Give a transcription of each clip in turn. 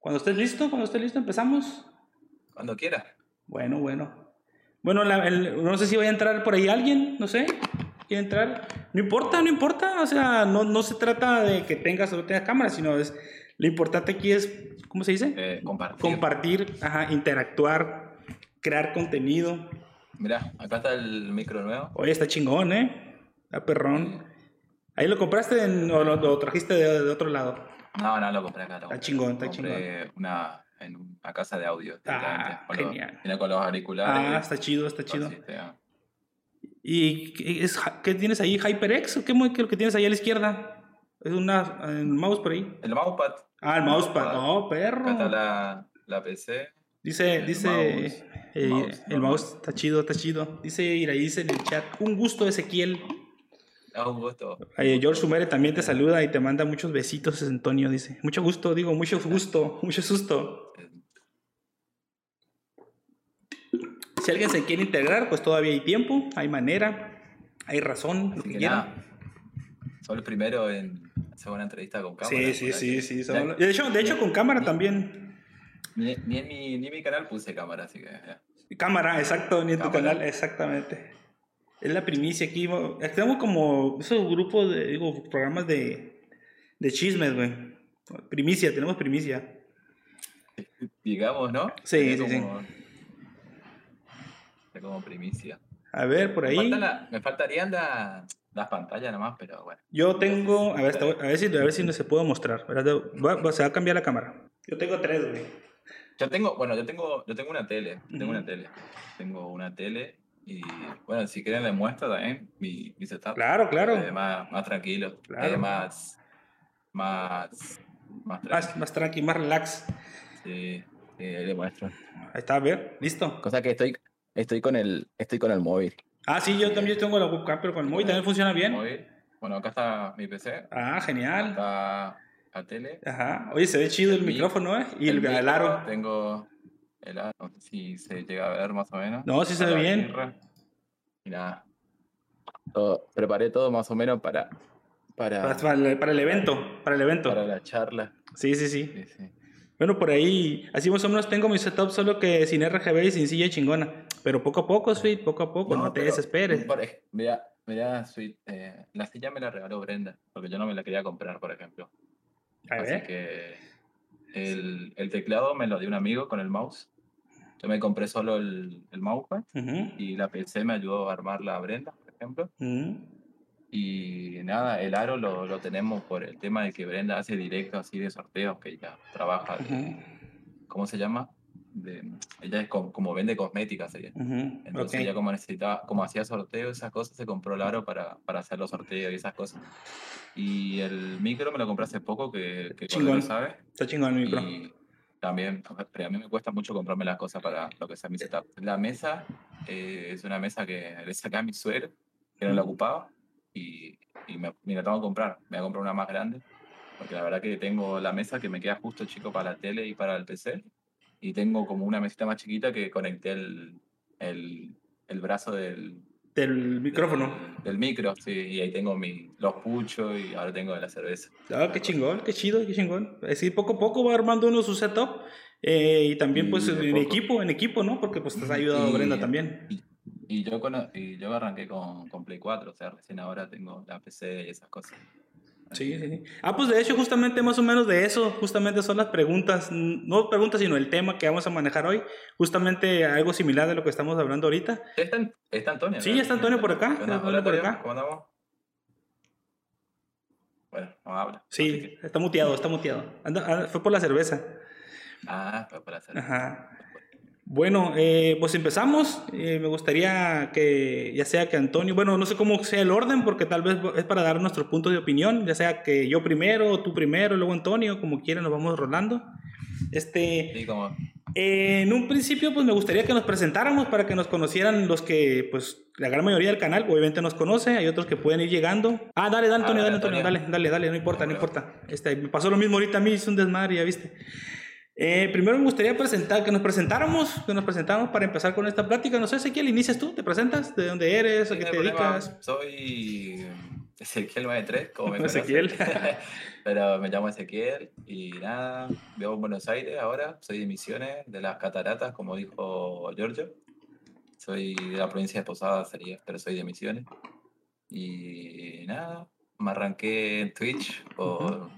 Cuando estés listo, cuando estés listo, empezamos. Cuando quiera. Bueno, bueno. Bueno, la- el- no sé si vaya a entrar por ahí alguien, no sé. ¿Quiere entrar? No importa, no importa. O sea, no, no se trata de que tengas o no tengas cámara, sino es. Lo importante aquí es, ¿cómo se dice? Eh, compartir. Compartir, ajá, interactuar, crear contenido. Mirá, acá está el micro nuevo. Oye, está chingón, ¿eh? Está perrón. ¿Ahí lo compraste en- o lo, lo trajiste de, de otro lado? No, no, lo compré acá. lo Está compré. chingón, está compré una en una casa de audio. Ah, genial. Viene con los auriculares. Ah, está chido, está chido. sistema. ¿Y qué, es, qué tienes ahí? ¿HyperX? ¿O qué, es lo que tienes ahí a la izquierda? Es una, un mouse por ahí. El mousepad. Ah, el mousepad. mousepad. Oh, Acá está perro. la, la PC. Dice, el dice, mouse. eh, Mouse, el normal. mouse está chido, está chido. Dice Iraí, dice en el chat, un gusto Ezequiel. Es un gusto. Eh, George Sumere también te saluda y te manda muchos besitos, Antonio, dice. Mucho gusto, digo, mucho gusto, mucho susto. Si alguien se quiere integrar, pues todavía hay tiempo, hay manera, hay razón, lo Así que que. Soy el primero en hacer una entrevista con cámara. Sí, sí, sí, sí. De hecho, de hecho, con cámara también. Ni, ni en mi, ni en mi canal puse cámara, así que. ya. Cámara, exacto, ni en tu canal, exactamente. Es la primicia aquí. mo- Tenemos como esos grupos de, digo, programas de, de chismes, güey. Primicia, tenemos primicia. Digamos, ¿no? Sí, sí, sí. como- sería como primicia. A ver, por Me, ahí. la- me faltarían la- las pantallas nomás, pero bueno. Yo tengo, a ver, a ver si, a ver si no se puedo mostrar. Va- va- se va a cambiar la cámara. Yo tengo tres, güey. Yo tengo, bueno, yo tengo, yo tengo una tele, tengo una tele. Tengo una tele y, bueno, si quieren les muestro también mi, mi setup. Claro, claro. Eh, más, más tranquilo. Claro. eh, más, más, más tranquilo. Más, más tranqui, más relax. Sí, sí, ahí les muestro. Ahí está, a ver, listo. Cosa que estoy, estoy con el, estoy con el móvil. Ah, sí, yo también tengo la webcam, pero con el móvil también funciona bien. Móvil. Bueno, acá está mi PC. Ah, genial. Acá la tele. Ajá. Oye, se ve chido el El mic- micrófono, ¿eh? Y el, micro, el aro. Tengo el aro, no sé si se llega a ver más o menos. No, sí se ve bien. Y nada. Todo- preparé todo más o menos para, para, Para, para el, para el evento, para el evento. para la charla. Sí, sí, sí. Sí, sí. Bueno, por ahí, así más o menos tengo mi setup, solo que sin RGB y sin silla chingona. Pero poco a poco, Sweet, poco a poco, no, te pero, desesperes. por ej- Mira, mira, Sweet, eh, la silla me la regaló Brenda, porque yo no me la quería comprar, por ejemplo. A Así ver. que el, el teclado me lo dio un amigo con el mouse. Yo me compré solo el, el mousepad Ujú, y la PC me ayudó a armarla a Brenda, por ejemplo. ujú. Y nada, el aro lo, lo tenemos por el tema de que Brenda hace directo así de sorteos, que ella trabaja, de- Ujú, ¿cómo se llama? De, ella es como, como vende cosméticas ella. ujú, Entonces ok. ella como necesitaba, como hacía sorteos, esas cosas, se compró el aro para, para hacer los sorteos y esas cosas. Y el micro me lo compré hace poco, que, que Chingón. Cordero sabe. Está chingón el micro. Y también, pero a mí me cuesta mucho comprarme las cosas para lo que sea mi setup. La mesa eh, es una mesa que le saqué a mi suegro, que no la ocupaba, y, y me, me la tengo que comprar. Me voy a comprar una más grande, porque la verdad que tengo la mesa que me queda justo chico para la tele y para el PC, y tengo como una mesita más chiquita que conecté el, el, el brazo del, Del micrófono. del, micro, sí, y ahí tengo mi, los puchos y ahora tengo de la cerveza. Ah, qué chingón, qué chido, qué chingón. Así poco a poco va armando uno su setup. eh, y también, pues, en poco. equipo, en equipo, ¿no? Porque pues te has ayudado Y- Brenda también. Y, y yo, con, y yo arranqué con, con Play 4, o sea, recién ahora tengo la PC y esas cosas. Sí, sí, sí. Ah, pues de hecho, justamente más o menos de eso, justamente son las preguntas, no preguntas, sino el tema que vamos a manejar hoy. Justamente algo similar de lo que estamos hablando ahorita. ¿Está, está Antonio? Sí, está Antonio por acá, ¿Qué está onda? Antonio Hola, por acá. ¿Cómo andamos? Bueno, no habla. Sí, que- está muteado, está muteado. Anda- fue por la cerveza. Ah, fue para hacer. Ajá. Bueno, eh, pues empezamos. Eh, me gustaría que, ya sea que Antonio, bueno, no sé cómo sea el orden, porque tal vez es para dar nuestros puntos de opinión, ya sea que yo primero, tú primero, luego Antonio, como quieran, nos vamos rolando. Este, Sí, como. eh, en un principio, pues me gustaría que nos presentáramos para que nos conocieran los que, pues, la gran mayoría del canal, obviamente nos conoce, hay otros que pueden ir llegando. Ah, dale, dale, Antonio, Ah, dale, dale, Antonio, dale, Antonio. dale, dale, no importa, no Bueno. importa. Este, me pasó lo mismo ahorita a mí, hice un desmadre, ya viste. Eh, primero me gustaría presentar, que nos presentáramos, que nos presentáramos para empezar con esta plática. No sé, Ezequiel, inicias tú, te presentas, de dónde eres, a qué te problema. dedicas. Soy, Ezequiel 93, como me Ezequiel. Pero me llamo Ezequiel y nada, vivo en Buenos Aires ahora, soy de Misiones, de las Cataratas, como dijo Giorgio. Soy de la provincia de Posada, sería, pero soy de Misiones. Y nada, me arranqué en Twitch, o,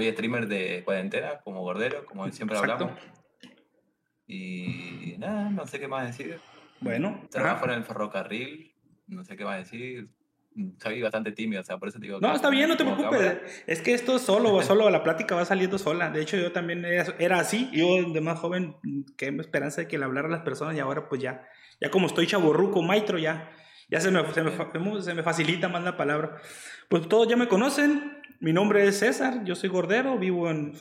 soy streamer de cuarentena, como gordero, como siempre hablamos. Y nada, no sé qué más decir. Bueno. Trabajo en el ferrocarril, no sé qué más decir soy bastante tímido, o sea, por eso digo... No, está bien, no te preocupes. Es que esto solo, solo la plática va saliendo sola. De hecho, yo también era, así. Yo de más joven, que esperanza de que le hablara a las personas y ahora pues ya, ya como estoy chaborruco, maestro, ya, ya se me, se me, se me facilita más la palabra. Pues todos ya me conocen. Mi nombre es César, yo soy gordero, vivo en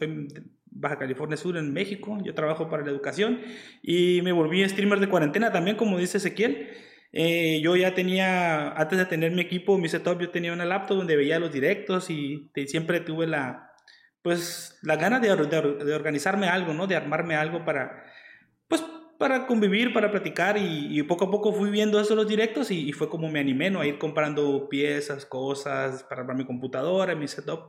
Baja California Sur, en México. Yo trabajo para la educación y me volví streamer de cuarentena también, como dice Ezequiel. Eh, yo ya tenía, antes de tener mi equipo, mi setup, yo tenía una laptop donde veía los directos y siempre tuve la, pues, la gana de, de, organizarme algo, ¿no? De armarme algo para, pues, para convivir, para platicar y, poco a poco fui viendo eso los directos y, fue como me animé, ¿no? A ir comprando piezas, cosas para armar mi computadora, mi setup.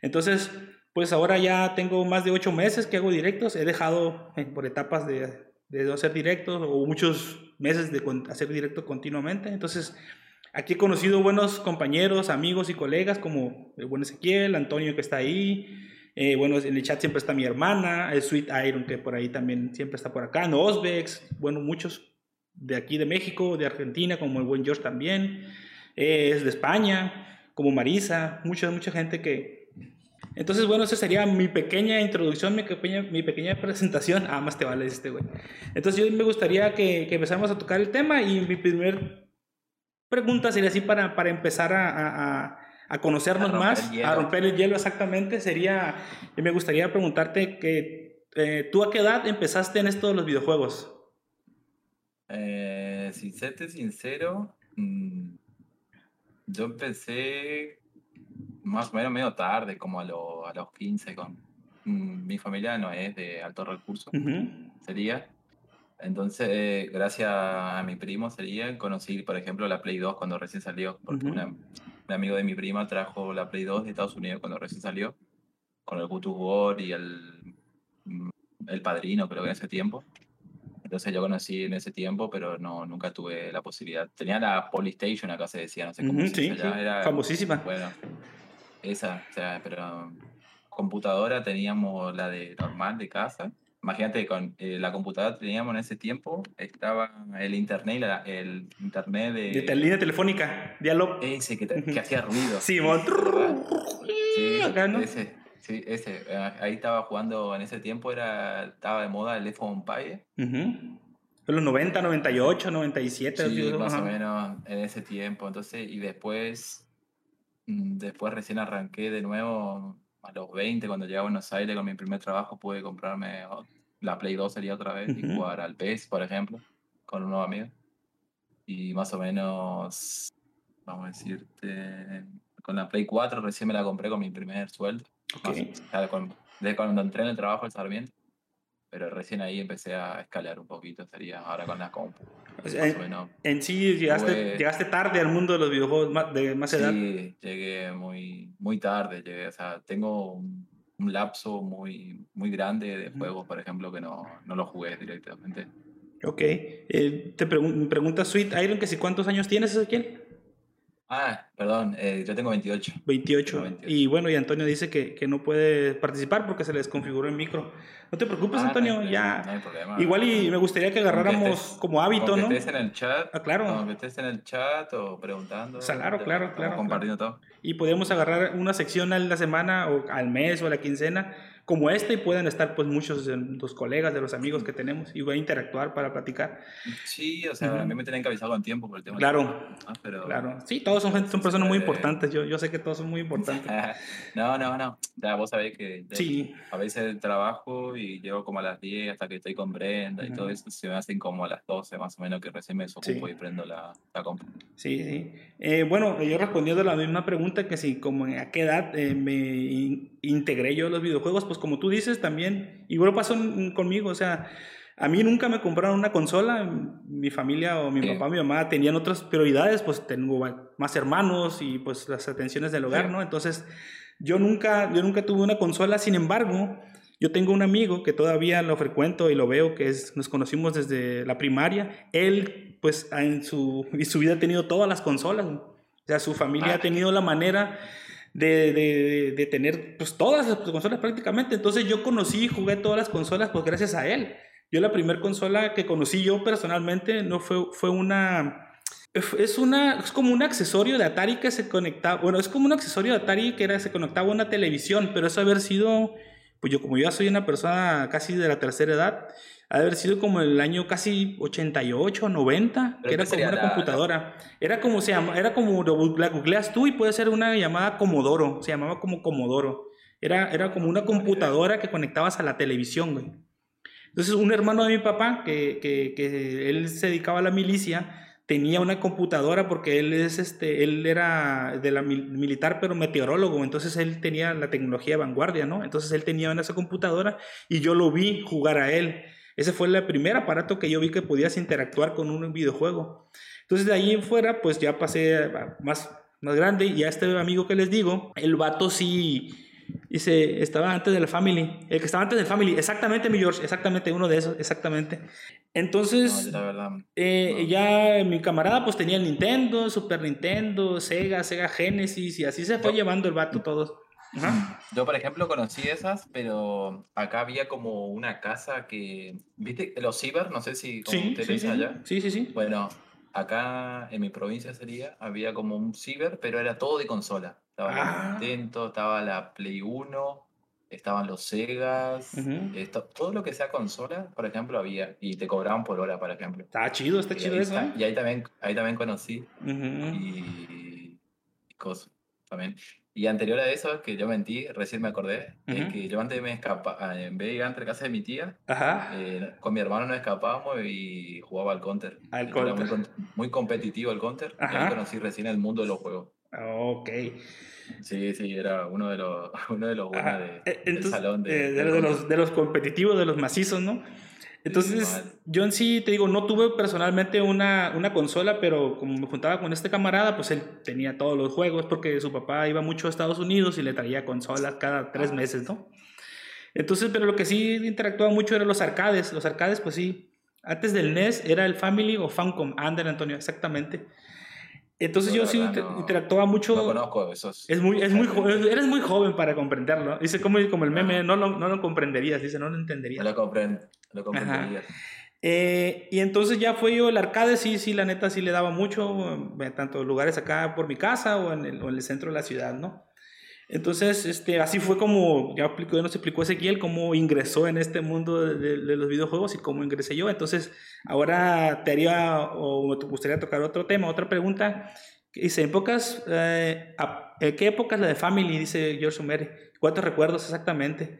Entonces, pues ahora ya tengo más de ocho meses que hago directos. He dejado eh, por etapas de, de hacer directos o muchos meses de hacer directo continuamente. Entonces, aquí he conocido buenos compañeros, amigos y colegas como el buen Ezequiel, Antonio que está ahí. Eh, bueno, en el chat siempre está mi hermana, el Sweet Iron que por ahí también siempre está por acá, no Osbex, bueno, muchos de aquí de México, de Argentina, como el buen George también, eh, es de España, como Marisa, mucha, mucha gente que, entonces, bueno, esa sería mi pequeña introducción, mi pequeña, mi pequeña presentación. Ah, más te vale este güey. Entonces, yo me gustaría que, que empezáramos a tocar el tema y mi primer pregunta sería así para, para empezar a, a, a conocernos más, a romper el hielo exactamente. Sería, me gustaría preguntarte que eh, tú a qué edad empezaste en esto de los videojuegos. Eh, sin serte sincero, mm, yo empecé más o menos medio tarde, como a, a los 15, con mm, mi familia no es de alto recurso, sería. Entonces, gracias a mi primo sería, conocí, por ejemplo, la Play 2 cuando recién salió, porque un amigo de mi prima trajo la Play 2 de Estados Unidos cuando recién salió, con el Good War y el, mm, el Padrino, creo que en ese tiempo. Entonces yo conocí en ese tiempo, pero no, nunca tuve la posibilidad. Tenía la Polystation, acá se decía, no sé cómo se llama. Era, famosísima. Bueno, esa, o sea, pero computadora teníamos la de normal de casa. Imagínate, con eh, la computadora teníamos en ese tiempo, estaba el internet, el internet de... De línea telefónica, diálogo. Ese que, que hacía ruido. Sí, sí, ese, sí, ese. Eh, ahí estaba jugando, en ese tiempo era, estaba de moda el iPhone Empire. En los 90, 98, 97. Sí, más o menos en ese tiempo. Entonces, y después Mm, después recién arranqué de nuevo a los 20, cuando llegué a Buenos Aires con mi primer trabajo, pude comprarme la Play 2 sería otra vez y jugar al PES, por ejemplo, con un nuevo amigo. Y más o menos, vamos a decirte, con la Play 4 recién me la compré con mi primer sueldo. Okay. desde cuando entré en el trabajo el Sarmiento. Pero recién ahí empecé a escalar un poquito, sería ahora con la compu en, sí llegaste, llegaste tarde al mundo de los videojuegos de más edad. Sí, llegué muy, muy tarde. Llegué, o sea, tengo un, lapso muy, muy grande de juegos, por ejemplo, que no, no lo jugué directamente. Ok. Eh, te pregunta Sweet Iron que si cuántos años tienes, Ezequiel. Ah, perdón, eh, yo tengo 28. 28. Y bueno, y Antonio dice que, que, no puede participar porque se le desconfiguró el micro. No te preocupes, ah, Antonio, ya. No hay problema. Igual y me gustaría que agarráramos como hábito, ¿no? Que estés en el chat. Ah, claro. Que estés en el chat o preguntando. claro, claro, claro. Compartiendo todo. Y podemos agarrar una sección a la semana o al mes o a la quincena como este y puedan estar pues muchos de los colegas, de los amigos que tenemos y voy a interactuar para platicar. Sí, o sea, a mí me tienen que avisar con tiempo por el tema. Claro, pero... claro. Sí, todos son, gente, son personas muy importantes, yo, yo sé que todos son muy importantes. no, no, no, ya vos sabés que sí. a veces trabajo y llego como a las 10 hasta que estoy con Brenda y todo eso, se me hacen como a las 12 más o menos que recién me desocupo y prendo la, la compra. Sí, sí. Eh, bueno, yo respondiendo a la misma pregunta que si como a qué edad eh, me integré yo los videojuegos, pues como tú dices también, igual pasó conmigo, o sea, A mí nunca me compraron una consola. Mi familia o mi papá mi mamá tenían otras prioridades, pues tengo más hermanos y pues las atenciones del hogar, ¿no? Entonces, yo nunca, yo nunca tuve una consola. Sin embargo, yo tengo un amigo que todavía lo frecuento y lo veo, que es, nos conocimos desde la primaria. Él, pues, en su, en su vida ha tenido todas las consolas. O sea, su familia ha tenido la manera de, de, de, tener pues, todas las consolas prácticamente. Entonces yo conocí y jugué todas las consolas pues gracias a él. Yo la primera consola que conocí yo personalmente no fue, fue una... Es, una, es como un accesorio de Atari que se conectaba, bueno, es como un accesorio de Atari que era, se conectaba a una televisión, pero eso haber sido, pues yo como yo ya soy una persona casi de la tercera edad, ha de haber sido como el año casi 88, 90, que era como una computadora. Era como se llama, era como la googleas tú y puede ser una llamada Comodoro, se llamaba como Comodoro. Era, era como una computadora que conectabas a la televisión, güey. Entonces, un hermano de mi papá, que, que, que, él se dedicaba a la milicia, tenía una computadora porque él, es este, él era de la militar, pero meteorólogo. Entonces, él tenía la tecnología de vanguardia, ¿no? Entonces, él tenía esa computadora y yo lo vi jugar a él. Ese fue el primer aparato que yo vi que podías interactuar con un videojuego. Entonces, de ahí en fuera, pues ya pasé más, más grande y a este amigo que les digo, el vato sí Dice, estaba antes de la Family. El que estaba antes de la Family. Exactamente, mi George. Exactamente, uno de esos. Exactamente. Entonces, eh, ya mi camarada pues tenía Nintendo, Super Nintendo, Sega, Sega Genesis y así se fue llevando el vato todos. Yo, por ejemplo, conocí esas, pero acá había como una casa que, ¿viste? Los ciber, no sé si sí, sí, sí, allá. Sí, sí, sí. Bueno, acá en mi provincia sería, había como un ciber, pero era todo de consola. Estaba ah. Nintendo, estaba la Play 1, estaban los Segas, todo lo que sea consola, por ejemplo, había. Y te cobraban por hora, por ejemplo. Está chido, está chido eso. ¿eh? Y ahí también, ahí también conocí. y, cosas también. Y anterior a eso, que yo mentí, recién me acordé, es que yo antes me escapaba, en vez de ir a casa de mi tía, eh, con mi hermano nos escapábamos y jugaba al counter. Al counter. Muy, muy, competitivo el counter. Y ahí conocí recién el mundo de los juegos. Ok. Sí, sí, era uno de los, uno de los buenos de, eh, del salón. De, eh, de, los, de los competitivos, de los macizos, ¿no? Entonces, yo en sí, te digo, no tuve personalmente una, una, consola, pero como me juntaba con este camarada, pues él tenía todos los juegos porque su papá iba mucho a Estados Unidos y le traía consolas cada tres ah. meses, ¿no? Entonces, pero lo que sí interactuaba mucho eran los arcades. Los arcades, pues sí. Antes del NES era el Family o Famicom. Ander, Antonio, exactamente. Entonces yo sí interactuaba mucho. No conozco esos. Es muy, es muy eres muy joven para comprenderlo. Dice como, como el meme, no lo, no lo comprenderías, dice, no lo entenderías. No lo, comprend, lo comprenderías. Eh, y entonces ya fue yo el arcade, sí, sí, la neta sí le daba mucho, eh, tanto lugares acá por mi casa o en el, o en el centro de la ciudad, ¿no? Entonces, este, así fue como, ya, explicó, ya nos explicó Ezequiel cómo ingresó en este mundo de, los videojuegos y cómo ingresé yo. Entonces, ahora te haría, o te gustaría tocar otro tema, otra pregunta. Dice, en pocas, eh, ¿qué época es la de Family? Dice George Sumer. ¿Cuántos recuerdos exactamente?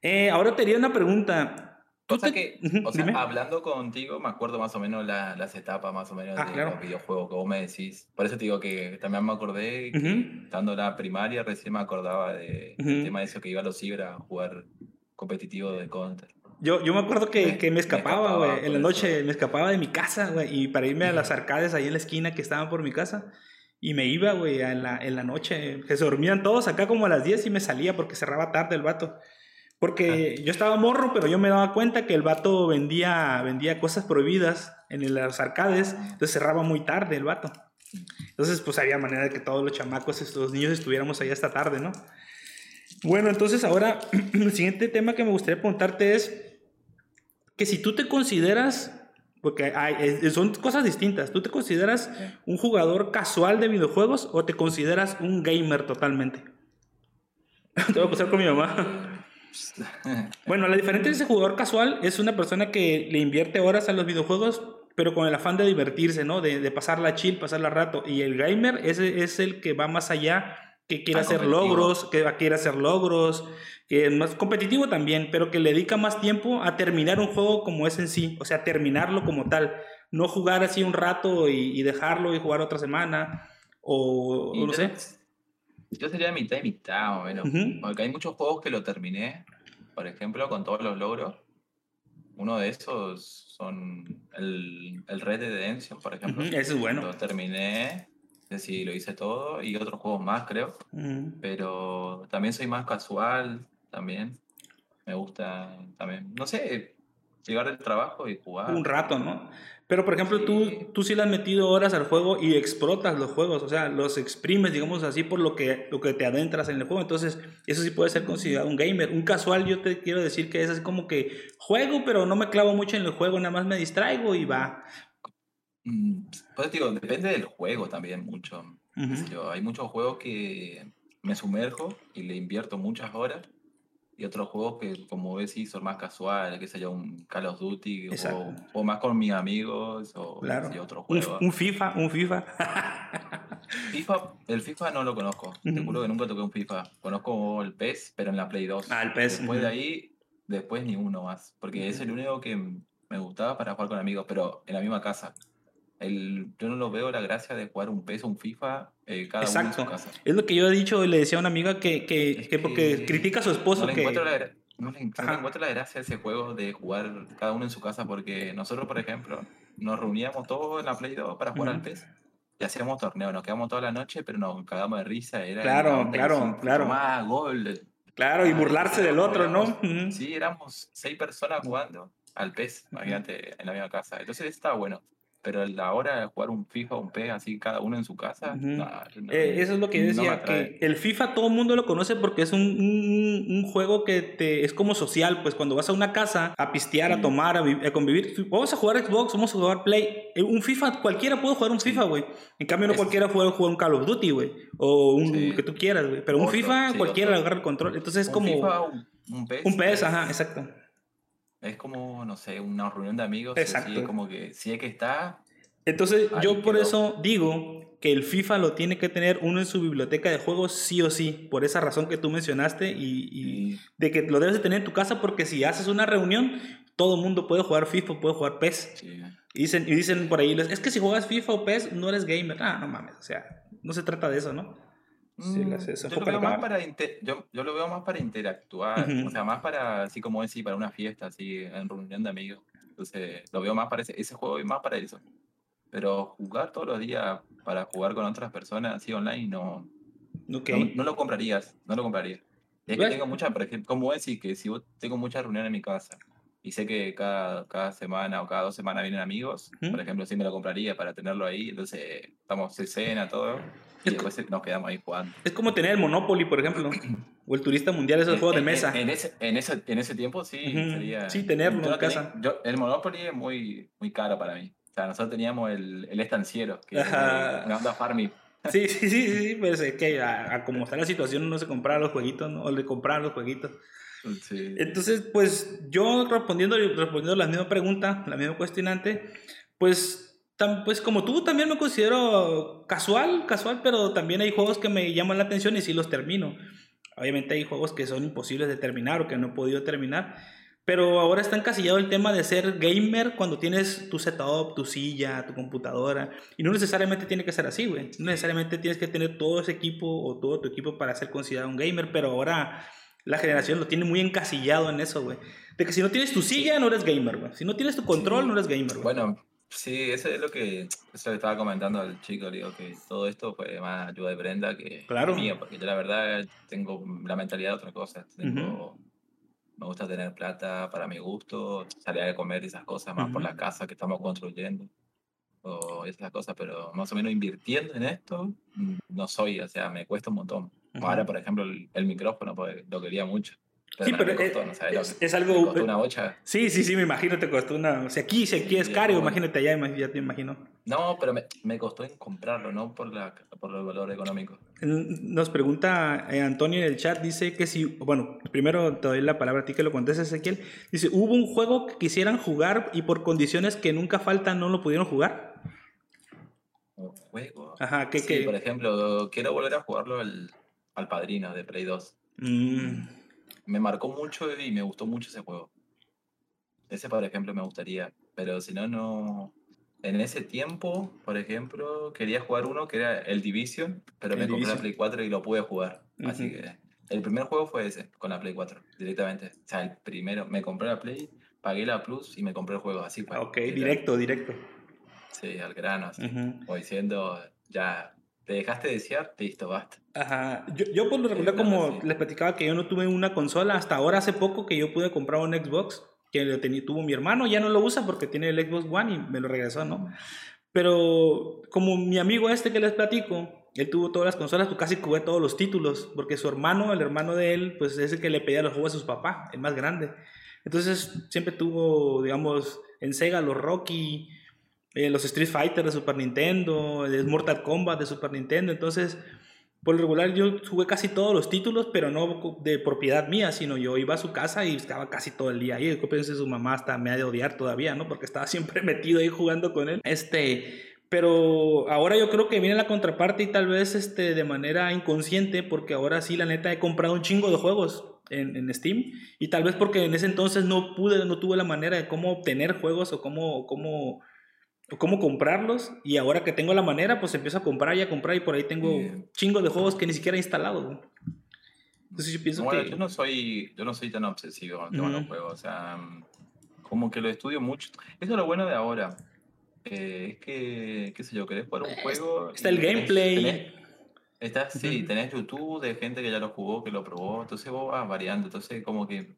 Eh, ahora te haría una pregunta. O sea que, o sea, hablando contigo, me acuerdo más o menos las etapas más o menos ah, de los videojuegos que vos me decís. Por eso te digo que también me acordé, que, estando en la primaria, recién me acordaba de, del tema de eso que iba a los ciber a jugar competitivo de Counter. Yo, yo me acuerdo que, que me escapaba, güey. En la noche me escapaba de mi casa, güey. Y para irme a las arcades ahí en la esquina que estaban por mi casa. Y me iba, güey, en la, en la noche. Que se dormían todos acá como a las 10 y me salía porque cerraba tarde el vato. Porque yo estaba morro, pero yo me daba cuenta que el vato vendía, vendía cosas prohibidas en los arcades, entonces cerraba muy tarde el vato. Entonces, pues había manera de que todos los chamacos, los niños estuviéramos ahí hasta tarde, ¿no? Bueno, entonces ahora, el siguiente tema que me gustaría preguntarte es que si tú te consideras, porque hay, son cosas distintas, ¿tú te consideras un jugador casual de videojuegos o te consideras un gamer totalmente? te voy a pasar con mi mamá. Bueno, la diferencia de ese jugador casual es una persona que le invierte horas a los videojuegos, pero con el afán de divertirse, ¿no? De, de pasarla chill, pasarla rato. Y el gamer ese es el que va más allá, que quiere hacer logros, que quiere hacer logros, que es más competitivo también, pero que le dedica más tiempo a terminar un juego como es en sí, o sea, terminarlo como tal. No jugar así un rato y, dejarlo y jugar otra semana, o no sé. Yo sería mitad y mitad, o menos. Porque hay muchos juegos que lo terminé, por ejemplo, con todos los logros. uno de esos son el, el Red Dead Redemption, por ejemplo. Ese es bueno. Lo terminé, si lo hice todo, y otros juegos más, creo. Ujú. Pero también soy más casual, también. Me gusta también, no sé, llegar del trabajo y jugar. Un rato, ¿no? Pero, por ejemplo, Sí. tú, tú sí le has metido horas al juego y explotas los juegos, o sea, los exprimes, digamos así, por lo que, lo que te adentras en el juego. Entonces, eso sí puede ser considerado un gamer. Un casual, yo te quiero decir que es así como que juego, pero no me clavo mucho en el juego, nada más me distraigo y va. Mm, Pues digo, depende del juego también mucho. Yo, hay muchos juegos que me sumerjo y le invierto muchas horas. Y otros juegos que, como ves, sí, son más casuales, que sea un Call of Duty, o, más con mis amigos, o Claro. yo, otro Un, juego. un FIFA, un FIFA. FIFA, el FIFA no lo conozco. Te Ujú. juro que nunca toqué un FIFA. Conozco el PES, pero en la Play 2. Ah, el PES, Después de ahí, después ni uno más. Porque es el único que me gustaba para jugar con amigos, pero en la misma casa. El, yo no lo veo la gracia de jugar un PES o un FIFA eh, cada uno en Exacto. su casa. Es lo que yo he dicho y le decía a una amiga que, que, que porque que critica a su esposo No le, que... encuentro la, no le- encuentro la gracia a ese juego de jugar cada uno en su casa porque nosotros, por ejemplo, nos reuníamos todos en la Play 2 para jugar al Ujú. PES y hacíamos torneos, nos quedamos toda la noche, pero nos cagamos de risa. Era Claro, claro, claro. Tomá, gol. Claro, y Ah, burlarse del otro, ¿no? éramos- Ujú. Sí, éramos seis personas jugando al PES, imagínate, en la misma casa. Entonces estaba bueno. Pero a la hora de jugar un FIFA o un PES así, cada uno en su casa, Ujú. nah, no- Eh, eso es lo que yo decía, que el FIFA todo el mundo lo conoce porque es un, un- un juego que te, es como social, pues cuando vas a una casa a pistear, a tomar, a, a convivir, vamos a jugar Xbox, vamos a jugar Play, Eh, un FIFA, cualquiera puede jugar un FIFA, güey. En cambio no cualquiera puede jugar un Call of Duty, güey, o un Sí. que tú quieras, güey. Pero un FIFA sí, cualquiera otro. agarra el control, entonces es un como FIFA, un, un PES. un PS, es- ajá, exacto. Es como, no sé, una reunión de amigos. Exacto. es como que si es que está, Entonces, yo por quedó. eso digo que el FIFA lo tiene que tener uno en su biblioteca de juegos sí o sí, por esa razón que tú mencionaste y, y de que lo debes de tener en tu casa porque si haces una reunión, todo el mundo puede jugar FIFA, puede jugar PES. sí, Y dicen, y dicen por ahí, es que si juegas FIFA o PES no eres gamer. Ah, no mames, o sea, no se trata de eso, ¿no? Sí, Mm, las- se yo, lo veo más para yo, yo lo veo más para interactuar, Ujú. o sea, más para, así como decir, para una fiesta, así, en reunión de amigos. Entonces, lo veo más para ese, ese juego y más para eso. Pero jugar todos los días para jugar con otras personas así online, no, Ok. no, no lo comprarías, no lo compraría. Es que tengo muchas, por ejemplo, como decir que si vos tengo muchas reuniones en mi casa y sé que cada, cada semana o cada dos semanas vienen amigos, Ujú. por ejemplo, sí me lo compraría para tenerlo ahí, entonces estamos en cena, todo, y Es después nos quedamos ahí jugando. Es como tener el Monopoly, por ejemplo, o el Turista Mundial, esos En- juegos de en- mesa. En, ese, en, ese, en ese tiempo sí Ujú. sería... Sí, tenerlo en no tenía- casa. yo- el Monopoly es muy, muy caro para mí. O sea, nosotros teníamos el, el estanciero, que Ajá. una onda farming. Sí, sí, sí, sí, pero es que a, a como está la situación uno se compraba los jueguitos, ¿no? O le compraba los jueguitos. Sí. Entonces, pues yo respondiendo, respondiendo la misma pregunta, la misma cuestionante, pues, tam- pues como tú también me considero casual, casual, pero también hay juegos que me llaman la atención y sí los termino. Obviamente hay juegos que son imposibles de terminar o que no he podido terminar, pero ahora está encasillado el tema de ser gamer cuando tienes tu setup, tu silla, tu computadora, y no necesariamente tiene que ser así, güey. No necesariamente tienes que tener todo ese equipo o todo tu equipo para ser considerado un gamer, pero ahora la generación lo tiene muy encasillado en eso, güey. De que si no tienes tu silla, no eres gamer, güey. Si no tienes tu control, Sí. no eres gamer, güey. Bueno, sí, eso es lo que, eso estaba comentando al chico, digo que todo esto fue más ayuda de Brenda que Claro. mía, porque yo la verdad tengo la mentalidad de otra cosa. Tengo, Me gusta tener plata para mi gusto, salir a comer y esas cosas, más por la casa que estamos construyendo, o esas cosas, pero más o menos invirtiendo en esto, mm, no soy, o sea, me cuesta un montón. Ahora, por ejemplo, el, el micrófono, pues, lo quería mucho. Sí, pero me costó, es- no sabes es- algo- costó una bocha. Sí, sí, sí, me imagino te costó una... O sea, aquí, si aquí Sí, es caro, imagínate allá, ya te imagino. No, pero me, me costó en comprarlo, no por, la, por el valor económico. Nos pregunta eh, Antonio en el chat, dice que si, bueno, primero te doy la palabra a ti que lo contestes, Ezequiel. Dice, ¿hubo un juego que quisieran jugar y por condiciones que nunca faltan no lo pudieron jugar? Un juego. Ajá, que... Sí, que... por ejemplo, quiero volver a jugarlo al, al Padrino de Play 2. Mm, Me marcó mucho y me gustó mucho ese juego. Ese, por ejemplo, me gustaría. Pero si no, no. En ese tiempo, por ejemplo, quería jugar uno que era el Division, pero El me compré la. Play 4 y lo pude jugar. Así que el primer juego fue ese, con la Play 4, directamente. O sea, el primero, me compré la Play, pagué la Plus y me compré el juego así. Pues, ok, directo, directo. Sí, al grano, así. O diciendo, ya, te dejaste de desear, listo, basta. Ajá. Yo, yo por lo regular, como les platicaba que yo no tuve una consola, hasta ahora hace poco que yo pude comprar un Xbox, que lo tenía, tuvo mi hermano, ya no lo usa porque tiene el Xbox One y me lo regresó, ¿no? Pero como mi amigo este que les platico, él tuvo todas las consolas, tú casi jugué todos los títulos, porque su hermano, el hermano de él, pues es el que le pedía los juegos a sus papás, el más grande. Entonces siempre tuvo, digamos, en Sega los Rocky, eh, los Street Fighter de Super Nintendo, el Mortal Kombat de Super Nintendo. Entonces, por lo regular yo jugué casi todos los títulos, pero no de propiedad mía, sino yo iba a su casa y estaba casi todo el día ahí. Pensé su mamá hasta me ha de odiar todavía, ¿no? Porque estaba siempre metido ahí jugando con él. Este, pero ahora yo creo que viene la contraparte y tal vez este, de manera inconsciente, porque ahora sí, la neta, he comprado un chingo de juegos en, en, Steam y tal vez porque en ese entonces no pude, no tuve la manera de cómo obtener juegos o cómo, cómo cómo comprarlos y ahora que tengo la manera, pues empiezo a comprar y a comprar y por ahí tengo un chingo de juegos que ni siquiera he instalado. Entonces yo pienso que... Yo no soy, yo no soy tan obsesivo con los juegos, o sea, como que lo estudio mucho. Eso es lo bueno de ahora. Eh, es que, qué sé yo, querés jugar un juego... Está el gameplay. está, sí, tenés YouTube de gente que ya lo jugó, que lo probó, entonces vos vas variando, entonces como que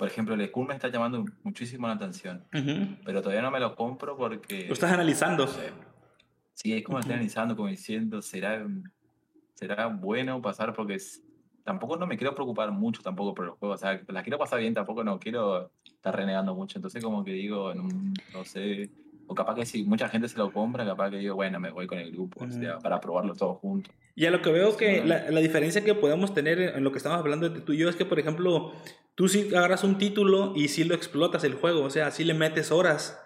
por ejemplo, el Skull me está llamando muchísimo la atención, pero todavía no me lo compro porque... Lo estás analizando. Sí, es como estoy analizando, como diciendo, ¿será, será bueno pasar? Porque tampoco no me quiero preocupar mucho tampoco por los juegos, o sea, la quiero pasar bien, tampoco no quiero estar renegando mucho, entonces como que digo, no sé, o capaz que si mucha gente se lo compra, capaz que digo, bueno, me voy con el grupo, o sea, para probarlo todos juntos. Y a lo que veo que la, la, diferencia que podemos tener en lo que estamos hablando de tú y yo es que, por ejemplo, tú sí agarras un título y sí lo explotas el juego, o sea, sí le metes horas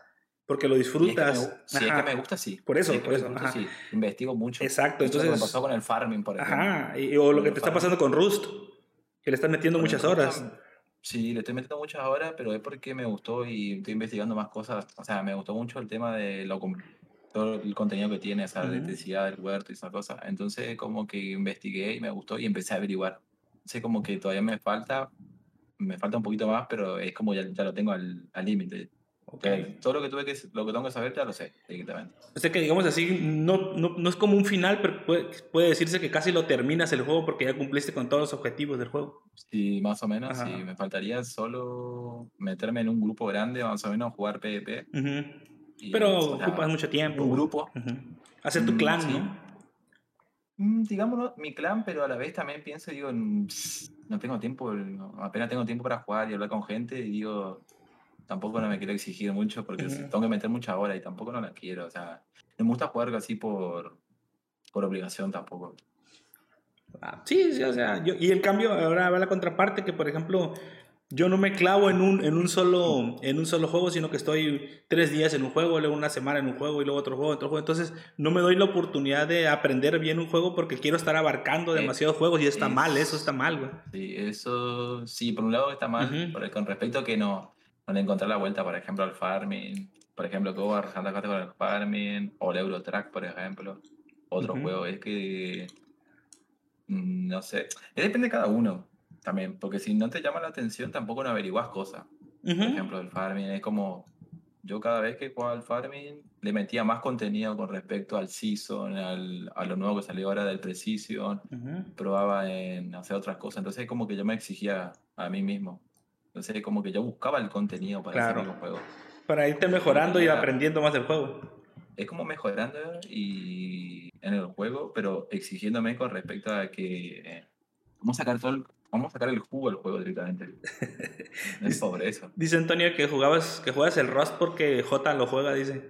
porque lo disfrutas. Si es que me, gusta, sí. Por eso, por eso. sí. Investigo mucho. Exacto, entonces. Lo que pasó con el farming, por ejemplo. Ajá, o lo que te está pasando con Rust, que le estás metiendo muchas horas. Sí, le estoy metiendo muchas horas, pero es porque me gustó y estoy investigando más cosas. O sea, me gustó mucho el tema de lo, todo el contenido que tiene, esa electricidad del huerto y esa cosa. Entonces, como que investigué y me gustó y empecé a averiguar. Sé como que todavía me falta, me falta un poquito más, pero es como ya, ya lo tengo al límite. Okay. Todo lo que tuve que lo que tengo que saber ya lo sé directamente. O sea que digamos así, no, no, no es como un final, pero puede, puede, decirse que casi lo terminas el juego porque ya cumpliste con todos los objetivos del juego. Sí, más o menos. Sí, me faltaría solo meterme en un grupo grande, más o menos jugar PvP. pero ocupas mucho tiempo. Un grupo. Hacer tu mm, clan, ¿no? Mm, digámoslo, mi clan, pero a la vez también pienso, digo, no tengo tiempo, apenas tengo tiempo para jugar y hablar con gente y digo, tampoco no me quiero exigir mucho porque tengo que meter mucha hora y tampoco no la quiero. O sea, me gusta jugar así por, por obligación tampoco. Ah, sí, sí, o sea, yo, y el cambio, ahora va la contraparte, que por ejemplo, yo no me clavo en un, en un, solo, en un solo juego, sino que estoy tres días en un juego, luego una semana en un juego y luego otro juego, otro juego. Entonces, no me doy la oportunidad de aprender bien un juego porque quiero estar abarcando demasiados juegos y está mal, eso está mal, güey. Sí, eso, sí, por un lado está mal, con respecto a que no, donde encontrar la vuelta, por ejemplo, al farming, por ejemplo, cómo arrasando con el farming, o el Eurotrack, por ejemplo, otro juego, es que, mm, no sé, depende de cada uno también, porque si no te llama la atención tampoco no averiguas cosas. Por ejemplo, el farming es como, yo cada vez que jugaba al farming le metía más contenido con respecto al season, al, a lo nuevo que salió ahora del precision, probaba en hacer otras cosas, entonces es como que yo me exigía a mí mismo. Entonces, como que yo buscaba el contenido para hacer los juegos. Para irte mejorando y aprendiendo más del juego. Es como mejorando y en el juego, pero exigiéndome con respecto a que eh, vamos a sacar todo el, vamos a sacar el jugo del juego directamente. es sobre eso. Dice Antonio que jugabas que juegas el Rust porque J lo juega, dice.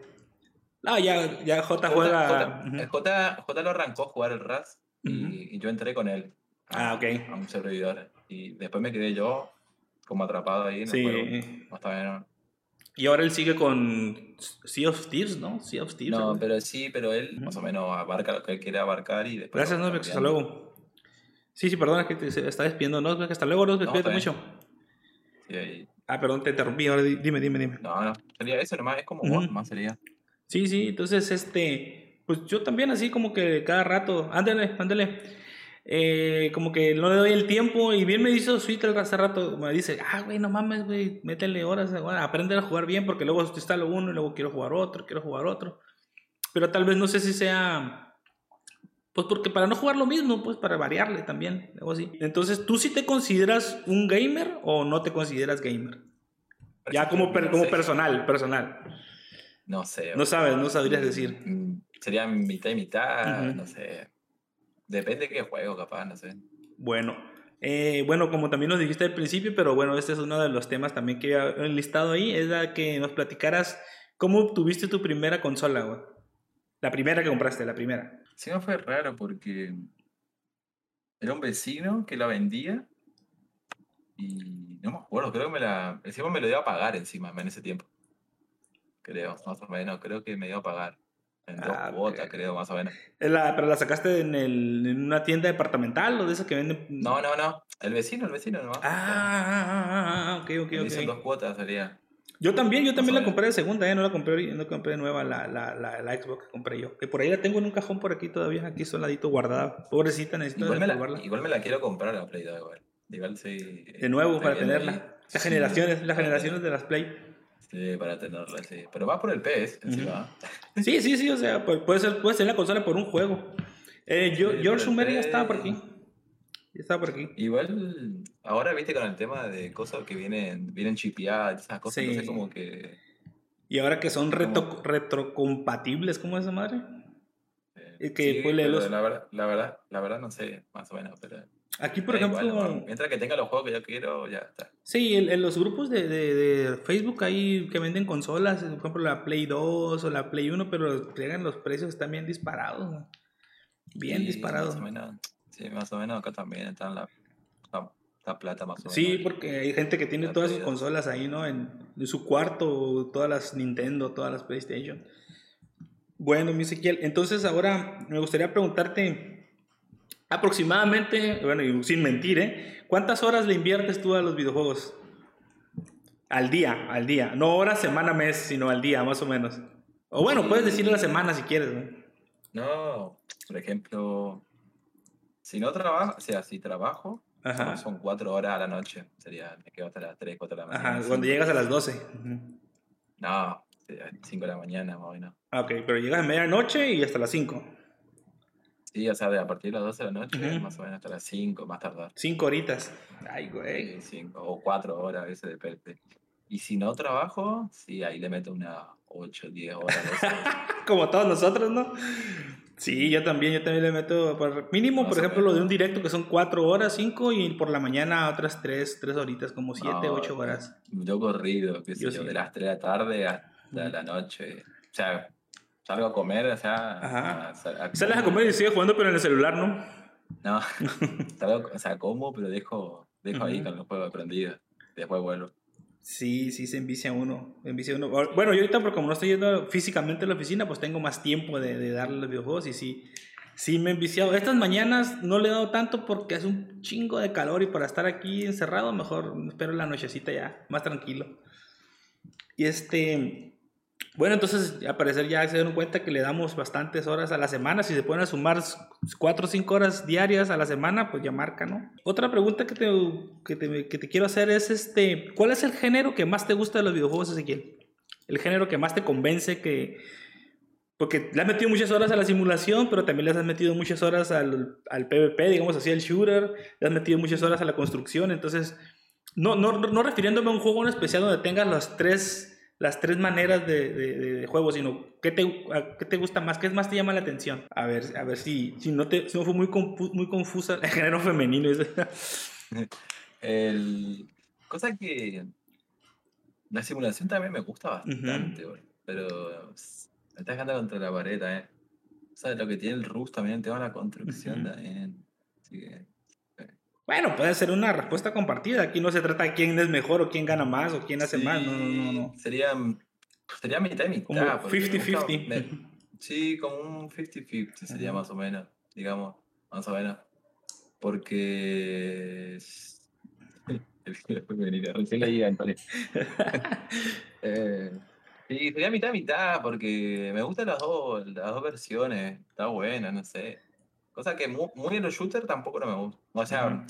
Ah, ya, ya J, juega. J, J, lo arrancó a jugar el Rust y, yo entré con él. ah, ok. A un servidor. Y después me quedé yo como atrapado ahí en sí. el juego. Y ahora él sigue con Sea of Thieves, ¿no? Sea of Thieves. No, pero sí, pero él más o menos abarca lo que él quiere abarcar y después. Gracias, Nosbeck, hasta luego. Sí, sí, perdona que te está despidiendo, Nosbeck, hasta luego, Nosbeck, no, mucho. Sí, ahí. Ah, perdón, te interrumpí, ahora dime, dime, dime. No, no, sería eso nomás, es como uh más sería. Sí, sí, entonces, este, pues yo también así como que cada rato, ándale, ándale. Eh, como que no le doy el tiempo. Y bien me hizo Sweet hace rato, me dice, ah, güey, no mames, güey, métele horas, bueno, aprende a jugar bien, porque luego instalo uno y luego quiero jugar otro, quiero jugar otro. Pero tal vez no sé si sea. Pues porque para no jugar lo mismo, pues para variarle también, algo así. Entonces, ¿tú sí te consideras un gamer o no te consideras gamer? Ya como, como personal, personal. No sé. No sabes, no sabrías decir. mm, Sería mitad y mitad, no sé. Depende de qué juego, capaz, no sé. Bueno, eh, bueno, como también nos dijiste al principio, pero bueno, este es uno de los temas también que había enlistado ahí, es la que nos platicaras cómo obtuviste tu primera consola, güey. La primera que compraste, la primera. Sí, me fue raro porque era un vecino que la vendía y no me acuerdo, creo que me la. Encima me lo dio a pagar encima en ese tiempo. Creo, más o menos, creo que me dio a pagar. En dos Ah, cuotas, ok. creo, más o menos. La- ¿Pero la sacaste en, el, en una tienda departamental o de esas que venden? No, no, no. El vecino, el vecino nomás. Ah, ah, ah, ah, ah, ok, ok, hizo en ok. dos cuotas, salía. Yo también, yo también la compré de segunda, ¿eh? No la compré, no compré nueva la, la, la, la Xbox que compré yo. Que por ahí la tengo en un cajón por aquí todavía, aquí soladito guardada. Pobrecita, necesito Igual me, la, desempolvarla. igual me la quiero comprar la Play 2 igual. Igual sí. De nuevo, estoy para tenerla. Las Sí, generaciones, las generaciones de las Play. Sí, para tenerla, sí. Pero va por el PS, encima. Sí, sí, sí, o sea, pu- puede ser, puede ser la consola por un juego. Eh, yo, Sí, George Schumer ya estaba por aquí. Ya estaba por aquí. Igual, ahora viste con el tema de cosas que vienen, vienen chipeadas, esas cosas, Sí. entonces como que. Y ahora que son retro, retrocompatibles, ¿cómo es esa madre? eh, Es que sí, pero léelos. la verdad, la verdad, la verdad no sé, más o menos, pero. Aquí, por da ejemplo, igual, mientras que tenga los juegos que yo quiero, ya está. sí, en, en los grupos de, de, de Facebook ahí que venden consolas, por ejemplo la Play 2 o la Play 1, pero llegan los precios están bien disparados. ¿no? Bien Sí, disparados. Más o menos, sí, más o menos acá también está la, la, la plata más o menos. Sí, porque hay gente que tiene La todas sus Play 2. consolas ahí, ¿no? En, en su cuarto, todas las Nintendo, todas las PlayStation. Bueno, mi Ezequiel, entonces ahora me gustaría preguntarte aproximadamente, bueno, y sin mentir, ¿eh? ¿Cuántas horas le inviertes tú a los videojuegos? Al día, al día. No horas, semana, mes, sino al día, más o menos. O bueno, Sí. puedes decir la semana si quieres, ¿no? No, por ejemplo, si no trabajo, o sea, si trabajo, Ajá. son cuatro horas a la noche. Sería, me quedo hasta las 3, 4 de la mañana. Ajá, cuando cinco. llegas a las 12. Ujú. No, 5 de la mañana más o menos. Ah, Ok, pero llegas a medianoche y hasta las 5. Sí, o sea, de a partir de las 12 de la noche, Ujú. más o menos hasta las 5, más tardar. 5 horitas. Ay, güey. Sí, cinco, o 4 horas, a veces depende. Y si no trabajo, sí, ahí le meto unas 8, 10 horas. Como todos nosotros, ¿no? Sí, yo también, yo también le meto por mínimo, Más por ejemplo, lo de un directo que son 4 horas, 5 y por la mañana otras 3, 3 horitas, como 7, No, 8 horas. Yo corrido, qué sé Yo sí. de las 3 de la tarde hasta Ujú. la noche. O sea, salgo a comer, o sea. Ajá. a- a- a Sales a comer y sigues jugando, pero en el celular, ¿no? No, salgo, o sea, como, pero dejo, dejo ahí con los juegos prendidos. Después vuelvo. Sí, sí, se envicia uno. se envicia uno. Bueno, yo ahorita, porque como no estoy yendo físicamente a la oficina, pues tengo más tiempo de, de darle los videojuegos y sí, sí me he enviciado. Estas mañanas no le he dado tanto porque hace un chingo de calor y para estar aquí encerrado, mejor espero la nochecita ya, más tranquilo. Y este. Bueno, entonces al parecer ya se dieron cuenta que le damos bastantes horas a la semana. Si se pueden a sumar 4 o 5 horas diarias a la semana, pues ya marca, ¿no? Otra pregunta que te, que te, que te quiero hacer es, este, ¿cuál es el género que más te gusta de los videojuegos, Ezequiel? El género que más te convence que... Porque le has metido muchas horas a la simulación, pero también le has metido muchas horas al, al PvP, digamos así, al shooter. Le has metido muchas horas a la construcción. Entonces, no, no, no refiriéndome a un juego en especial donde tengas las tres, las tres maneras de, de, de- de juego, sino ¿qué te, a- qué te gusta más, qué más te llama la atención. A ver, a ver si, si, no, te, si no fue muy, confu- muy confusa el género femenino. El... Cosa que. La simulación también me gusta bastante, pero me está dejando contra la pared también. O sea, lo que tiene el Rust también, el tema de la construcción también. Así que. Bueno, puede ser una respuesta compartida. Aquí no se trata de quién es mejor o quién gana más o quién hace más. No, no, no, no. Sí, Sería, sería mitad y mitad. Como porque me gusta- 50-50. me- Sí, como un 50-50 sería más o menos, digamos, más o menos. Porque... recién leí a Antonio. Eh, sí, sería mitad y mitad, porque me gustan las dos, las dos versiones. Está buena, no sé. Cosa que muy, muy en los shooters tampoco no me gusta. O sea, Ujú.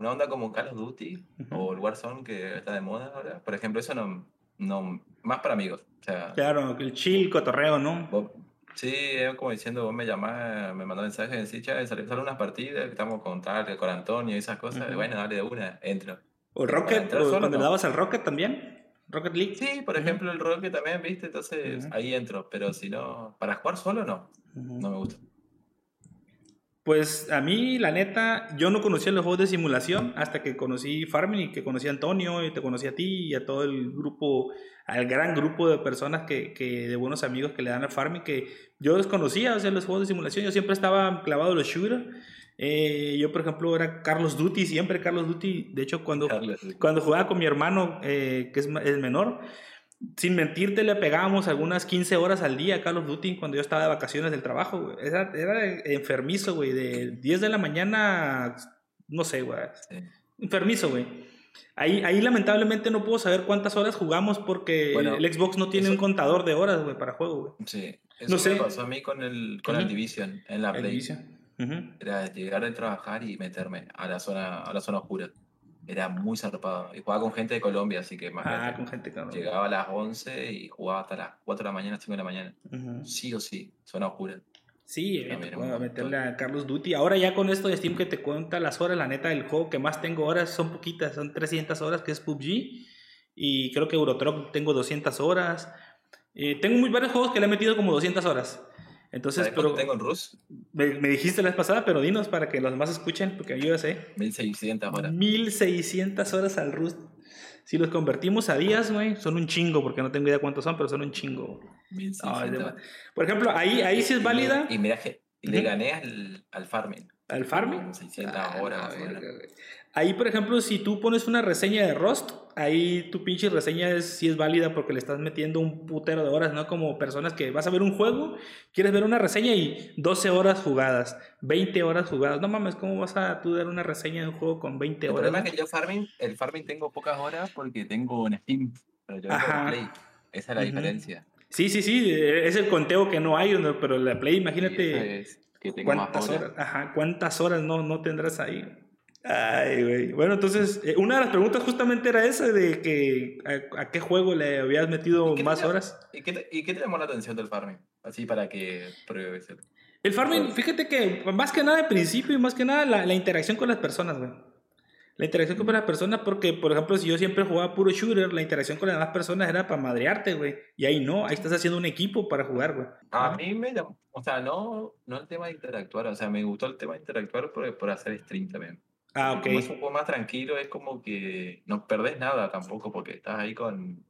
una onda como Call of Duty Ujú. o el Warzone que está de moda ahora. Por ejemplo, eso no, no más para amigos. O sea, Claro, el chill, cotorreo, ¿no? vos- sí, es como diciendo, vos me llamás, me mandás mensaje y decís, che, salen unas partidas, estamos con tal, con Antonio y esas cosas. Ujú. Bueno, dale de una, entro. O Rocket, o solo, cuando le no. dabas al Rocket también. Rocket League. Sí, por ejemplo, el Rocket también, ¿viste? Entonces ahí entro. Pero si no, para jugar solo no, no me gusta. Pues a mí, la neta, yo no conocía los juegos de simulación hasta que conocí Farming y que conocí a Antonio y te conocí a ti y a todo el grupo, al gran grupo de personas que, que de buenos amigos que le dan al Farming que yo desconocía, o sea, los juegos de simulación. Yo siempre estaba clavado en los shooters. Eh, yo, por ejemplo, era Carlos Duty, siempre Carlos Duty. De hecho, cuando, Carlos, cuando jugaba con mi hermano, eh, que es, es menor, sin mentirte, le pegábamos algunas 15 horas al día a Call of Duty cuando yo estaba de vacaciones del trabajo, güey. Era, era enfermizo, güey, de 10 de la mañana, no sé, güey. Enfermizo, güey. Ahí, ahí lamentablemente no puedo saber cuántas horas jugamos porque Bueno, el Xbox no tiene eso- un contador de horas, güey, para juego, güey. Sí, eso No sé. me pasó a mí con el, con el. Division en la El Play. Division. Ujú. Era llegar a trabajar y meterme a la zona, a la zona oscura. Era muy zarpado. Y jugaba con gente de Colombia, así que Ah, imagínate. con gente que no. Llegaba a las 11 y jugaba hasta las 4 de la mañana, 5 de la mañana. Ujú. Sí o sí, zona oscura. Sí, montón. meterle a Carlos Duty. Ahora ya con esto de Steam que te cuenta las horas, la neta, el juego que más tengo horas son poquitas, son 300 horas, que es PUBG. Y creo que Eurotruck tengo 200 horas. Eh, tengo muy varios juegos que le he metido como 200 horas. Entonces, ¿Sabes pero tengo en Rus? me, me dijiste la vez pasada, pero dinos para que los demás escuchen, porque yo ya sé. 1600 horas. 1600 horas al Rust. Si los convertimos a días, güey, son un chingo, porque no tengo idea cuántos son, pero son un chingo. No, es 1600. de- Por ejemplo, ahí, ahí sí es Y válida. Y mira que le gané al, al farming. ¿Al farming? Con 600 Ah, horas más. Ahí, por ejemplo, si tú pones una reseña de Rust, ahí tu pinche reseña es, sí es válida porque le estás metiendo un putero de horas, ¿no? Como personas que vas a ver un juego, quieres ver una reseña y 12 horas jugadas, 20 horas jugadas. No mames, ¿cómo vas a tú dar una reseña de un juego con 20 El horas? problema es que yo farming, el farming tengo pocas horas porque tengo en Steam, pero yo tengo Ajá. en Play. Esa es la diferencia. Sí, sí, sí, es el conteo que no hay, ¿no? pero la Play, imagínate es que tengo más cuántas horas. horas, ajá, cuántas horas no, no tendrás ahí. Ay, güey. Bueno, entonces, eh, una de las preguntas justamente era esa de que a, a qué juego le habías metido ¿Y qué más te- horas. ¿Y qué, te, ¿Y qué te llamó la atención del farming? Así para que pruebes. el- El farming, fíjate que más que nada al principio y más que nada la, la interacción con las personas, güey. La interacción con las personas, porque, por ejemplo, si yo siempre jugaba puro shooter, la interacción con las demás personas era para madrearte, güey. Y ahí no, ahí estás haciendo un equipo para jugar, güey. A mí me llamó, o sea, no, no el tema de interactuar, o sea, me gustó el tema de interactuar por, por hacer stream también. Ah, ok. Es un juego más tranquilo, es como que no perdés nada tampoco, porque estás ahí con,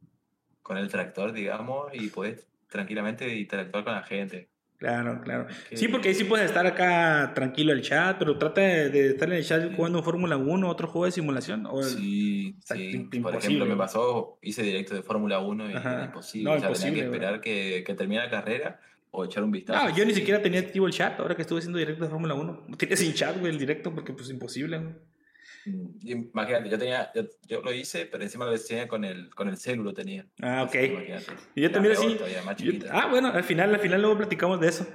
con el tractor, digamos, y puedes tranquilamente interactuar con la gente. Claro, claro. Sí, porque ahí sí puedes estar acá tranquilo el chat, pero trata de, de estar en el chat Sí. jugando Fórmula 1, otro juego de simulación. O el- Sí, sí. Por ejemplo, me pasó, hice directo de Fórmula 1 y Ajá. era imposible. No, o sea, imposible, tenía que esperar que, que termine la carrera o echar un vistazo. No, yo ni siquiera tenía activo el chat ahora que estuve haciendo directo de Fórmula 1. Tenía sin chat, güey, el directo porque pues imposible, güey. Mm, Imagínate, yo tenía, yo, yo lo hice, pero encima lo decía con el, con el celu lo tenía. Ah, ok. Imagínate. Y yo también así. ah, bueno, al final, al final luego platicamos de eso.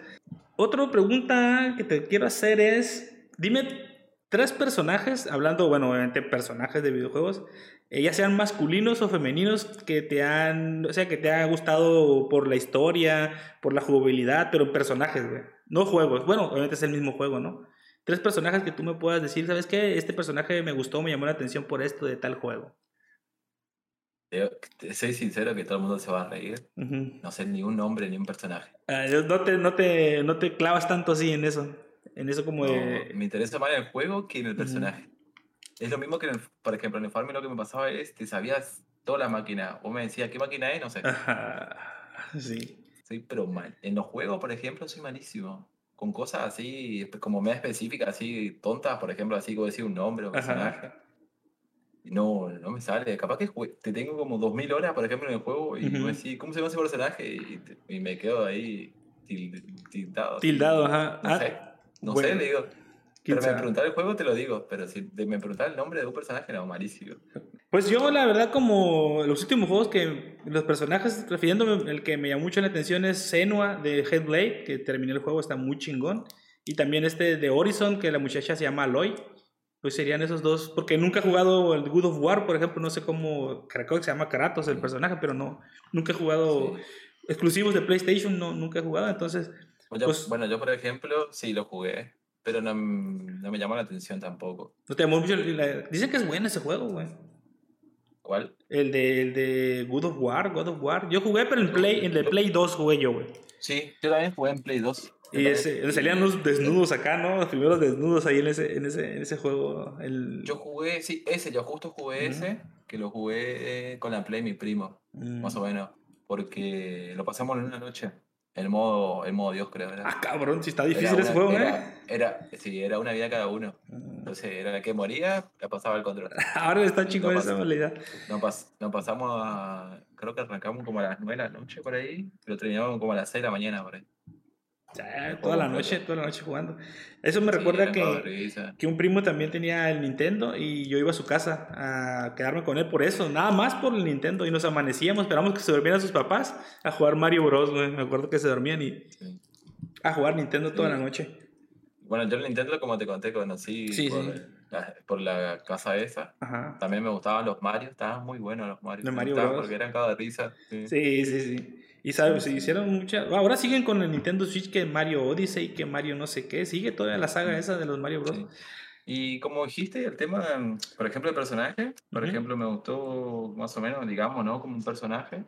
Otra pregunta que te quiero hacer es, dime tres personajes, hablando, bueno, obviamente personajes de videojuegos, eh, ya sean masculinos o femeninos, que te han, o sea, que te ha gustado por la historia, por la jugabilidad, pero personajes, güey. No juegos. Bueno, obviamente es el mismo juego, ¿no? Tres personajes que tú me puedas decir, ¿sabes qué? Este personaje me gustó, me llamó la atención por esto de tal juego. Yo, soy sincero que todo el mundo se va a reír. No sé ni un nombre ni un personaje. Ah, no, te, no, te, no te clavas tanto así en eso. En eso como No, de... me interesa más el juego que en el personaje. Es lo mismo que, en el- por ejemplo, en el Farming lo que me pasaba es que sabías toda la máquina. O me decías, ¿qué máquina es? No sé. Ajá, sí. Soy pero mal. En los juegos, por ejemplo, soy malísimo. Con cosas así, como media específicas, así tontas, por ejemplo, así como decir un nombre o personaje. No, no me sale. Capaz que te tengo como 2000 horas, por ejemplo, en el juego y Ujú. me decís, ¿cómo se llama ese personaje? Y, te- y me quedo ahí til- tildado. así. Tildado, ajá. No Ah, sé, no bueno, sé, le digo. Pero me sabe. preguntar el juego, te lo digo. Pero si me preguntar el nombre de un personaje, no, malísimo. Pues yo, la verdad, como los últimos juegos que los personajes, refiriéndome, el que me llamó mucho la atención es Senua de Headblade, que terminé el juego, está muy chingón. Y también este de Horizon, que la muchacha se llama Aloy. Pues serían esos dos, porque nunca he jugado el Good of War, por ejemplo, no sé cómo, creo que se llama Kratos el personaje, pero no, nunca he jugado exclusivos de PlayStation, no, nunca he jugado, entonces... Pues, bueno, yo por ejemplo, sí lo jugué, pero no, no, me llamó la atención tampoco. No te mucho. Dicen que es bueno ese juego, güey. ¿Cuál? El de, el de God of War, God of War. Yo jugué, pero en Play, en el Play 2 jugué yo, güey. Sí, yo también jugué en Play 2. Y ese, salían los desnudos acá, ¿no? Los primeros desnudos ahí en ese, en ese, en ese juego. El... Yo jugué, sí, ese, yo justo jugué ese, que lo jugué con la Play mi primo, mm. más o menos, porque lo pasamos en una noche. El modo, el modo Dios, creo. Era. Ah, cabrón, si está difícil ese juego, era, ¿eh? Era, sí, era una vida cada uno. Mm. Entonces, era la que moría, la pasaba el control. Ahora está chingón esa modalidad. Nos, pas, pasamos a. Creo que arrancamos como a las 9 de la noche por ahí, pero terminamos como a las 6 de la mañana por ahí toda la noche, toda la noche jugando. Eso me recuerda que, que un primo también tenía el Nintendo y yo iba a su casa a quedarme con él por eso, nada más por el Nintendo y nos amanecíamos, esperamos que se durmieran sus papás a jugar Mario Bros, Me acuerdo que se dormían y a jugar Nintendo toda la noche. Bueno, yo el Nintendo, como te conté, conocí por, La, por, La, casa esa. También me gustaban los Mario, estaban muy buenos los Mario. Los Mario Bros. Porque eran cada risa. Sí, sí, sí. Y sabes, se hicieron muchas. Ahora siguen con el Nintendo Switch que Mario Odyssey, que Mario no sé qué. Sigue toda la saga esa de los Mario Bros. Y como dijiste, el tema, por ejemplo, el personaje, por ejemplo, me gustó más o menos, digamos, ¿no? Como un personaje.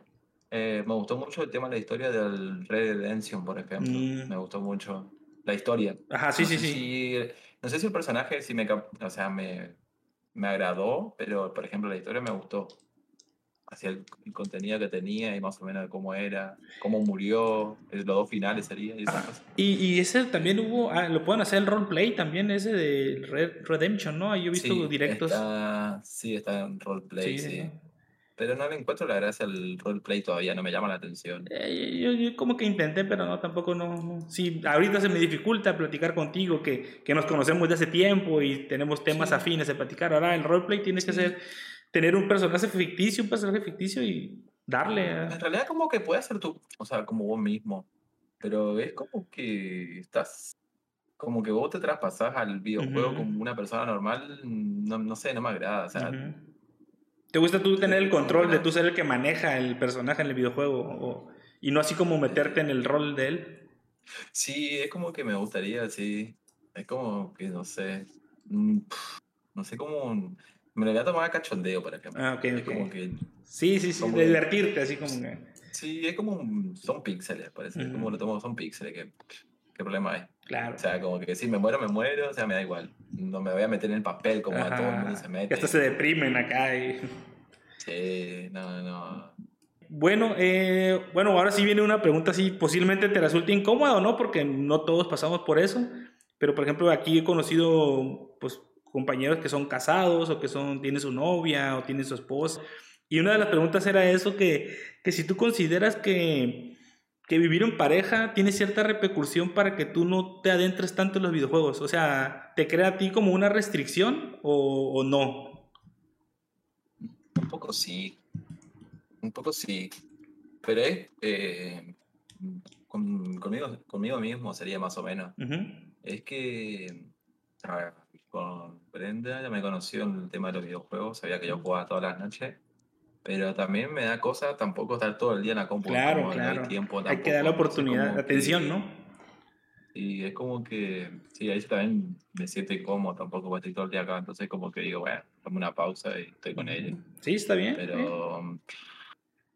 Eh, me gustó mucho el tema de la historia del Red Redemption, por ejemplo. Mm. Me gustó mucho la historia. Ajá, sí, sí, sí. no sé si el personaje sí me, o sea, me, me agradó, pero por ejemplo la historia me gustó hacia el, contenido que tenía y más o menos de cómo era, cómo murió, los dos finales sería y Y, y, ese también hubo, ah, lo pueden hacer el roleplay también, ese de Red Redemption, ¿no? Yo he visto directos. sí, está en roleplay, sí. Pero no le encuentro la gracia al roleplay todavía, no me llama la atención. Eh, yo, yo, como que intenté, pero no, tampoco no, Sí, ahorita se me dificulta platicar contigo, que, que nos conocemos de hace tiempo y tenemos temas afines de platicar. Ahora el roleplay tiene que ser tener un personaje ficticio, un personaje ficticio y darle. En realidad, como que puede ser tú, o sea, como vos mismo. Pero es como que estás. Como que vos te traspasás al videojuego como una persona normal, no, no, sé, no me agrada. O sea, ¿Te gusta tú tener el control de tú ser el que maneja el personaje en el videojuego? O, y no así como meterte en el rol de él. Sí, es como que me gustaría, sí. Es como que, no sé. Mm, no sé cómo. Me lo voy a tomar a cachondeo, por ejemplo. Ah, ok, es como que. Sí, sí, sí, divertirte, así como que. Sí, es como. Son píxeles, parece. Es como lo tomo, son píxeles. ¿Qué, ¿Qué problema hay? Claro. O sea, como que si me muero, me muero, o sea, me da igual. No me voy a meter en el papel como a todo el mundo se mete. Hasta se deprimen acá y. Sí, no, no. Bueno, eh, bueno, ahora sí viene una pregunta así, posiblemente te resulte incómoda o no, porque no todos pasamos por eso. Pero, por ejemplo, aquí he conocido, pues, compañeros que son casados o que son, tienen su novia o tienen su esposa. Y una de las preguntas era eso, que, que si tú consideras que, que vivir en pareja tiene cierta repercusión para que tú no te adentres tanto en los videojuegos. O sea, ¿te crea a ti como una restricción o, o no? Un poco sí. Un poco sí. Pero es... Eh, conmigo, conmigo mismo sería más o menos. Es que... A ver, con Brenda, ya me conoció en el tema de los videojuegos, sabía que yo jugaba todas las noches, pero también me da cosa tampoco estar todo el día en la computadora. Claro, claro. hay que dar la oportunidad, atención, ¿no? Y es como que, sí, ahí también me siento incómodo, tampoco voy a estar todo el día acá, entonces como que digo, bueno, tomo una pausa y estoy con ella. Sí, está bien. Pero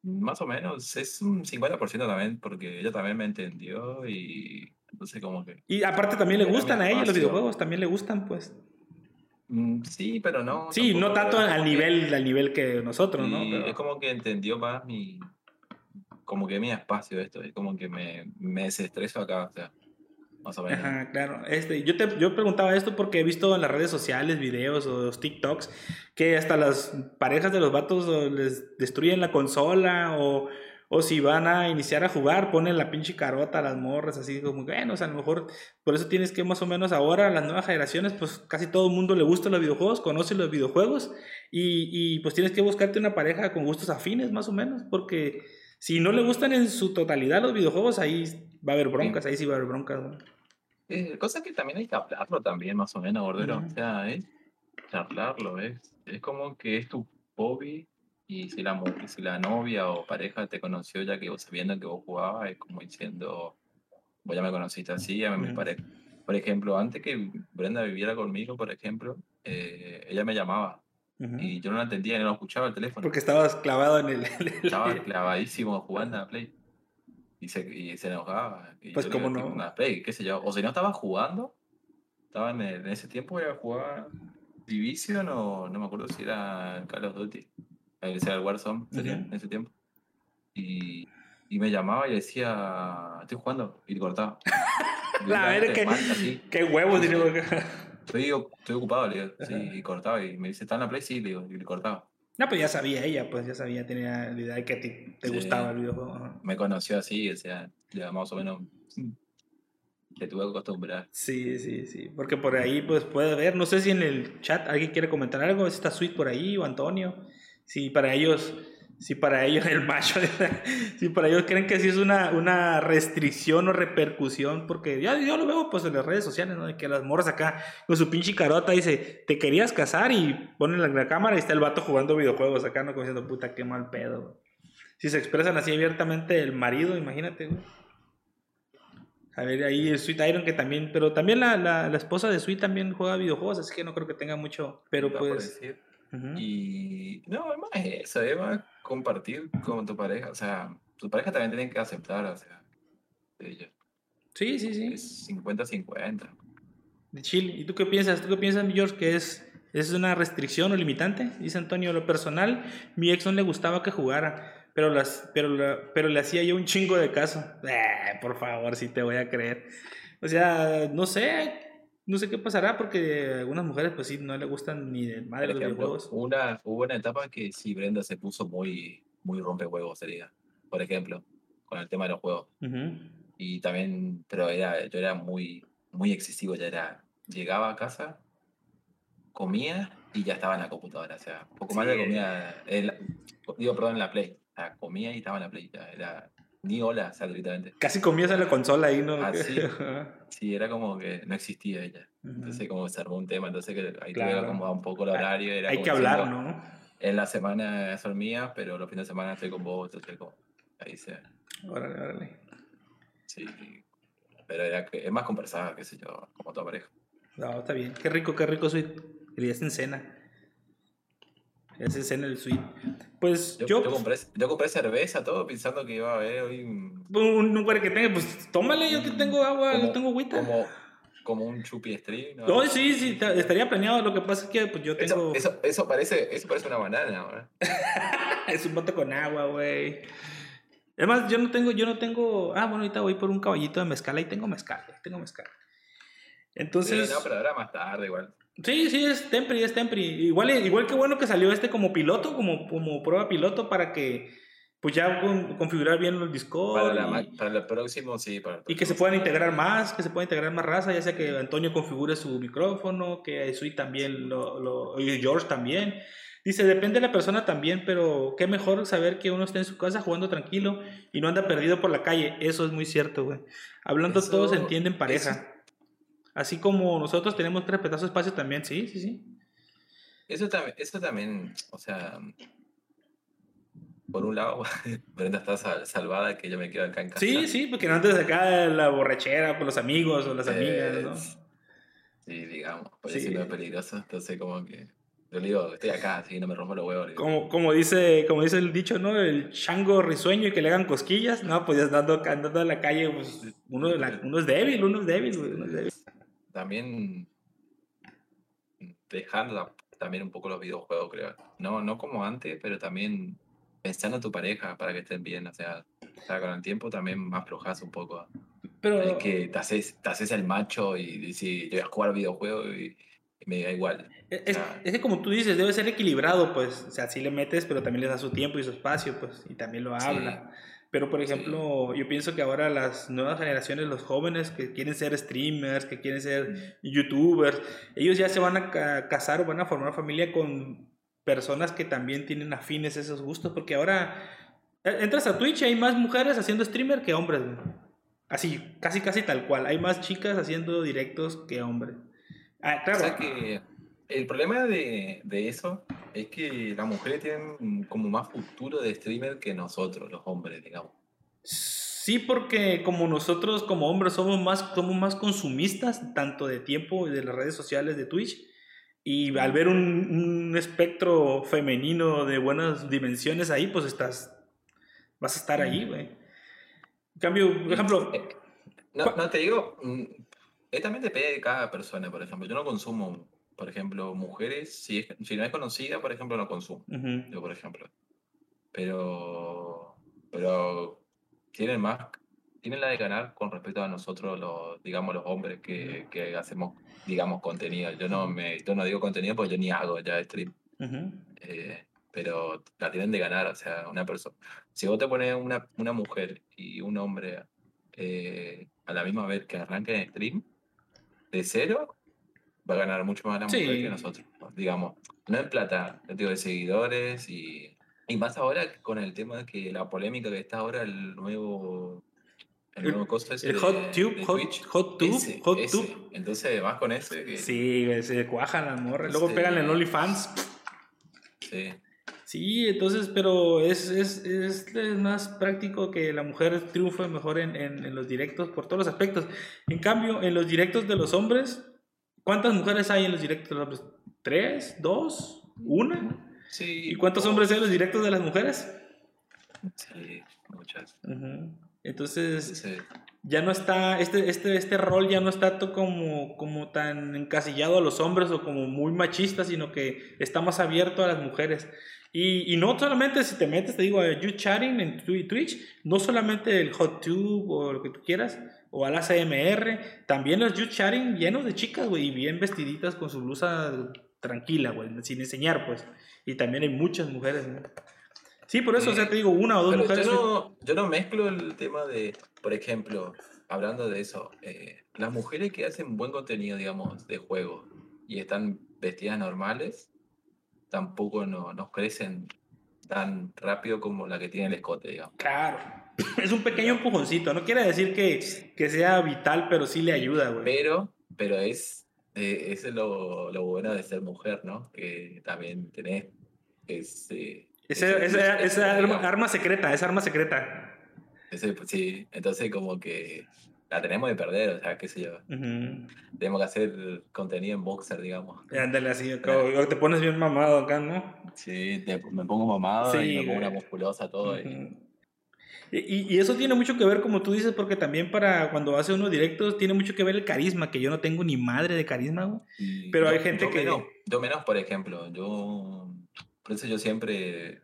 más o menos es un 50% también, porque ella también me entendió y entonces como que... Y aparte también le gustan a ella los videojuegos, también le gustan, pues. Mm, sí, pero no. Sí, no tanto al nivel, al nivel que nosotros, ¿no? Es como que entendió más mi. Como que mi espacio esto, es como que me, me desestreso acá, o sea. Más o menos. Ajá, claro. Este, yo, te, yo preguntaba esto porque he visto en las redes sociales videos o los TikToks que hasta las parejas de los vatos les destruyen la consola o o si van a iniciar a jugar, ponen la pinche carota a las morras, así como, bueno, o sea, a lo mejor por eso tienes que más o menos ahora, las nuevas generaciones, pues casi todo el mundo le gusta los videojuegos, conoce los videojuegos, y, y pues tienes que buscarte una pareja con gustos afines, más o menos, porque si no le gustan en su totalidad los videojuegos, ahí va a haber broncas, ahí sí va a haber broncas. Eh, cosa que también hay que hablarlo también, más o menos, gordero. Ujú. O sea, es charlarlo, ¿ves? Es como que es tu hobby y si la, si la novia o pareja te conoció ya que vos sabiendo que vos jugabas, es como diciendo, vos ya me conociste así, ya me parezco. Por ejemplo, antes que Brenda viviera conmigo, por ejemplo, eh, ella me llamaba y yo no la entendía, no escuchaba el teléfono. Porque estabas clavado en el... Estaba clavadísimo jugando a la Play. Y se, y se enojaba. Y Pues, yo le digo, ¿cómo "Tipo, no? una Play, qué sé yo. O si no estaba jugando, estaba en, el- en ese tiempo ya jugaba Division o no me acuerdo si era Call of Duty. Era el Warzone, en ese tiempo. Y, y me llamaba y decía, estoy jugando. Y cortaba. La verga, mal, así. qué huevos, diría. Estoy, estoy ocupado, le digo. Sí, y cortaba. Y me dice, ¿está en la Play? Sí, le digo. Y le cortaba. No, pues ya sabía ella, pues ya sabía, tenía la idea de que a ti te Sí. gustaba el videojuego. ajá. Me conoció así, o sea, ya más o menos te tuve que acostumbrar. Sí, sí, sí. Porque por ahí, pues puede ver. No sé si en el chat alguien quiere comentar algo. Si está Sweet por ahí o Antonio. Si para ellos, si para ellos el macho, si para ellos creen que sí es una, una restricción o repercusión. Porque yo, yo lo veo pues en las redes sociales, ¿no? De que las morras acá con su pinche carota dice, te querías casar y ponen la, la cámara y está el vato jugando videojuegos acá, ¿no? Como diciendo, puta, qué mal pedo. güey". Si se expresan así abiertamente el marido, imagínate, güey. A ver, ahí el Sweet Iron que también, pero también la, la, la esposa de Sweet también juega videojuegos, así que no creo que tenga mucho, pero por pues... ujú. Y no, es más eso, es más compartir con tu pareja. O sea, tu pareja también tiene que aceptar, o sea, ella. Sí, sí, sí, Es 50-50. de chill. ¿Y tú qué piensas? ¿Tú qué piensas, George, que es, es una restricción o limitante? Dice Antonio, lo personal, mi ex no le gustaba que jugara, pero, las, pero, la- pero le hacía yo un chingo de caso. Eh, por favor, sí te voy a creer. O sea, no sé, no sé qué pasará porque a algunas mujeres pues sí, no le gustan ni de madre Por los ejemplo, videojuegos. una, hubo una etapa que sí Brenda se puso muy, muy rompehuevos, sería. Por ejemplo, con el tema de los juegos. Ujú. Y también, pero era, yo era muy, muy excesivo, ya era, llegaba a casa, comía y ya estaba en la computadora, o sea, poco más de Sí. comida, en la- digo, perdón, en la Play, o sea, comía y estaba en la Play, ya era, ni hola, o sea, directamente. Casi comías a la consola ahí, ¿no? Ah, sí. Era como que no existía ella, entonces como se armó un tema, entonces que ahí tuve Claro. que acomodar un poco el horario, era Hay que hablar, diciendo, ¿no? En la semana son mías, pero los fines de semana estoy con vos, entonces como, ahí se, Órale, órale. sí, pero era que, es más conversada, qué sé yo, como toda pareja. No, está bien. Qué rico, qué rico sweet. El día es en cena. Es en cena el sweet. Pues Yo, yo, yo compré, yo compré cerveza, todo pensando que iba a haber hoy un- un lugar que tenga, pues tómale, yo que tengo agua, yo como- tengo agüita. como, como un chupi stream. ¿no? No, sí, sí, ta- estaría planeado. Lo que pasa es que pues yo tengo. Eso, eso, eso parece, eso parece una banana, es un bote con agua, güey. Además, yo no tengo, yo no tengo. Ah, bueno, ahorita voy por un caballito de mezcal. Ahí tengo mezcal, güey, tengo mezcal. Entonces. Sí, no, pero ahora más tarde igual. Sí, sí, es Tempri, es Tempri. Igual, igual que bueno que salió este como piloto, como, como prueba piloto para que pues ya con- configurar bien el Discord Para, y, para el próximo, sí. Para el y que se próximo, puedan integrar más, que se pueda integrar más raza, ya sea que Antonio configure su micrófono, que Sweet también lo, lo y George también. Dice, depende de la persona también, pero qué mejor saber que uno está en su casa jugando tranquilo y no anda perdido por la calle. Eso es muy cierto, güey. Hablando Eso- todos entienden pareja. eso- Así como nosotros tenemos que respetar su espacio también, sí, sí, sí. Eso también, eso también, o sea, por un lado, Brenda está sal- salvada que yo me quedo acá en casa. Sí, sí, porque no antes acá la borrachera con los amigos o las amigas, ¿no? Sí, digamos, por Sí. eso no es peligroso. Entonces, como que. Yo le digo, estoy acá, así que no me rompo los huevos. Como, como, dice, como dice el dicho, ¿no? El chango risueño y que le hagan cosquillas. No, pues ya andando, andando en la calle, pues uno, la- uno es débil, uno es débil, uno es débil. También dejando la- también un poco los videojuegos, creo. No, no como antes, pero también pensando en tu pareja para que estén bien. O sea, o sea, con el tiempo también más flojas un poco. Pero, Es que te haces, te haces el macho y dices, yo voy a jugar videojuegos y, y me da igual. es, Ah. es que como tú dices, debe ser equilibrado, pues. O sea, sí le metes, pero también le das su tiempo y su espacio, pues. Y también lo Sí. Pero, por Sí. ejemplo, yo pienso que ahora las nuevas generaciones, los jóvenes que quieren ser streamers, que quieren ser youtubers, ellos ya se van a ca- casar o van a formar familia con personas que también tienen afines a esos gustos, porque ahora eh, entras a Twitch y hay más mujeres haciendo streamer que hombres, güey. Así, casi, casi tal cual. Hay más chicas haciendo directos que hombres. Ah, claro. O sea que el problema de, de eso es que las mujeres tienen como más futuro de streamer que nosotros, los hombres, digamos. Sí, porque como nosotros como hombres somos más, somos más consumistas, tanto de tiempo y de las redes sociales de Twitch, y al ver un, un espectro femenino de buenas dimensiones ahí, pues estás, vas a estar ahí, güey. En cambio, por ejemplo... Eh, no, no, te digo, mm, es también depende de cada persona, por ejemplo. Yo no consumo, por ejemplo, mujeres, si, es, si no es conocida, por ejemplo, no consumo. ujú. Yo, por ejemplo. Pero, pero tienen más, tienen la de ganar con respecto a nosotros, los, digamos, los hombres que, que hacemos, digamos, contenido. Yo no, me, yo no digo contenido porque yo ni hago ya stream. Ujú. eh, pero la tienen de ganar, o sea, una persona. Si vos te pones una, una mujer y un hombre eh, a la misma vez que arranquen en stream, de cero, va a ganar mucho más la mujer Sí. que nosotros. Digamos, no en plata, digo de seguidores y, y más ahora con el tema de que la polémica que está ahora, el nuevo. El El- nuevo costo ese El de- hot tube, hot, hot tube, Ese, hot ese. tube. Entonces, más con ese. Que, Sí, se cuajan las morras. Luego Sí. pegan en OnlyFans. sí. Sí, entonces, pero es, es, es, es más práctico que la mujer triunfe mejor en, en, en los directos por todos los aspectos. En cambio, en los directos de los hombres, ¿cuántas mujeres hay en los directos de los hombres? ¿Tres? ¿Dos? ¿Una? Sí, ¿Y cuántos o- hombres hay en los directos de las mujeres? Sí, muchas. Ujú. Entonces, Sí. ya no está, este, este, este rol ya no está como, como tan encasillado a los hombres o como muy machista, sino que está más abierto a las mujeres. Y, y no solamente si te metes, te digo, a You Chatting en Twi- Twitch, no solamente el Hot Tube o lo que tú quieras, o al ACMR, también los You Chatting llenos de chicas, güey, y bien vestiditas con su blusa tranquila, güey, sin enseñar, pues. Y también hay muchas mujeres, ¿no? Sí, por eso, o sea, te digo, una o dos Pero mujeres. yo no, yo no mezclo el tema de, por ejemplo, hablando de eso, eh, las mujeres que hacen buen contenido, digamos, de juego y están vestidas normales, tampoco no, nos crecen tan rápido como la que tiene el escote, digamos. Claro. Es un pequeño empujoncito. No quiere decir que, que sea vital, pero sí le ayuda, güey. Pero, pero es, eh, eso es lo, lo bueno de ser mujer, ¿no? Que también tenés ese... Ese- esa, ese, esa arma, arma secreta, esa arma secreta. Ese, pues, sí, entonces como que la tenemos de perder, o sea, qué sé yo. Ujú. Tenemos que hacer contenido en boxer, digamos. Y Ándale así, o te pones bien mamado acá, ¿no? Sí, te- me pongo mamado Sí, y me pongo una musculosa, todo. y- Ujú. Y, y- y eso tiene mucho que ver, como tú dices, porque también para cuando hace unos directos tiene mucho que ver el carisma, que yo no tengo ni madre de carisma, güey. y Pero hay gente yo que- Menos, yo menos, por ejemplo, yo... Por eso yo siempre...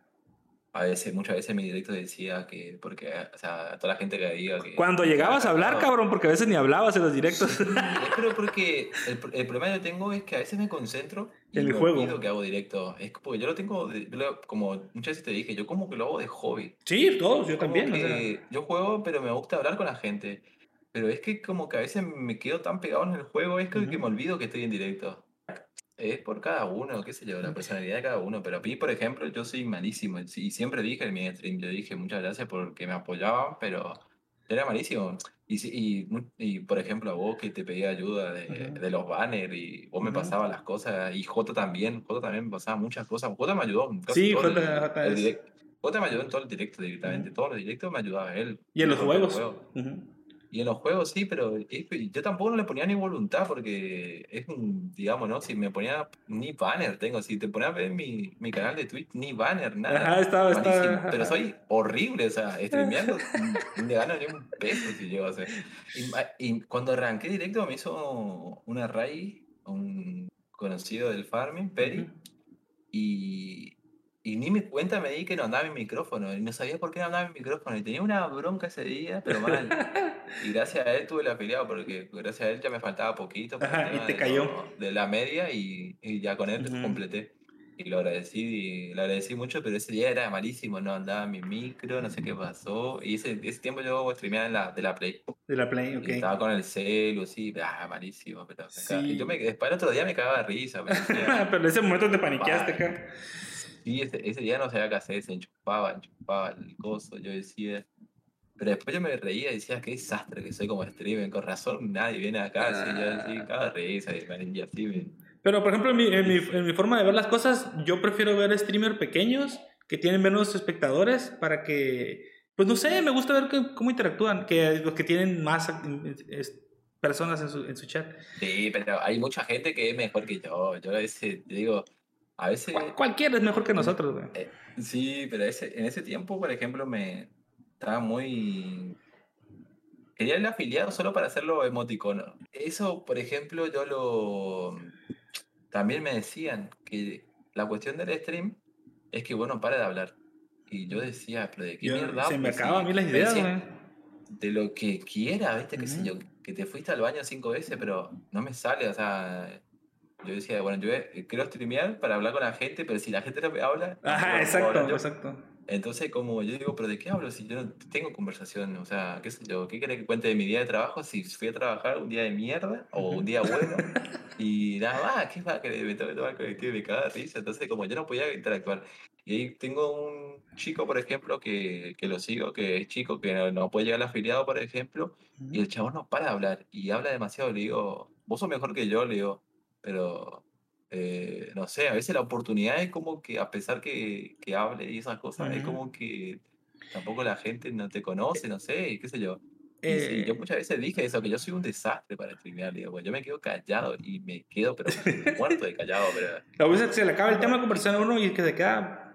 A veces, muchas veces en mi directo decía que... Porque, o sea, a toda la gente que diga que... Cuando llegabas a hablar, cabrón, porque a veces ni hablabas en los directos. Sí, pero porque el, el problema que tengo es que a veces me concentro el me juego. que hago directo. Es porque yo lo tengo, lo- como muchas veces te dije, yo como que lo hago de hobby. sí, todos, yo Como también. o sea. que yo juego, pero me gusta hablar con la gente. Pero es que como que a veces me quedo tan pegado en el juego, es que, que Ujú. me olvido que estoy en directo. Es por cada uno, qué sé yo, la personalidad de cada uno. Pero a mí, por ejemplo, yo soy malísimo. Y siempre dije en mi stream, yo dije muchas gracias porque me apoyaban, pero yo era malísimo. Y, y, y, por ejemplo, a vos que te pedía ayuda de, los banners y vos me pasabas las cosas. Y Jota también, Jota también me pasaba muchas cosas. Jota me ayudó. Sí, Jota- me ayudó en todo el directo directamente. Todos los directos me ayudaba él. Y en los juegos. juego. Y en los juegos sí, pero yo tampoco no le ponía ni voluntad porque es un, digamos, ¿no? Si me ponía ni banner tengo, si te ponías a ver mi, mi canal de Twitch, ni banner, nada. Ajá, estaba, estaba. Pero soy horrible, o sea, streameando no le gano ni un peso si llego a hacer. Y, cuando arranqué directo me hizo una raíz, un conocido del farming, Peri, y, y ni me cuenta me di que no andaba mi micrófono y no sabía por qué no andaba mi micrófono y tenía una bronca ese día, pero mal. Y gracias a él tuve la afiliado porque gracias a él ya me faltaba poquito Ajá, y te de cayó. de la media y, y ya con él Ujú. completé. Y lo agradecí, y lo agradecí mucho, pero ese día era malísimo, no andaba mi micro, no sé qué pasó. Y ese, ese tiempo yo streameaba en la, de la Play. De la Play, ok. Y estaba con el celu, sí, ah, malísimo. Pero, Sí. y yo me, después el otro día me cagaba de risa. decía, Pero en ese momento te paniqueaste acá. Sí, ese, ese día no sabía qué hacer, se enchufaba, enchufaba el coso. Yo decía, Pero después yo me reía y decía, qué desastre que soy como streamer, con razón nadie viene acá, así, yo así, Ah. cada risa, y y así, me- Pero, por ejemplo, en mi, en, mi, en mi forma de ver las cosas, yo prefiero ver streamers pequeños que tienen menos espectadores para que, pues no sé, me gusta ver que- cómo interactúan, que los que tienen más es- personas en su, en su chat. Sí, pero hay mucha gente que es mejor que yo, yo a veces, te digo, a veces... Cual- cualquiera es mejor que nosotros, güey. Eh, sí, pero ese, en ese tiempo, por ejemplo, me estaba muy... Quería el afiliado solo para hacerlo emoticono. Eso, por ejemplo, yo lo... También me decían que la cuestión del stream es que, bueno, para de hablar. Y yo decía, pero de qué Yo- mierda. se me hablo? acaban a mí las ideas, güey. De lo que quiera, ¿viste? Qué sé Ujú. yo, que te fuiste al baño cinco veces, pero no me sale, o sea... Yo decía, bueno, yo eh, quiero streamear para hablar con la gente, pero si la gente no me habla... Ajá, exacto, yo. exacto. Entonces, como yo digo, pero ¿de qué hablo si yo no tengo conversación? O sea, qué sé yo, ¿qué querés que cuente de mi día de trabajo si fui a trabajar un día de mierda o un día bueno? Y nada más, ¿qué va querer? Me tengo que tomar el colectivo y me risa. Entonces, como yo no podía interactuar. Y ahí tengo un chico, por ejemplo, que, que lo sigo, que es chico, que no, no puede llegar al afiliado, por ejemplo, y el chabón no para de hablar y habla demasiado. Le digo, vos sos mejor que yo, le digo, pero eh, no sé, a veces la oportunidad es como que, a pesar que, que hable y esas cosas, es Ujú. como que tampoco la gente no te conoce, no sé, y qué sé yo. Y sí, yo Eh, muchas veces dije eso, que yo soy un desastre para streamear, digo, pues yo me quedo callado y me quedo, pero muerto de callado, pero a veces se le acaba el tema de conversación a uno y que se queda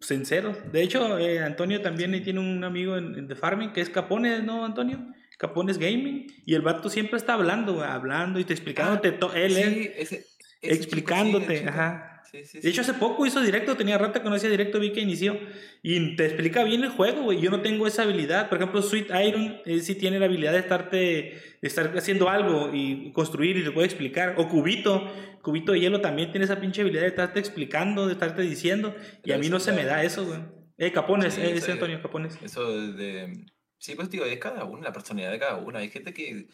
sincero. De hecho, eh, Antonio también tiene un amigo en, en The Farming que es Capones, ¿no, Antonio? Capones Gaming. Y el vato siempre está hablando, güey, hablando y te explicándote. to- él, sí, ese, ese chico, sí, el explicándote, chico. ajá. Sí, sí, De hecho, hace poco hizo directo, tenía rato que no hacía directo, vi que inició. Y te explica bien el juego, güey. Yo no tengo esa habilidad. Por ejemplo, Sweet Iron, él sí tiene la habilidad de estarte, de estar haciendo algo y construir y te puede explicar. O Cubito, Cubito de Hielo también tiene esa pinche habilidad de estarte explicando, de estarte diciendo. Y Pero a mí no se me da eso, güey. Eh, Capones, eh, ese Antonio Capones. Eso de... Sí, pues digo, es cada uno, la personalidad de cada uno. Hay gente que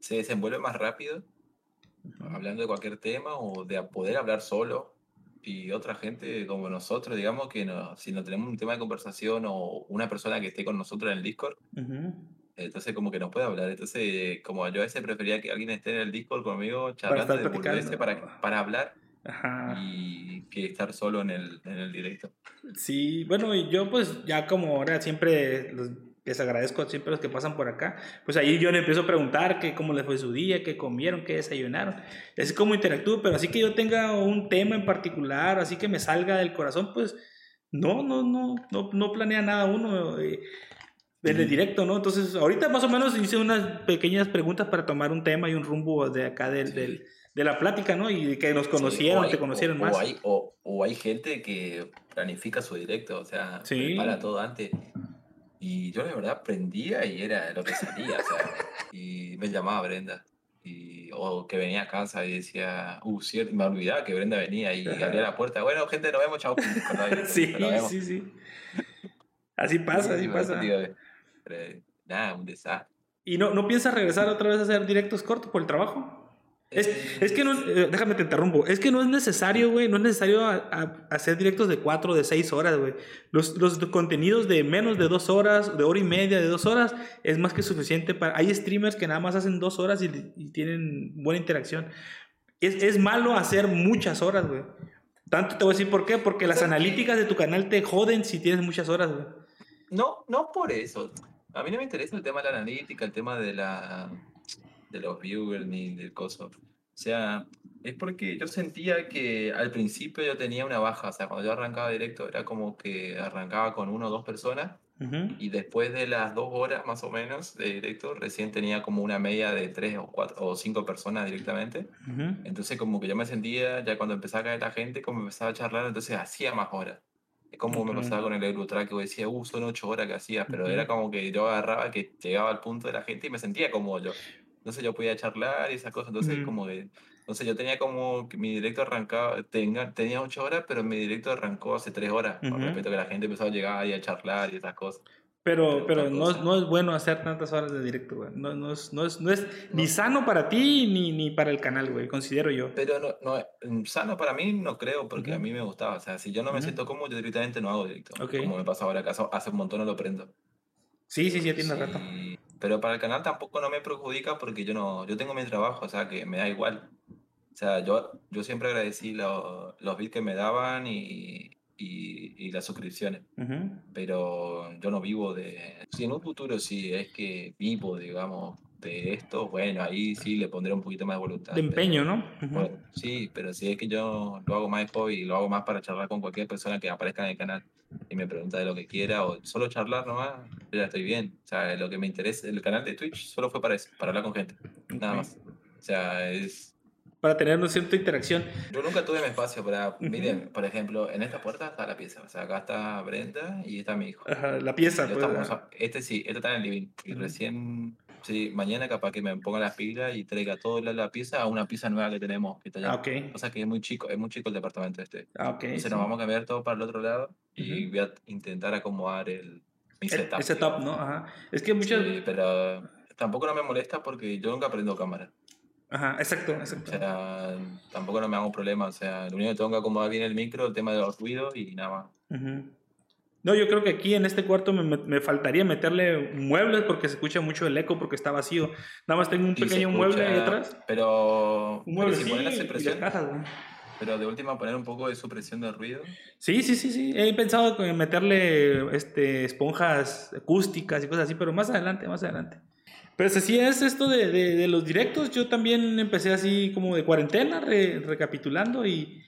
se desenvuelve más rápido hablando de cualquier tema o de poder hablar solo. Y otra gente como nosotros, digamos, que no, si no tenemos un tema de conversación o una persona que esté con nosotros en el Discord, entonces como que nos puede hablar. Entonces, como yo a veces prefería que alguien esté en el Discord conmigo charlando estar de para, para hablar Ajá. y que estar solo en el, en el directo. Sí, bueno, y yo pues ya como ahora siempre los- les agradezco siempre a los que pasan por acá, pues ahí yo le empiezo a preguntar que cómo les fue su día, qué comieron, qué desayunaron, así como interactúo, pero así que yo tenga un tema en particular, así que me salga del corazón, pues no, no, no, no, no planea nada uno eh, el Ujú. directo, ¿no? Entonces ahorita más o menos hice unas pequeñas preguntas para tomar un tema y un rumbo de acá del, Sí. del- de la plática, ¿no? Y que nos Sí, conocieron, o hay- te conocieron o- más. O hay, o, o hay gente que planifica su directo, o sea, Sí. prepara todo antes. Y yo la verdad prendía y era lo que salía, o y me llamaba Brenda. Y, o que venía a casa y decía, uh, cierto, me olvidaba que Brenda venía y Ajá. abría la puerta. Bueno, gente, nos vemos, chao. Sí, vemos. sí, sí. Así pasa, así pasa. pero, nada, un desastre. ¿Y no, no piensas regresar otra vez a hacer directos cortos por el trabajo? Es, es que no, eh, déjame te interrumpo, es que no es necesario, güey, no es necesario a- a- hacer directos de 4 o de 6 horas, güey. Los, los contenidos de menos de 2 horas, de hora y media, de 2 horas, es más que suficiente para... Hay streamers que nada más hacen 2 horas y, y tienen buena interacción. Es, es malo hacer muchas horas, güey. Tanto te voy a decir por qué, porque las analíticas de tu canal te joden si tienes muchas horas, güey. No, no por eso. A mí no me interesa el tema de la analítica, el tema de la de los viewers ni del coso. O sea, es porque yo sentía que al principio yo tenía una baja. O sea, cuando yo arrancaba directo era como que arrancaba con una o dos personas y después de las dos horas más o menos de directo recién tenía como una media de tres o cuatro o cinco personas directamente. Entonces como que yo me sentía, ya cuando empezaba a caer la gente, como empezaba a charlar, entonces hacía más horas. Es como me pasaba con el Eurotrack, que decía, uh, son ocho horas que hacía, pero era como que yo agarraba que llegaba al punto de la gente y me sentía como yo. Entonces yo podía charlar y esas cosas, entonces Ujú. como que, entonces yo tenía como que mi directo arrancaba, tenga, tenía ocho horas, pero mi directo arrancó hace tres horas, con Ujú. respecto a que la gente empezó a llegar y a charlar y esas cosas. Pero, Pero no, es- no es bueno hacer tantas horas de directo, güey. No, no, es, no, es, no es ni sano para ti ni, ni para el canal, güey. Considero yo. Pero no, no, mm, sano para mí no creo, porque a Ujú. mí me gustaba. O sea, si yo no me Ujú. siento cómodo, yo directamente no hago directo. Ok. Como me pasa ahora, que hace un montón no lo prendo. Sí, sí, sí, tiene rato. Pero para el canal tampoco no me perjudica porque yo no, yo tengo mi trabajo, o sea que me da igual. O sea, yo, yo siempre agradecí los bits que me daban y, y, las suscripciones. Pero yo no vivo de... Si en un futuro sí es que vivo, digamos, de esto, bueno, ahí sí le pondré un poquito más de voluntad. De empeño, ¿no? sí, pero si es que yo lo hago más de hobby y lo hago más para charlar con cualquier persona que aparezca en el canal y me pregunta de lo que quiera o solo charlar nomás, yo ya estoy bien. O sea, lo que me interesa, el canal de Twitch solo fue para eso, para hablar con gente, nada más. O sea, es para tener una cierta interacción. Yo nunca tuve mi espacio para, miren, por ejemplo, en esta puerta está la pieza, o sea, acá está Brenda y está mi hijo. la pieza. Pues, este sí, este está en el living. Y recién, sí, mañana capaz que me ponga las pilas y traiga toda la, pieza a una pieza nueva que tenemos. Que está allá. Ah, O sea que es muy chico, es muy chico el departamento este. Ah, okay, Entonces nos vamos a cambiar todo para el otro lado y voy a intentar acomodar el, mi setup. El, setup, ¿no? Ajá. Es que muchas... Sí, pero tampoco no me molesta porque yo nunca aprendo cámara. Ajá, exacto, exacto. O sea, tampoco no me hago problema. O sea, lo único que tengo que acomodar bien el micro, el tema de los ruidos y nada más. No, yo creo que aquí en este cuarto me, me, faltaría meterle muebles porque se escucha mucho el eco porque está vacío. Nada más tengo un pequeño mueble ahí atrás. Pero, un mueble si la supresión, pero de última poner un poco de supresión de ruido. Sí, sí, sí, sí. He pensado en meterle este, esponjas acústicas y cosas así, pero más adelante, más adelante. Pero si es esto de, de, los directos. Yo también empecé así como de cuarentena, recapitulando y,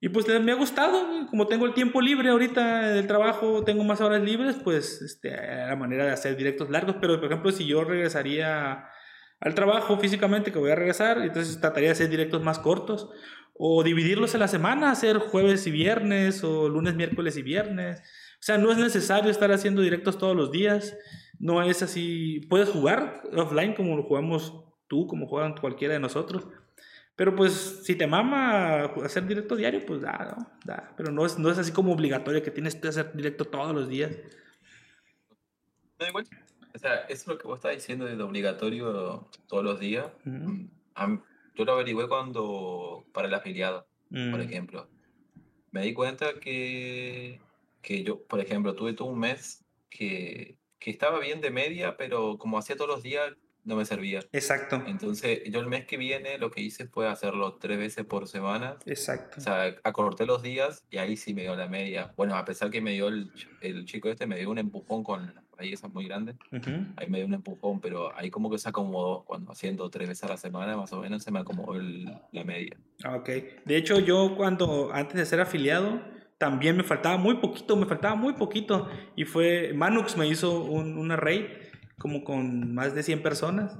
y pues me ha gustado. Como tengo el tiempo libre ahorita del trabajo, tengo más horas libres, pues este, la manera de hacer directos largos. Pero por ejemplo, si yo regresaría al trabajo físicamente, que voy a regresar, entonces trataría de hacer directos más cortos o dividirlos en la semana, hacer jueves y viernes o lunes, miércoles y viernes. O sea, no es necesario estar haciendo directos todos los días no es así. Puedes jugar offline como jugamos tú, como juegan cualquiera de nosotros. Pero pues si te mama hacer directo diario, pues da, ¿no? Da. Pero no es, no es así como obligatorio que tienes que hacer directo todos los días. Sea, eso es lo que vos estás diciendo de obligatorio todos los días. Mm, yo lo averigüé cuando, para el afiliado, por mm. ejemplo. Me di cuenta que, que yo, por ejemplo, tuve todo un mes que que estaba bien de media, pero como hacía todos los días, no me servía. Exacto. Entonces, yo el mes que viene lo que hice fue hacerlo tres veces por semana. Exacto. O sea, acorté los días y ahí sí me dio la media. Bueno, a pesar que me dio el, el chico este, me dio un empujón con ahí esa muy grande. Ahí me dio un empujón, pero ahí como que se acomodó. Cuando haciendo tres veces a la semana, más o menos, se me acomodó la media. Ah, ok. De hecho, yo cuando, antes de ser afiliado, también me faltaba muy poquito, me faltaba muy poquito. Y fue, Manux me hizo un, una raid como con más de 100 personas.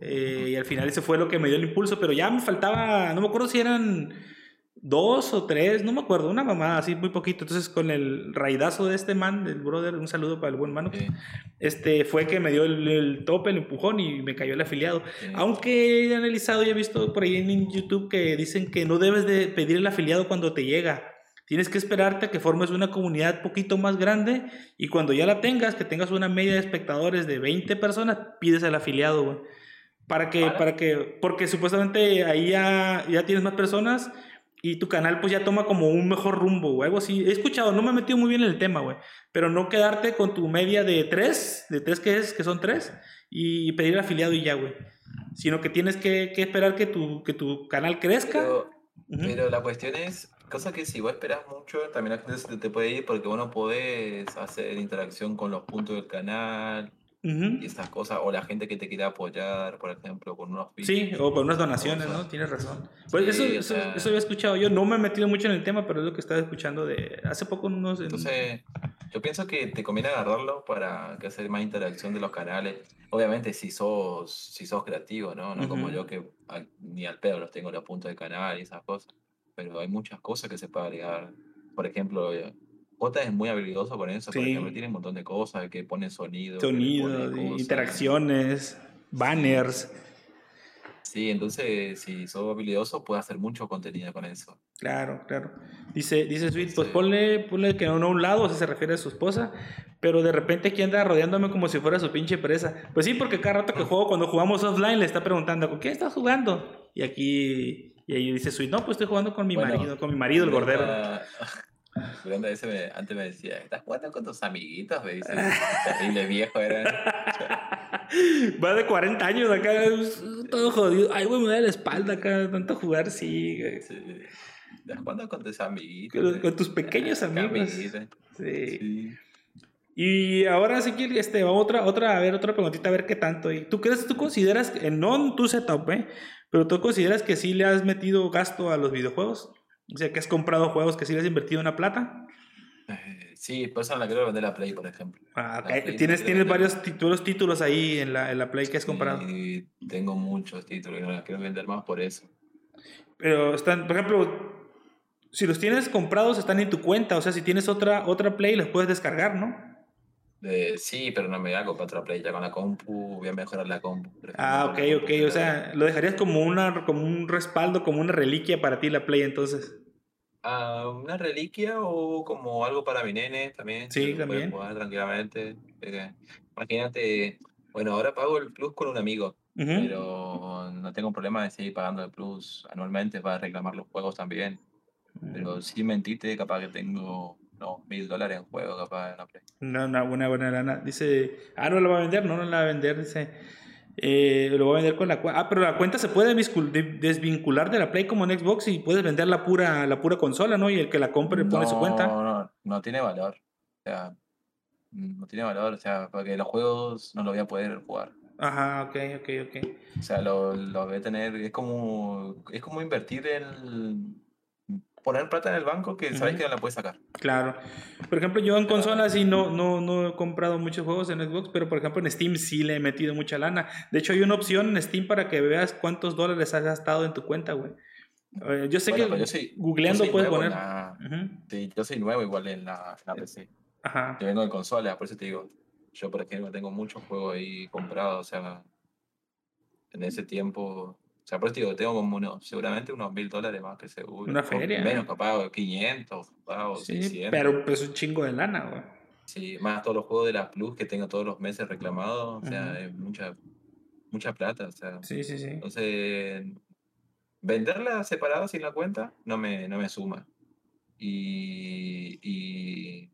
Eh, y al final ese fue lo que me dio el impulso, pero ya me faltaba, no me acuerdo si eran dos o tres, no me acuerdo, una mamada así muy poquito. Entonces con el raidazo de este man, del brother, un saludo para el buen Manux, este fue que me dio el, tope, el empujón y me cayó el afiliado. Aunque he analizado y he visto por ahí en YouTube que dicen que no debes de pedir el afiliado cuando te llega Tienes que esperarte a que formes una comunidad poquito más grande y cuando ya la tengas, que tengas una media de espectadores de 20 personas, pides al afiliado, güey. Para que, para que, porque supuestamente ahí ya, ya tienes más personas y tu canal pues ya toma como un mejor rumbo o algo así. He escuchado, no me he metido muy bien en el tema, güey. Pero no quedarte con tu media de 3, de 3 que es, que son 3, y pedir el afiliado y ya, güey. Sino que tienes que, que esperar que tu, que tu canal crezca. pero la cuestión es, Cosa que si vos esperas mucho, también la gente se te puede ir porque vos no podés hacer interacción con los puntos del canal y esas cosas, o la gente que te quiere apoyar, por ejemplo, con unos Sí, o con unas donaciones, ¿no? Tienes razón. Pues eso, eso, eso, había escuchado yo, no me he metido mucho en el tema, pero es lo que estaba escuchando de hace poco unos... Entonces, yo pienso que te conviene agarrarlo para que hacer más interacción de los canales. Obviamente si sos, si sos creativo, ¿no? No como yo que ni al pedo los tengo los puntos de canal y esas cosas pero hay muchas cosas que se puede agregar. Por ejemplo, Jota es muy habilidoso con eso, por ejemplo, tiene un montón de cosas que pone sonido. Sonido, interacciones, banners. Sí, entonces si sos habilidoso puedes hacer mucho contenido con eso. Claro, claro. Dice, dice Sweet, pues ponle, ponle que no a un lado, o sea, se refiere a su esposa, pero de repente aquí anda rodeándome como si fuera su pinche presa. Pues sí, porque cada rato que juego, cuando jugamos offline, le está preguntando, ¿con qué estás jugando? Y aquí y ahí dice Sweet, no, pues estoy jugando con mi marido, con mi marido, el gordero. Veces me- antes me decía, ¿estás jugando con tus amiguitos? Me dice, terrible viejo era. Va de 40 años acá, todo jodido. Ay, güey, me da la espalda acá, tanto jugar, sí. Sí. ¿Estás jugando con tus amiguitos? Con, con tus pequeños amigos. Sí. Sí. Y ahora sí que este, otra, otra, a ver, otra preguntita, a ver qué tanto. ¿Y ¿Tú crees, tú consideras, no en tu setup, eh? Pero tú consideras que sí le has metido gasto a los videojuegos? O sea, que has comprado juegos que sí le has invertido una plata. Eh, Sí, por eso la quiero vender la Play, por ejemplo. Ah, Play Tienes, tienes varios títulos, títulos ahí en la, en la Play que has comprado. Y tengo muchos títulos y no las quiero vender más por eso. Pero están, por ejemplo, si los tienes comprados, están en tu cuenta. O sea, si tienes otra, otra Play, los puedes descargar, ¿no? Eh, sí, pero no me hago para otra Play. Ya con la compu voy a mejorar la compu. Ah, ok, ok. compu, O sea, lo dejarías como, una, como un respaldo, como una reliquia para ti la Play, entonces. Ah, una reliquia o como algo para mi nene también. Sí, también. jugar tranquilamente. Imagínate, bueno, ahora pago el plus con un amigo, Ujú. pero no tengo problema de seguir pagando el plus anualmente para reclamar los juegos también. Pero sin mentirte, capaz que tengo unos mil dólares en juego, capaz en la Play. Una, una buena, buena lana. Dice, ah, no la va a vender, no, no la va a vender. Dice, eh, lo va a vender con la cuenta. Ah, pero la cuenta se puede desvincular de la Play como en Xbox y puedes vender la pura, la pura consola, ¿no? Y el que la compre pone su cuenta. No, no, no tiene valor. O sea, no tiene valor, o sea, porque los juegos no los voy a poder jugar. Ajá, ok, ok, ok. O sea, lo, lo voy a tener, es como, es como invertir en, poner plata en el banco que sabes Ujú. que no la puedes sacar. Claro. Por ejemplo, yo en consolas sí no, no, no he comprado muchos juegos en Xbox, pero por ejemplo en Steam sí le he metido mucha lana. De hecho, hay una opción en Steam para que veas cuántos dólares has gastado en tu cuenta, güey. Eh, yo sé Bueno, que yo soy- googleando yo puedes poner. la- Ujú. sí, yo soy nuevo igual en la, en la PC. Ajá. Yo vengo de consolas, por eso te digo, yo por ejemplo tengo muchos juegos ahí comprados, o sea, en ese tiempo, sea, por eso digo, tengo como unos, seguramente unos mil dólares más que seguro. Una o feria. Menos, capaz, 500, capaz, o Sí, 600. pero pues un chingo de lana, güey. Sí, más todos los juegos de la Plus que tengo todos los meses reclamados, o sea, es mucha, mucha plata, o sea. Sí, sí, sí. Entonces, venderla separada sin la cuenta no me, no me suma. Y, y,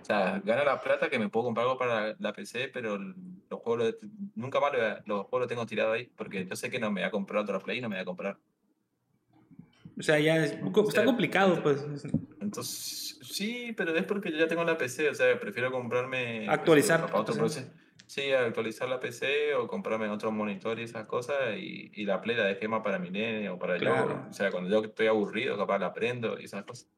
o sea, gana la plata que me puedo comprar algo para la PC, pero los juegos, nunca más lo- los juegos los tengo tirados ahí, porque yo sé que no me voy a comprar otra Play, no me voy a comprar. O sea, ya es, está sea, complicado, pues. Entonces, sí, pero es porque yo ya tengo la PC, o sea, prefiero comprarme... Actualizar capaz otro. Sí, actualizar la PC o comprarme otro monitor y esas cosas y, y la Play la dejé más para mi nene o para Claro. yo. O sea, cuando yo estoy aburrido, capaz la prendo y esas cosas.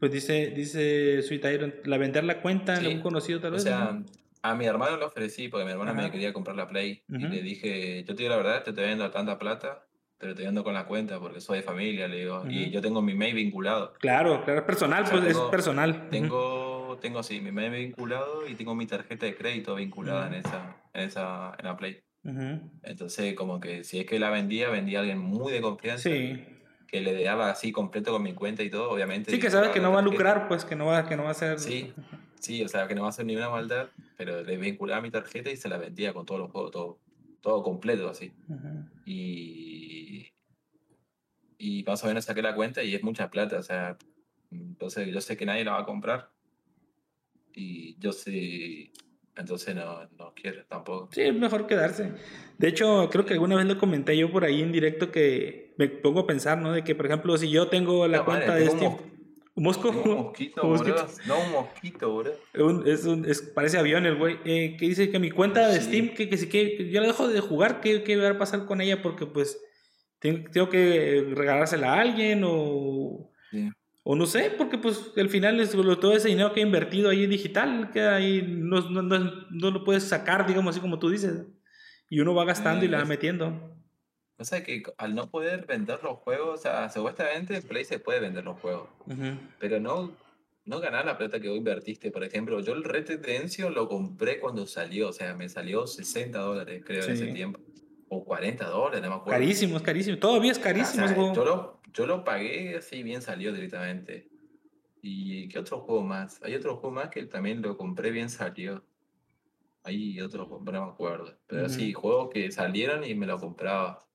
Pues dice, dice Sweet Iron, la vender la cuenta en Sí. algún conocido tal O vez. sea, ¿no? a mi hermano le ofrecí porque mi hermano Ajá. me quería comprar la Play y le dije, yo te digo la verdad, te estoy viendo tanta plata, pero te vendo con la cuenta porque soy de familia, le digo, y yo tengo mi mail vinculado. Claro, claro, es personal, O sea, pues es tengo- personal. Tengo, tengo sí, mi mail vinculado y tengo mi tarjeta de crédito vinculada en esa, en esa, en la Play. Entonces, como que si es que la vendía, vendía a alguien muy de confianza, Sí. Que le daba así completo con mi cuenta y todo, obviamente. Sí, que dije, sabe "Ah, que no va a tarjeta". lucrar, pues que no va, que no va a ser. Sí, sí, o sea, que no va a hacer ni una maldad, pero le vinculaba mi tarjeta y se la vendía con todos los juegos, todo, todo completo así. Ujú. Y, y más o menos saqué la cuenta y es mucha plata, o sea, entonces yo sé que nadie la va a comprar. Y yo sé, entonces no, no quiero tampoco. Sí, es mejor quedarse. De hecho, creo que alguna vez lo comenté yo por ahí en directo que me pongo a pensar, ¿no? De que, por ejemplo, si yo tengo la No, madre, cuenta de tengo un Steam. ¿Un mosco? Un mosquito, Un mosquito. No, un mosquito. Un- es un, es, parece avión el güey. eh, que dice que mi cuenta de Sí. Steam, que, que si que, que yo la dejo de jugar, ¿qué, qué va a pasar con ella? Porque pues tengo, tengo que regalársela a alguien o. o no sé, porque pues al final es todo ese dinero que he invertido ahí en digital, queda ahí, no, no, no, no lo puedes sacar, digamos así como tú dices. Y uno va gastando y Eh, la va metiendo. O sea que al no poder vender los juegos, o sea, supuestamente en Play se puede vender los juegos, pero no, no ganar la plata que vos invertiste. Por ejemplo, yo el Red Dead Redemption lo compré cuando salió, o sea, me salió 60 dólares, creo, en ese tiempo. O 40 dólares, no me acuerdo. Carísimo, es carísimo. Todavía es O carísimo sea, ese juego. yo, lo, yo lo pagué así bien salió directamente. ¿Y qué otro juego más? Hay otro juego más que también lo compré bien salió. Hay otro juego, no me acuerdo. Pero sí, Ujú. juegos que salieron y me lo compraba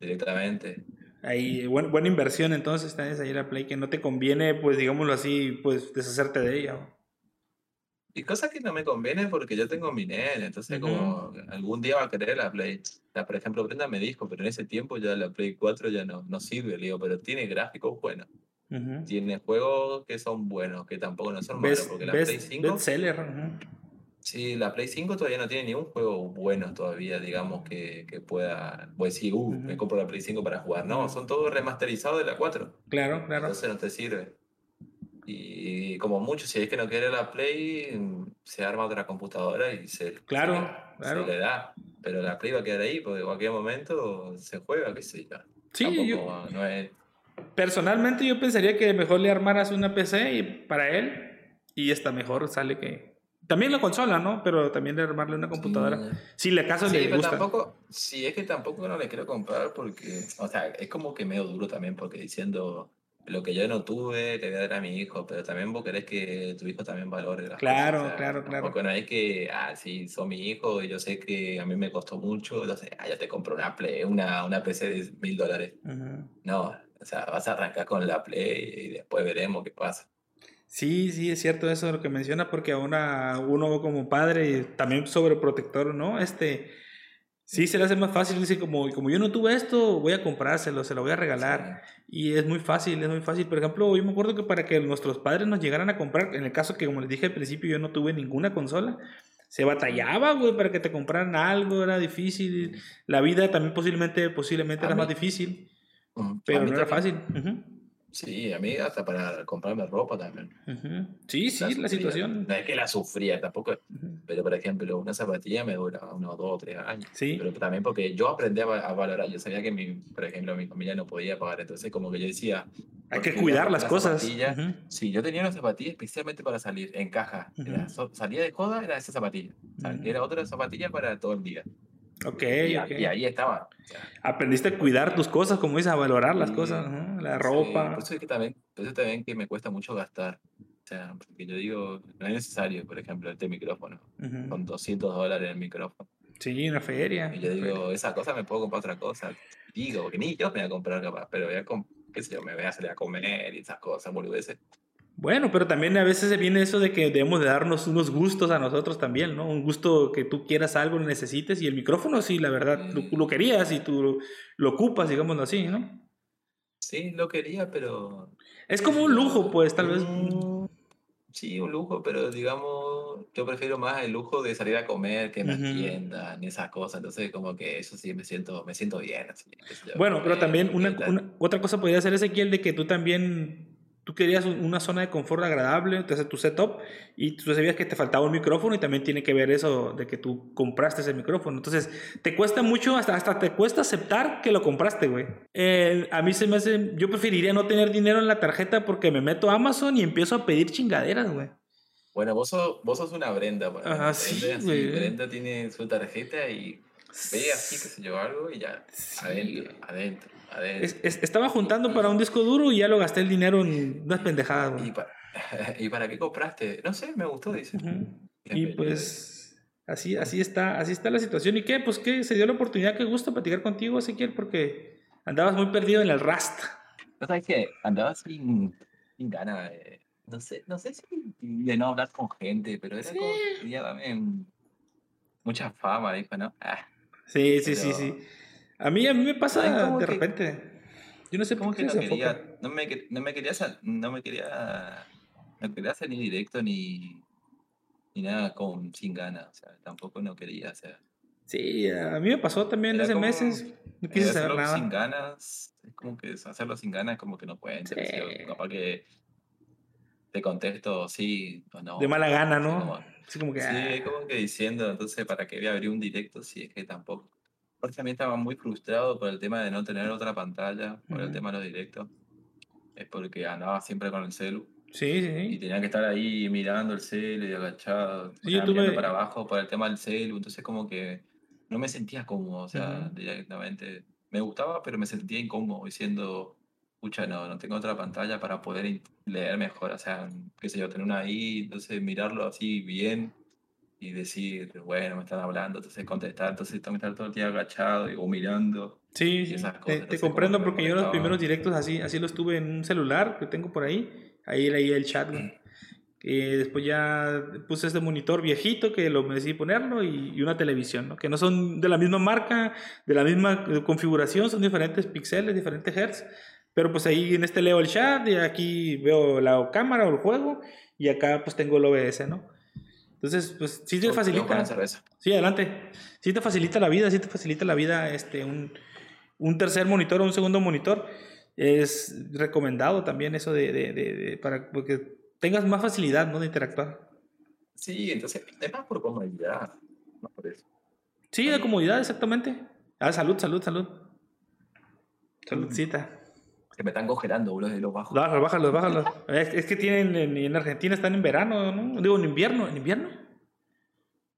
directamente. Ahí, buen- buena inversión entonces tienes ahí la Play que no te conviene, pues digámoslo así, pues deshacerte de ella. Y cosa que no me conviene porque yo tengo mi nene, entonces como algún día va a querer la Play. La, por ejemplo, Brenda me dijo, pero en ese tiempo ya la Play 4 ya no, no sirve, le digo, pero tiene gráficos buenos, tiene juegos que son buenos, que tampoco no son malos, Best, porque la Play best, 5, bestseller. ujú. sí, la Play 5 todavía no tiene ningún juego bueno todavía, digamos, que, que pueda, a decir, uh, me compro la Play 5 para jugar. No, son todos remasterizados de la 4. Claro, claro. Entonces no te sirve. Y como mucho, si es que no quiere la Play, mm, se arma otra computadora y se, Claro, se, claro. se le da. Pero la Play va a quedar ahí, porque en cualquier momento se juega, qué sé yo. Sí, Tampoco yo, no es... personalmente yo pensaría que mejor le armaras una PC y para él y está mejor sale que... También la consola, ¿no? Pero también de armarle una computadora. Si le acaso Sí, le gusta. tampoco, sí, es que tampoco no le quiero comprar porque, o sea, es como que medio duro también porque diciendo lo que yo no tuve, le voy a dar a mi hijo, pero también vos querés que tu hijo también valore las Claro, cosas. o sea, claro, claro. Tampoco no es que, ah, sí, son mi hijo y yo sé que a mí me costó mucho, entonces, ah, ya te compro una Play, una, una PC de mil dólares. Ujú. No, o sea, vas a arrancar con la Play y después veremos qué pasa. Sí, sí, es cierto eso lo que menciona, porque ahora uno como padre también sobreprotector, ¿no? Este, sí se le hace más fácil, dice como, como yo no tuve esto, voy a comprárselo, se lo voy a regalar. Y es muy fácil, es muy fácil. Por ejemplo, yo me acuerdo que para que nuestros padres nos llegaran a comprar, en el caso que como les dije al principio, yo no tuve ninguna consola, se batallaba, güey, para que te compraran algo, era difícil. La vida también posiblemente, posiblemente A era más mí- difícil, Mm, a pero no era también. fácil. Ujú, Sí, a mí hasta para comprarme ropa también. ujú. Sí, sí, la sufría. situación. No es que la sufría, tampoco Ujú. Pero, por ejemplo, una zapatilla me dura unos dos o tres años. Sí. Pero también porque yo aprendí a, a valorar. Yo sabía que, mi, por ejemplo, mi familia no podía pagar. Entonces, como que yo decía... Hay ¿por que cuidar las cosas. zapatilla? Ujú. Sí, yo tenía una zapatilla especialmente para salir en caja. Era salía de joda, era esa zapatilla. O sea, Ujú. Era otra zapatilla para todo el día. Ok, y, a- ok. y ahí estaba. O sea, Aprendiste a cuidar tus cosas, como dices, a valorar las Sí, cosas, ujú, la sí, ropa. por eso es que también, por eso también que me cuesta mucho gastar. O sea, porque yo digo, no es necesario, por ejemplo, este micrófono. Con 200 dólares el micrófono. Sí, una feria. Y yo una feria. digo, esa cosa me puedo comprar otra cosa. Digo, porque ni yo me voy a comprar capaz, pero voy a, qué sé yo, me voy a salir a comer y esas cosas, boludeces. Bueno, pero también a veces se viene eso de que debemos de darnos unos gustos a nosotros también, ¿no? Un gusto que tú quieras algo, lo necesites, y el micrófono, sí, la verdad, lo, Sí. lo querías y tú lo, lo ocupas, digámoslo así, ¿no? Sí, lo quería, pero... Es como un lujo, pues, tal vez. Mm, Sí, un lujo, pero digamos, yo prefiero más el lujo de salir a comer que me Ujú. atiendan y esas cosas. Entonces, como que eso sí me siento, me siento bien. Así, Bueno, pero comer, también una- otra cosa podría ser, Ezequiel, de que tú también, tú querías un- una zona de confort agradable, entonces tu setup, y tú sabías que te faltaba un micrófono y también tiene que ver eso de que tú compraste ese micrófono. Entonces, te cuesta mucho, hasta, hasta te cuesta aceptar que lo compraste, güey. Eh, a mí se me hace, yo preferiría no tener dinero en la tarjeta porque me meto a Amazon y empiezo a pedir chingaderas, güey. Bueno, vos sos, vos sos una Brenda. Ajá, sí, Brenda, sí, güey. Brenda tiene su tarjeta y ve así, que se llevó algo y ya, Sí. adentro, adentro, adentro. Es- es- estaba juntando para un disco duro y ya lo gasté el dinero en unas pendejadas, güey. ¿Y, pa- ¿Y para qué compraste? No sé, me gustó, dice. Ujú. Qué Y pues así, así está, así está la situación. ¿Y qué? Pues que se dio la oportunidad, qué gusto platicar contigo, Ezequiel, porque andabas muy perdido en el Rust. ¿No sabes que andaba sin, sin ganas de, no sé, no sé si de no hablar con gente, pero era Sí. como, mucha fama, dijo, ¿no? Ah, Sí, sí, sí, Pero- sí. A mí, a mí me pasa como de que- repente. Yo no sé por que qué no se enfoca. quería, no me, que- no me quería, sal- no me quería, no quería hacer ni directo ni, ni nada con, sin ganas, o sea, tampoco no quería, o sea, Sí, a mí me pasó también hace como- meses. No quise saber hacerlo sin nada. ganas, es como que hacerlo sin ganas es como que no yo, Sí. Capaz que te contesto sí o no. De mala gana, ¿no? como- Así como que. Sí, ah, es como que diciendo, entonces, ¿para qué voy a abrir un directo si es que tampoco? Porque también estaba muy frustrado por el tema de no tener otra pantalla, por el tema de los directos. Es porque andaba siempre con el celu Sí, sí, y tenía que estar ahí mirando el celu y agachado, Sí, yo tuve- para abajo por el tema del celu, entonces como que no me sentía cómodo, o sea, directamente. Me gustaba, pero me sentía incómodo diciendo, pucha, no, no tengo otra pantalla para poder leer mejor, o sea, qué sé yo, tener una ahí, entonces mirarlo así bien, y decir, bueno, me están hablando, entonces contestar, entonces tengo que estar todo el día agachado y, o mirando. Sí, esas te, cosas, te entonces comprendo porque yo los primeros directos así, así los tuve en un celular que tengo por ahí, ahí leí el chat, güey. Eh, después ya puse este monitor viejito que lo me decidí ponerlo y, y una televisión, ¿no? Que no son de la misma marca, de la misma eh, configuración, son diferentes píxeles, diferentes hertz, pero pues ahí en este leo el chat y aquí veo la cámara o el juego y acá pues tengo el OBS, ¿no? Entonces, pues sí te facilita. Sí, adelante. Sí te facilita la vida, sí te facilita la vida este, un, un tercer monitor o un segundo monitor. Es recomendado también eso de, de, de- de- para que tengas más facilidad ¿no? de interactuar. Sí, entonces es más por comodidad, no por eso. Sí, de comodidad, exactamente. Ah, salud, salud, salud. Saludcita. Que me están congelando, boludo, de los bajos. Bájalo, bájalo, bájalo. Es, es que tienen en, en Argentina están en verano, ¿no? Digo, en invierno. ¿En invierno?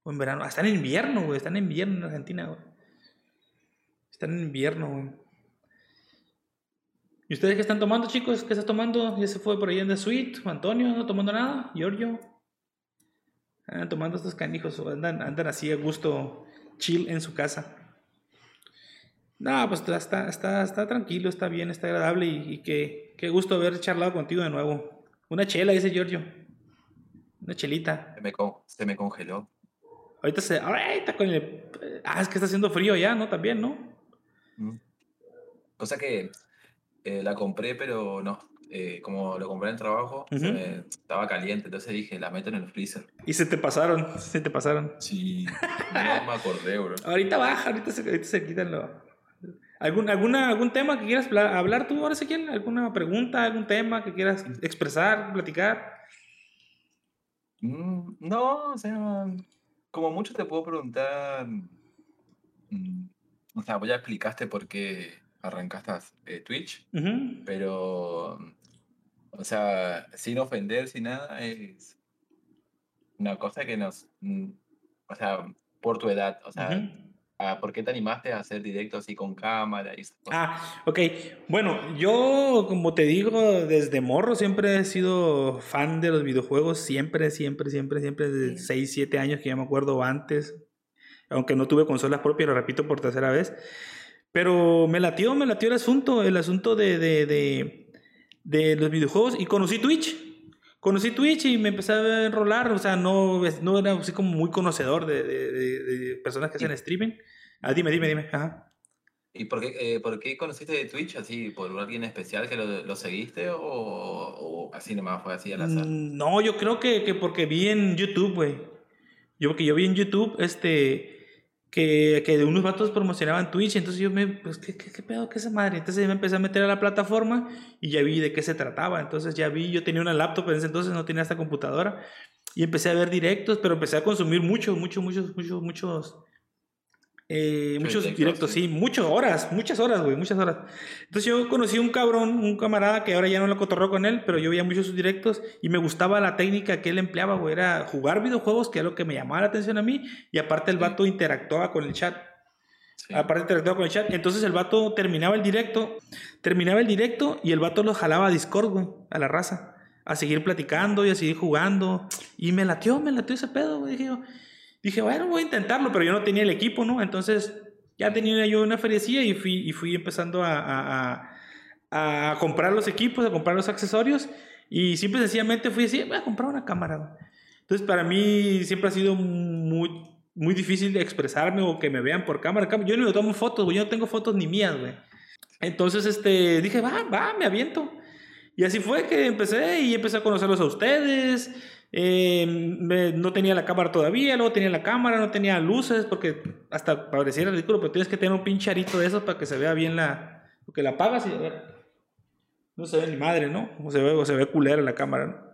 ¿O en verano? Ah, están en invierno, güey. Están en invierno en Argentina. Están en invierno, güey. ¿Y ustedes qué están tomando, chicos? ¿Qué estás tomando? ¿Ya se fue por ahí en The Suite? ¿Antonio? ¿No tomando nada? ¿Giorgio? Andan tomando estos canijos. Andan, andan así a gusto, chill en su casa. No, pues está, está, está, tranquilo, está bien, está agradable y, y qué, qué gusto haber charlado contigo de nuevo. Una chela, dice Giorgio. Una chelita. Se me, con- se me congeló. Ahorita se. Ahorita con el. Ah, es que está haciendo frío ya, ¿no? También, ¿no? Mm. Cosa que eh, la compré, pero no. eh, como lo compré en el trabajo, se Ujú. me- estaba caliente, entonces dije, la meto en el freezer. Y se te pasaron, se te pasaron. Sí, no me acordé, bro. Ahorita baja, ahorita se, ahorita se quitan. ¿Algún, alguna, ¿Algún tema que quieras hablar tú ahora, Ezequiel? ¿Alguna pregunta, algún tema que quieras expresar, platicar? Mm, no, o sea, como mucho te puedo preguntar. mm, o sea, ya explicaste por qué arrancaste eh, Twitch, pero. O sea, sin ofender, sin nada, es una cosa que nos. mm, O sea, por tu edad, o sea. Ah, ¿por qué te animaste a hacer directo así con cámara y esas cosas? Ah, ok. Bueno, yo, como te digo, desde morro siempre he sido fan de los videojuegos. Siempre, siempre, siempre, siempre. Desde Sí. 6, 7 años que ya me acuerdo antes. Aunque no tuve consolas propias, lo repito por tercera vez. Pero me latió, me latió el asunto, el asunto de, de, de, de los videojuegos. Y conocí Twitch. Conocí Twitch y me empecé a enrolar. O sea, no, no era así como muy conocedor de, de, de- personas que hacen streaming. Ah, dime, dime, dime. Ajá. ¿Y por qué, eh, por qué conociste de Twitch así? ¿Por alguien especial que lo, lo seguiste o, o así nomás fue así al azar? Mm, No, yo creo que, que porque vi en YouTube, güey. Yo porque yo vi en YouTube, este, que, que unos vatos promocionaban Twitch, entonces yo me, pues, ¿qué, qué, qué pedo, qué es esa madre? Entonces me empecé a meter a la plataforma y ya vi de qué se trataba. Entonces ya vi, yo tenía una laptop, en ese entonces no tenía esta computadora, y empecé a ver directos, pero empecé a consumir muchos, muchos, muchos, muchos, muchos, eh, muchos Directos, directos, sí. sí, muchas horas, muchas horas, güey, muchas horas. Entonces yo conocí un cabrón, un camarada que ahora ya no lo cotorreo con él, pero yo veía muchos sus directos y me gustaba la técnica que él empleaba, güey, era jugar videojuegos, que era lo que me llamaba la atención a mí, y aparte el Sí. vato interactuaba con el chat. Sí. Aparte interactuaba con el chat. Entonces el vato terminaba el directo, terminaba el directo y el vato lo jalaba a Discord, güey, a la raza, a seguir platicando y a seguir jugando. Y me latió, me latió ese pedo, güey. Dije yo, dije, bueno, voy a intentarlo, pero yo no tenía el equipo, ¿no? Entonces ya tenía yo una feriecilla y fui, y fui empezando a, a- a- a comprar los equipos, a comprar los accesorios. Y simple sencillamente fui así, voy a comprar una cámara. güey". Entonces para mí siempre ha sido muy, muy difícil de expresarme o que me vean por cámara. Yo no le tomo fotos. Yo no tengo fotos ni mías, güey. Entonces este, dije, va, va, me aviento. Y así fue que empecé y empecé a conocerlos a ustedes. Eh, no tenía la cámara todavía, luego tenía la cámara, no tenía luces, porque hasta pareciera ridículo, pero tienes que tener un pinche arito de esos para que se vea bien la. Porque la apagas y a ver. No se ve ni madre, ¿no? O se ve, o se ve culera la cámara, ¿no?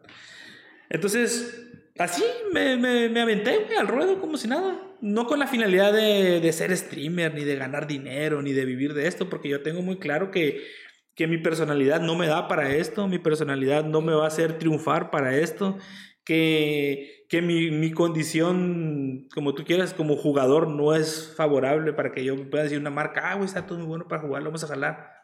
Entonces, así me, me, aventé al ruedo como si nada. No con la finalidad de, de ser streamer, ni de ganar dinero, ni de vivir de esto, porque yo tengo muy claro que, que mi personalidad no me da para esto, mi personalidad no me va a hacer triunfar para esto, que, que mi, mi condición, como tú quieras, como jugador, no es favorable para que yo pueda decir una marca, ah, güey, está todo muy bueno para jugar, lo vamos a jalar.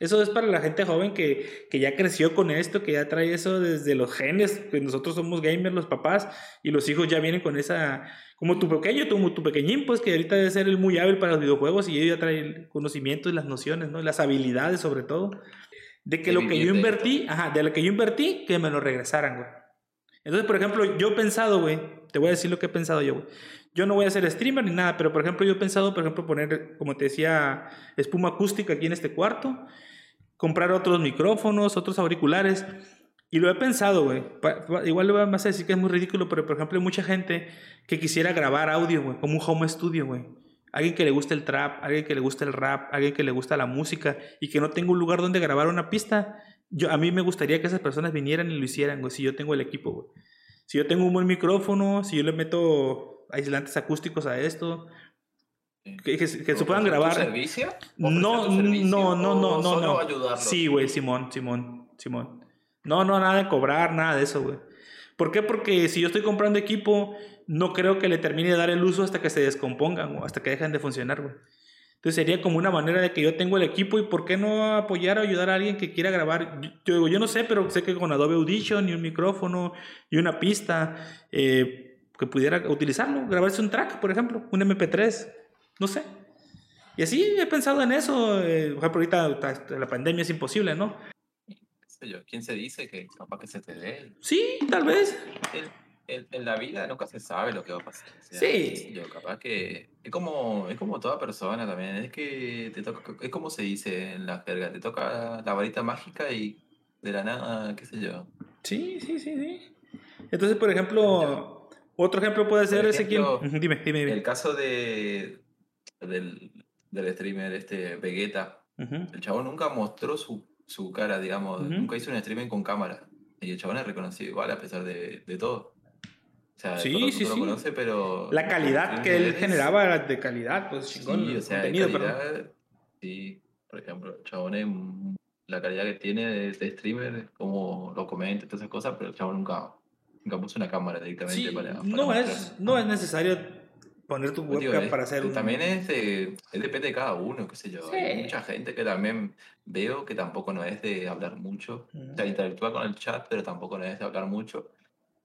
Eso es para la gente joven que, que, ya creció con esto, que ya trae eso desde los genes, que nosotros somos gamers, los papás, y los hijos ya vienen con esa, como tu pequeño, tu, tu pequeñín, pues que ahorita debe ser el muy hábil para los videojuegos y ellos ya trae el conocimiento y las nociones, ¿no? las habilidades sobre todo, de que lo que yo invertí, ajá, de lo que yo invertí, que me lo regresaran, güey. Entonces, por ejemplo, yo he pensado, güey, te voy a decir lo que he pensado yo, güey. Yo no voy a ser streamer ni nada, pero por ejemplo, yo he pensado, por ejemplo, poner, como te decía, espuma acústica aquí en este cuarto, comprar otros micrófonos, otros auriculares. Y lo he pensado, güey. Igual le vas a decir que es muy ridículo, pero por ejemplo, hay mucha gente que quisiera grabar audio, güey, como un home studio, güey. Alguien que le guste el trap, alguien que le guste el rap, alguien que le gusta la música y que no tenga un lugar donde grabar una pista. Yo, a mí me gustaría que esas personas vinieran y lo hicieran, güey, si yo tengo el equipo, güey. Si yo tengo un buen micrófono, si yo le meto aislantes acústicos a esto. Que, que, se puedan grabar. servicio? No, no, no, no, no, no. Sí, güey, Simón, Simón, Simón. No, no, nada de cobrar, nada de eso, güey. ¿Por qué? Porque si yo estoy comprando equipo, no creo que le termine de dar el uso hasta que se descompongan o hasta que dejen de funcionar, güey. Entonces sería como una manera de que yo tengo el equipo y por qué no apoyar o ayudar a alguien que quiera grabar. Yo, digo, yo no sé, pero sé que con Adobe Audition y un micrófono y una pista, eh, que pudiera utilizarlo, grabarse un track, por ejemplo, un MP3, no sé. Y así he pensado en eso. Eh, por ahorita la pandemia es imposible, ¿no? ¿Quién se dice que capaz que se te dé? Sí, tal vez. En la vida nunca se sabe lo que va a pasar. sí. Yo, capaz que es como, es como toda persona también. Es que te toca, es como se dice en la jerga, te toca la varita mágica y de la nada, qué sé yo. Sí, sí, sí, sí. Entonces, por ejemplo, otro ejemplo puede ser ese quien. Dime, dime, dime. El caso de, del, del streamer este Vegeta. El chabón nunca mostró su, su cara, digamos. Nunca hizo un streaming con cámara. Y el chabón es reconocido igual a pesar de, de todo. O sea, sí, todo sí, sí. Lo conoce, pero. La calidad que él generaba era de calidad, pues chingón. Sí, o sea, contenido, calidad, Sí, por ejemplo, el chabón es la calidad que tiene de, de streamer, como lo comenta, todas esas cosas, pero el chabón nunca Pongamos una cámara directamente para, no, es, no es necesario poner tu webcam para hacer un... También es, de, depende de cada uno, qué sé yo. Hay mucha gente que también veo que tampoco no es de hablar mucho. O sea, interactúa con el chat, pero tampoco no es de hablar mucho.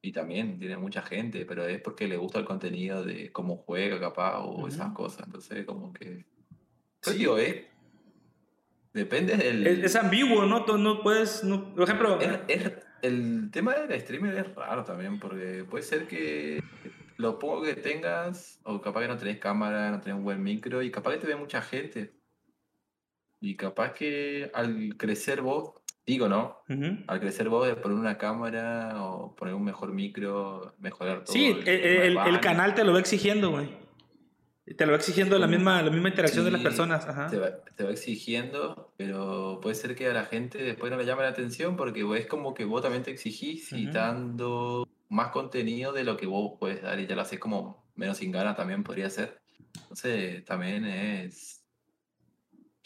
Y también tiene mucha gente, pero es porque le gusta el contenido de cómo juega, capaz, o esas cosas. Entonces, como que... Sí. Yo, ¿eh? Depende del... Es, ambiguo, ¿no? Tú no puedes... No... Por ejemplo... es, el tema del streamer es raro también, porque puede ser que lo poco que tengas, o capaz que no tenés cámara, no tenés un buen micro, y capaz que te ve mucha gente. Y capaz que al crecer vos, digo, ¿no? Al crecer vos poner una cámara o poner un mejor micro, mejorar todo. Sí, el, el canal te lo va exigiendo, güey. Te lo va exigiendo la misma, la misma interacción de las personas. Te, va, exigiendo, pero puede ser que a la gente después no le llame la atención porque es como que vos también te exigís y dando más contenido de lo que vos puedes dar y ya lo haces como menos sin ganas también podría ser. Entonces también es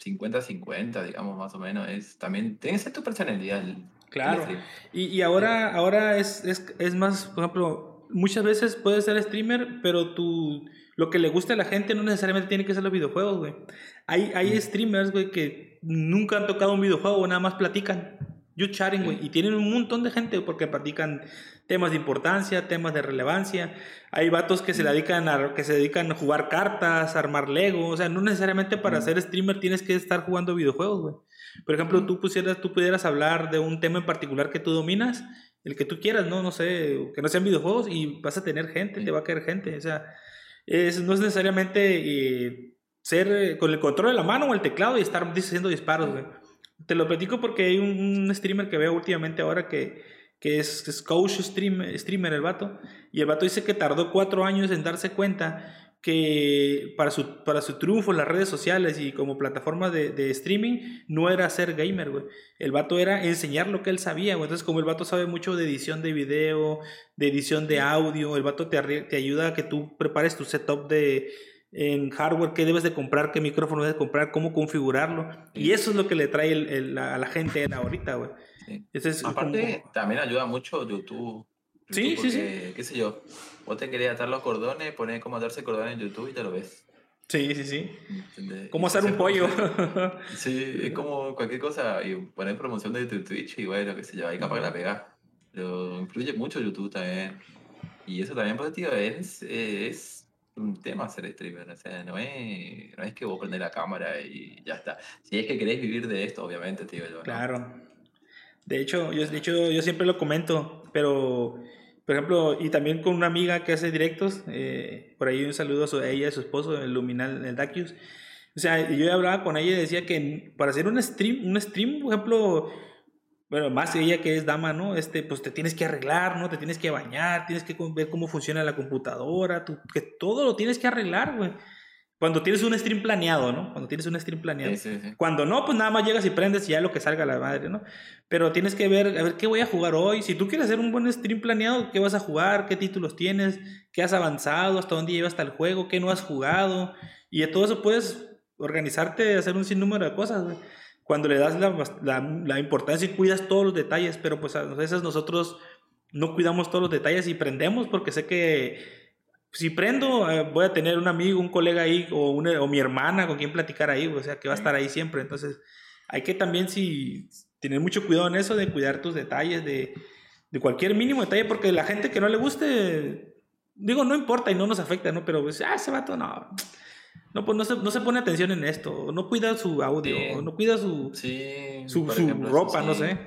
50-50, digamos, más o menos. Es, también tiene que ser tu personalidad. claro. y, y, ahora, ahora es, es, es más, por ejemplo, muchas veces puedes ser streamer, pero tu lo que le gusta a la gente no necesariamente tiene que ser los videojuegos, güey. Hay, hay streamers, güey, que nunca han tocado un videojuego, nada más platican. You chatting, güey. Y tienen un montón de gente porque platican temas de importancia, temas de relevancia. Hay vatos que se dedican a, que se dedican a jugar cartas, a armar Lego. O sea, no necesariamente para ser streamer tienes que estar jugando videojuegos, güey. Por ejemplo, tú, pusieras, tú pudieras hablar de un tema en particular que tú dominas, el que tú quieras, ¿no? No sé, que no sean videojuegos y vas a tener gente, te va a caer gente. O sea, es, no es necesariamente eh, ser eh, con el control de la mano o el teclado y estar haciendo disparos, güey. Te lo platico porque hay un, streamer que veo últimamente ahora que, que es, coach stream, streamer el vato. Y el vato dice que tardó cuatro años en darse cuenta que para su, para su triunfo en las redes sociales y como plataforma de, de streaming no era ser gamer, güey. El vato era enseñar lo que él sabía, güey. Entonces, como el vato sabe mucho de edición de video, de edición de audio, el vato te, te ayuda a que tú prepares tu setup de en hardware, qué debes de comprar, qué micrófono debes de comprar, cómo configurarlo. Y eso es lo que le trae el, a la gente ahorita, güey. Aparte, también ayuda mucho YouTube. Sí, sí, sí. ¿Qué sé yo? Vos te querías atar los cordones, poner cómo atarse cordones en YouTube y te lo ves. Sí, sí, sí. Como hacer un pollo. sí, es como cualquier cosa. Y poner promoción de tu Twitch y bueno, qué sé yo, ahí capaz que la pegas. Pero influye mucho YouTube también. Y eso también, tío, es, es un tema ser streamer. O sea, no es, no es que vos prendés la cámara y ya está. Si es que querés vivir de esto, obviamente, tío. Yo, claro. De hecho, yo, de hecho, yo siempre lo comento, pero por ejemplo, y también con una amiga que hace directos, eh, por ahí un saludo a, ella a su esposo, el Luminal, el Dacius. O sea, yo hablaba con ella y decía que para hacer un stream, un stream, por ejemplo, bueno, más ella que es dama, ¿no? Este, pues te tienes que arreglar, ¿no? Te tienes que bañar, tienes que ver cómo funciona la computadora, tú, que todo lo tienes que arreglar, güey. Cuando tienes un stream planeado, ¿no? Cuando tienes un stream planeado. Cuando no, pues nada más llegas y prendes y ya lo que salga la madre, ¿no? Pero tienes que ver, a ver, ¿qué voy a jugar hoy? Si tú quieres hacer un buen stream planeado, ¿qué vas a jugar? ¿Qué títulos tienes? ¿Qué has avanzado? ¿Hasta dónde llevas hasta el juego? ¿Qué no has jugado? Y de todo eso puedes organizarte, hacer un sinnúmero de cosas, güey. Cuando le das la, la, la, importancia y cuidas todos los detalles, pero pues a veces nosotros no cuidamos todos los detalles y prendemos porque sé que si prendo, eh, voy a tener un amigo, un colega ahí, o, una, o mi hermana con quien platicar ahí, o sea, que va a estar ahí siempre. Entonces, hay que también si, tener mucho cuidado en eso, de cuidar tus detalles, de, de cualquier mínimo detalle, porque la gente que no le guste, digo, no importa y no nos afecta, ¿no? Pero, pues, ah, ese vato, no. No, pues no se, no se pone atención en esto, no cuida su audio, no cuida su, sí, su, ropa, no sé.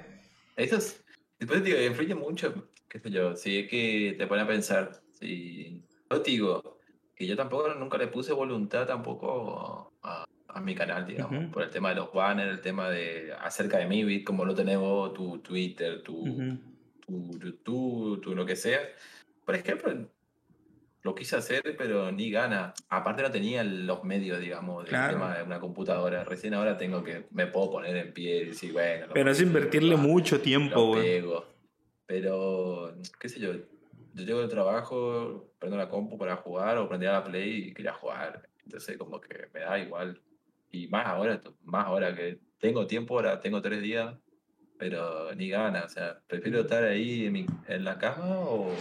Eso es, después digo, influye mucho, qué sé yo, si es que te pone a pensar, si yo digo que yo tampoco nunca le puse voluntad tampoco a, a mi canal, digamos, por el tema de los banners, el tema de acerca de mi como lo tenemos tu Twitter, tu, tu YouTube, tu lo que sea. Por ejemplo, lo quise hacer, pero ni gana. Aparte no tenía los medios, digamos, del tema de una computadora. Recién ahora tengo que, me puedo poner en pie y decir, bueno. Pero es invertirle mucho tiempo, güey. Pero, qué sé yo, yo llego del trabajo, prendo la compu para jugar o prendía la play y quería jugar. Entonces como que me da igual. Y más ahora, más ahora que tengo tiempo, ahora tengo tres días, pero ni ganas. O sea, prefiero estar ahí en, en la cama o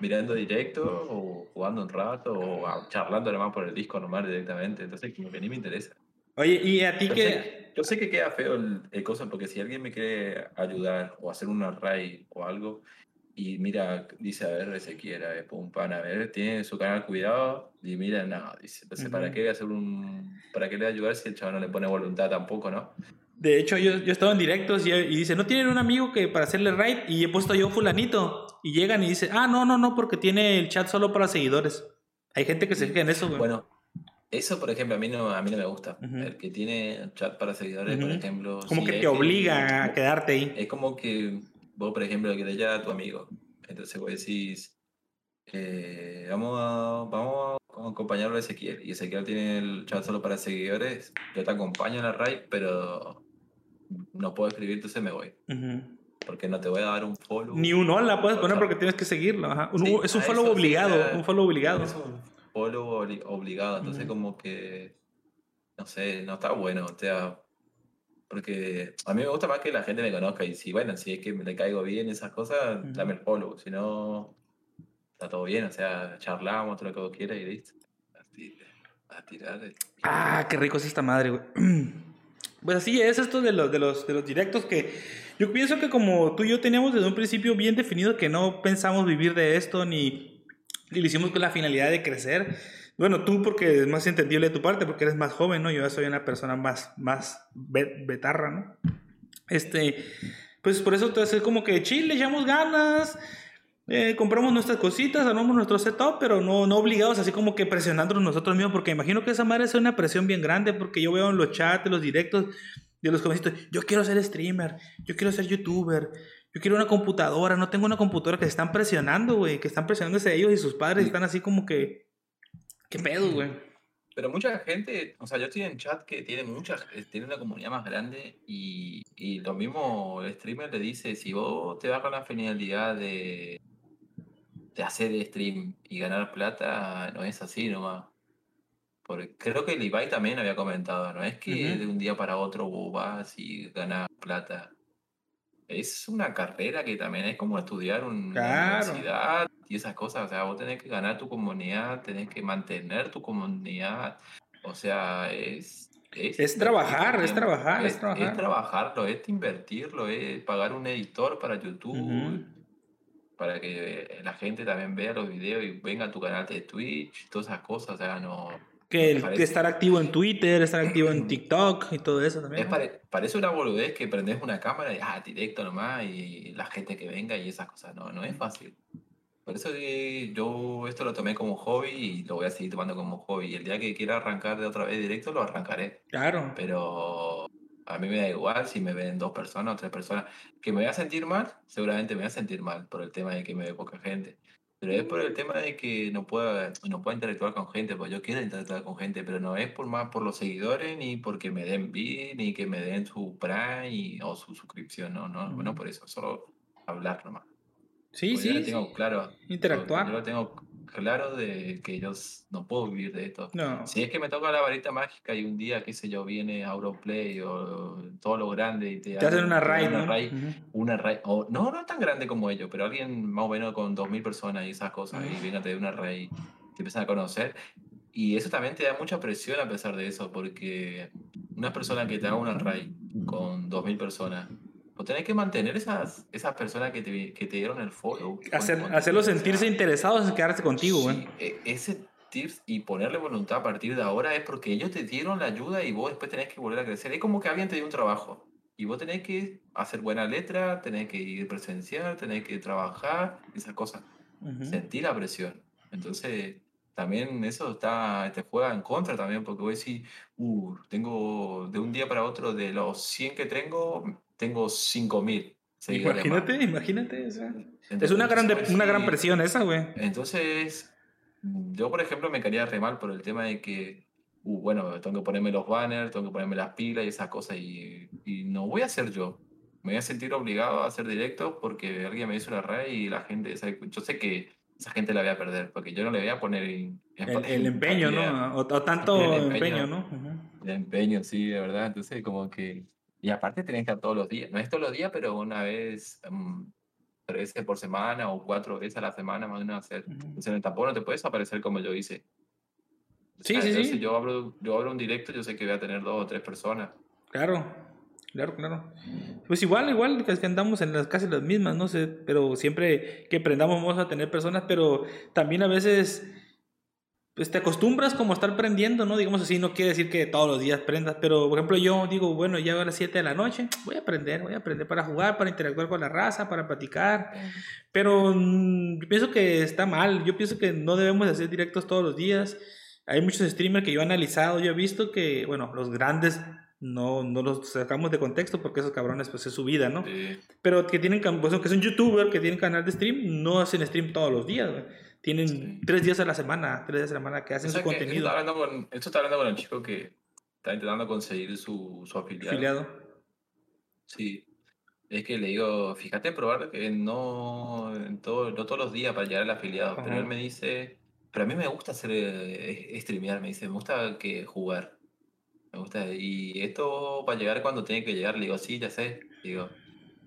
mirando directo o jugando un rato o charlando además por el disco normal directamente. Entonces como que ni me interesa. Oye, ¿y a ti qué? yo sé que queda feo el, el, cosa porque si alguien me quiere ayudar o hacer un array o algo, y mira, dice, a ver, Ezequiel, es un pan, a ver, tiene su canal cuidado, y mira, no, dice, entonces, ¿para qué hacer un, para qué le ayudar si el chaval no le pone voluntad tampoco, no? De hecho, yo, yo he estado en directos y, y, dice, ¿no tienen un amigo que para hacerle raid? Y he puesto yo fulanito. Y llegan y dice, ah, no, no, no, porque tiene el chat solo para seguidores. Hay gente que se fija en eso, güey. Bueno, eso, por ejemplo, a mí no, a mí no me gusta. El que tiene chat para seguidores, por ejemplo. Como que te obliga a quedarte ahí. Es como que vos, por ejemplo, querés ya a tu amigo. Entonces vos decís, eh, vamos, a, vamos a acompañarlo a Ezequiel. Y Ezequiel tiene el chat solo para seguidores. Yo te acompaño en la raid, pero no puedo escribir, entonces me voy. Porque no te voy a dar un follow. Ni un hola puedes poner porque tienes que seguirlo. es un follow obligado. un follow obligado. Es un follow obligado. Entonces, como que. No sé, no está bueno. O sea, porque a mí me gusta más que la gente me conozca y si, bueno, si es que me le caigo bien esas cosas, dame el follow. Si no, está todo bien, o sea, charlamos, todo lo que vos quieras y listo. A tirar. Ah, qué rico es esta madre, güey. Pues así es esto de los, de, los, de los directos que yo pienso que como tú y yo teníamos desde un principio bien definido que no pensamos vivir de esto ni, ni lo hicimos con la finalidad de crecer bueno, tú porque es más entendible de tu parte, porque eres más joven, ¿no? Yo ya soy una persona más, más betarra, ¿no? Este, pues por eso entonces como que chill, le echamos ganas, eh, compramos nuestras cositas, armamos nuestro setup, pero no, no obligados, así como que presionándonos nosotros mismos, porque imagino que esa madre es una presión bien grande, porque yo veo en los chats, en los directos de los jovencitos, yo quiero ser streamer, yo quiero ser youtuber, yo quiero una computadora, no tengo una computadora que se están presionando, güey, que están presionándose ellos y sus padres están así como que ¿Qué pedo, güey? Pero mucha gente, o sea, yo estoy en chat que tiene mucha, eh, tiene una comunidad más grande y, y lo mismo el streamer le dice, si vos te vas con la finalidad de hacer stream y ganar plata, no es así nomás. Porque creo que el Ibai también había comentado, no es que de un día para otro vos vas y ganas plata. es una carrera que también es como estudiar un- una universidad y esas cosas. O sea, vos tenés que ganar tu comunidad, tenés que mantener tu comunidad. O sea, es... Es, trabajar, es trabajar, es Es, es trabajar. trabajarlo, es invertirlo, es pagar un editor para YouTube. Para que la gente también vea los videos y venga a tu canal de Twitch, todas esas cosas. O sea, no... Que, el- que estar activo en Twitter, estar activo en TikTok y todo eso también. Es ¿no? pare- parece una boludez que prendes una cámara y ah, directo nomás y la gente que venga y esas cosas. No, no es fácil. Por eso que yo esto lo tomé como hobby y lo voy a seguir tomando como hobby. Y el día que quiera arrancar de otra vez directo, lo arrancaré. Claro. Pero a mí me da igual si me ven dos personas o tres personas. Que me voy a sentir mal, seguramente me voy a sentir mal por el tema de que me ve poca gente. Pero es por el tema de que no pueda, no pueda interactuar con gente, pues yo quiero interactuar con gente, pero no es por más por los seguidores, ni porque me den bien, ni que me den su Prime y- o su suscripción, no, no, no por eso, solo hablar nomás. Sí, yo sí. lo tengo sí. claro. Interactuar. Yo, yo lo tengo claro de que yo no puedo vivir de esto. No. Si es que me toca la varita mágica y un día, qué sé yo, viene Auroplay o todo lo grande y te, Te hacen una raid, una raid, o no, no tan grande como ellos, pero alguien más o menos con 2.000 personas y esas cosas, y venga, te da una raid, te empiezan a conocer. Y eso también te da mucha presión a pesar de eso, porque una persona que te haga una raid con 2.000 personas, vos tenés que mantener esas, esas personas que te, que te dieron el follow. Hacer, hacerlos o sentirse interesados en quedarse contigo, Sí, e- ese tips y ponerle voluntad a partir de ahora es porque ellos te dieron la ayuda y vos después tenés que volver a crecer. Es como que alguien te dio un trabajo y vos tenés que hacer buena letra, tenés que ir presencial, tenés que trabajar, esas cosas. Ujú. Sentir la presión. Entonces, también eso está, te juega en contra también porque vos decís, uh, tengo de un día para otro, de los 100 que tengo, tengo 5000 seguidores más. Imagínate, imagínate. o sea, es Entonces, una gran, una gran presión esa, güey. entonces, yo por ejemplo me quería re mal por el tema de que, uh, bueno, tengo que ponerme los banners, tengo que ponerme las pilas y esas cosas y, y no voy a hacer yo. Me voy a sentir obligado a hacer directos porque alguien me hizo una red y la gente, sabe- yo sé que esa gente la voy a perder porque yo no le voy a poner en- El, el empeño, ¿no? O, o tanto El empeño, empeño. ¿no? Ujú. De empeño, sí, de verdad. Entonces, como que. Y aparte, tenés que estar todos los días. No es todos los días, pero una vez, mm, tres veces por semana o cuatro veces a la semana, más o menos hacer. Ujú. Entonces, en el tapón no te puedes aparecer como yo hice. O Sí, sea, sí, sí. Yo abro, yo abro un directo, yo sé que voy a tener dos o tres personas. Claro, claro, claro. Pues igual, igual que andamos en las casi las mismas, no sé, pero siempre que prendamos vamos a tener personas, pero también a veces pues te acostumbras como a estar prendiendo, ¿no? Digamos así, no quiere decir que todos los días prendas, pero por ejemplo yo digo, bueno, ya a las 7 de la noche, voy a aprender, voy a aprender para jugar, para interactuar con la raza, para platicar, pero mm, yo pienso que está mal, yo pienso que no debemos de hacer directos todos los días. Hay muchos streamers que yo he analizado, yo he visto que, bueno, los grandes no, no los sacamos de contexto porque esos cabrones pues es su vida, ¿no? Pero que tienen, pues, que son youtuber, que tienen canal de stream, no hacen stream todos los días, güey. Tienen Sí. tres días a la semana, tres días a la semana que o hacen sea su que esto contenido está hablando con, esto está hablando con el chico que está intentando conseguir su, su afiliado. afiliado. Sí. Es que le digo, fíjate, probar que no, en todo, no todos los días para llegar al afiliado. Pero Ajá. él me dice, pero a mí me gusta hacer eh, streamear, me dice, me gusta que jugar. Me gusta. Y esto para llegar cuando tiene que llegar, le digo, sí, ya sé. Digo,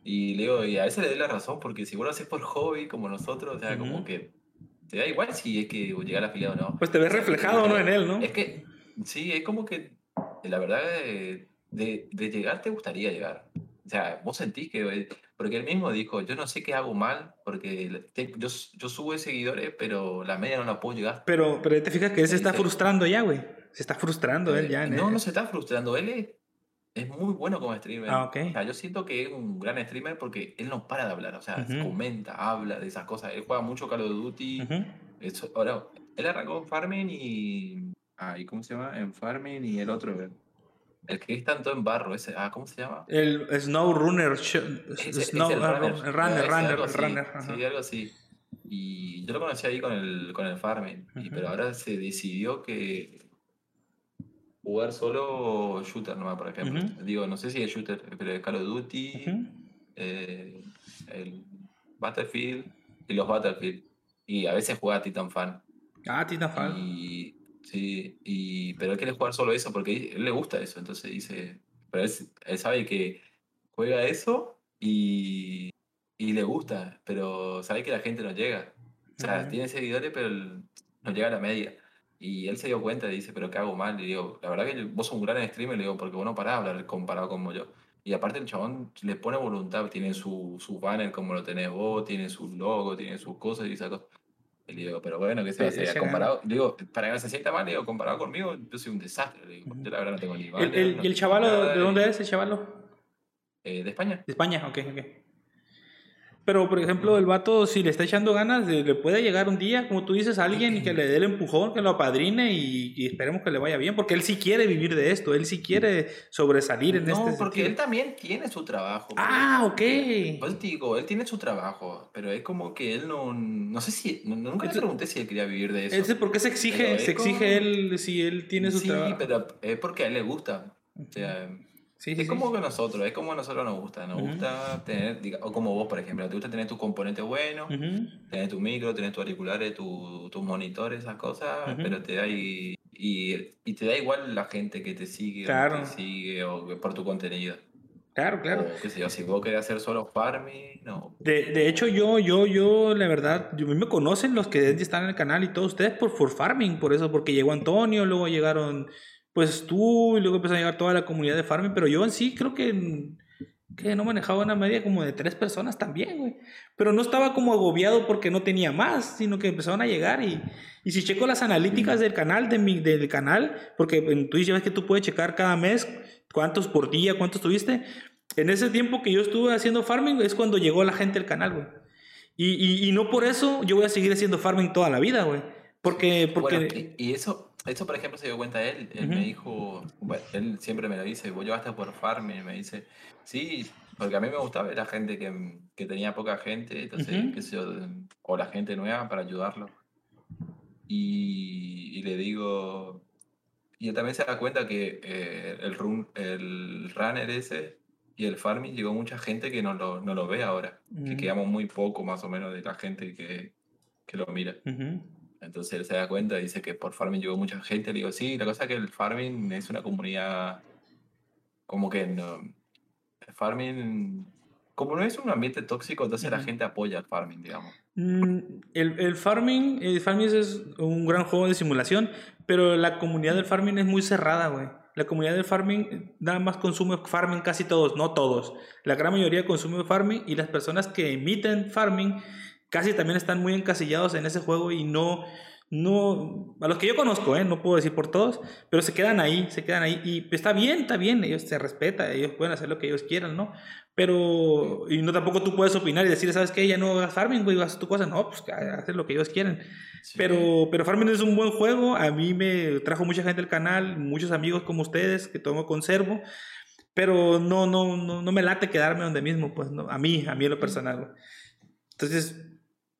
y le digo, y a veces le doy la razón, porque si vos lo haces por hobby, como nosotros, o sea, como Ujú. que te da igual si es que llegar al afiliado o no. Pues te ves reflejado, ¿no? En él, ¿no? Es que, sí, es como que, la verdad, eh, de, de llegar te gustaría llegar. O sea, vos sentís que, eh, porque él mismo dijo, yo no sé qué hago mal, porque te- yo, yo subo seguidores, pero la media no la puedo llegar. Pero, pero te fijas que él se está frustrando ya, güey. Se está frustrando él ya. No, no se está frustrando, él es, es muy bueno como streamer. Ah. O sea, yo siento que es un gran streamer porque él no para de hablar, o sea, comenta, habla de esas cosas. Él juega mucho Call of Duty. Eso, ahora, él arrancó en Farming y. Ah, ¿y cómo se llama? En Farming y el otro. El que es tanto en barro, ese. Ah, ¿cómo se llama? El Snow Runner. Ese- Snow, el ah, runner. runner, Ah, runner, algo. Sí, algo así. Y yo lo conocí ahí con el, con el Farming. y- Ujú. pero ahora se decidió que jugar solo shooter nomás, por ejemplo. Digo, no sé si es shooter, pero es Call of Duty, eh, el Battlefield y los Battlefield. Y a veces juega Titanfall. Ah, Titanfall. Y, sí, y, pero él quiere jugar solo eso porque a él le gusta eso. Entonces dice, pero él, él sabe que juega eso Y, y le gusta, pero sabe que la gente no llega. O sea, tiene seguidores, pero no llega a la media. Y él se dio cuenta y dice, pero ¿qué hago mal? Y digo, la verdad que vos sos un gran streamer, le digo, porque vos no parás de hablar comparado como yo. Y aparte el chabón le pone voluntad, tiene su, su banner como lo tenés vos, tiene su logo, tiene sus cosas y esas cosas. Y le digo, pero bueno, ¿qué se va a hacer? Comparado, digo, para que no se sienta mal, le digo, comparado conmigo, yo soy un desastre. Le digo, yo la verdad no tengo ni ¿El, banner, el- no ¿Y el chavalo de dónde es el chavalo? eh, de España. De España, ok, ok. Pero, por ejemplo, el vato, si le está echando ganas, le puede llegar un día, como tú dices, a alguien y que le dé el empujón, que lo apadrine y, y esperemos que le vaya bien, porque él sí quiere vivir de esto, él sí quiere sobresalir en No, este porque sentido. él también tiene su trabajo. pero- Ah, ok. Pues digo, él tiene su trabajo, pero es como que él no, no sé si, no- nunca le pregunté si él quería vivir de eso. Ese, ¿Por qué se exige, es se exige él si él tiene su sí, trabajo? pero es porque a él le gusta. O sea, Sí, sí, es sí. como que nosotros, es como a nosotros nos gusta. Nos Ujú. gusta tener, diga- o como vos, por ejemplo, te gusta tener tus componentes buenos, Ujú. tener tu micro, tener tus auriculares, tu- tus monitores, esas cosas, Ujú. pero te da y, y, y te da igual la gente que te sigue, o Claro. no te sigue, o por tu contenido. Claro, claro. O qué sé yo, si vos querés hacer solo farming, no. De, de hecho, yo, yo, yo, la verdad, yo, a mí me conocen los que están en el canal y todos ustedes por, por farming, por eso, porque llegó Antonio, luego llegaron, pues tú, y luego empezó a llegar toda la comunidad de farming, pero yo en sí creo que, que no manejaba una media como de tres personas también, güey. Pero no estaba como agobiado porque no tenía más, sino que empezaron a llegar y, y si checo las analíticas del canal, de mi, del canal, porque en Twitch ya ves que tú puedes checar cada mes cuántos por día, cuántos tuviste. En ese tiempo que yo estuve haciendo farming es cuando llegó la gente al canal, güey. Y, y, y no por eso yo voy a seguir haciendo farming toda la vida, güey. Porque, porque... Bueno, y, y eso, eso, por ejemplo, se dio cuenta él. Él Ujú. me dijo, bueno, él siempre me lo dice, vos llevaste por farming, me dice, sí, porque a mí me gustaba ver la gente que, que tenía poca gente, entonces, Ujú. qué sé yo, o la gente nueva para ayudarlo. Y, y le digo, y él también se da cuenta que eh, el, run, el runner ese y el farming llegó mucha gente que no lo, no lo ve ahora, que Ujú. quedamos muy poco más o menos de la gente que, que lo mira. Entonces él se da cuenta, dice que por farming llegó mucha gente. Le digo, sí, la cosa es que el farming es una comunidad como que no. El farming, como no es un ambiente tóxico, entonces la Ujú. gente apoya el farming, digamos. Mm, El, el farming, el farming es un gran juego de simulación, pero la comunidad del farming es muy cerrada, güey. La comunidad del farming nada más consume farming casi todos, no todos. La gran mayoría consume farming y las personas que emiten farming casi también están muy encasillados en ese juego y no, no, a los que yo conozco, ¿eh? no puedo decir por todos, pero se quedan ahí, se quedan ahí y está bien, está bien, ellos se respeta, ellos pueden hacer lo que ellos quieran, ¿no? Pero, y no tampoco tú puedes opinar y decir, ¿sabes qué? Ya no hagas farming, güey, haz tu cosa. No, pues que hacer lo que ellos quieren. Sí. Pero, pero Farming es un buen juego. A mí me trajo mucha gente al canal, muchos amigos como ustedes que tomo conservo. Pero no, no, no, no me late quedarme donde mismo, pues no, a mí, a mí en lo personal. güey. Entonces,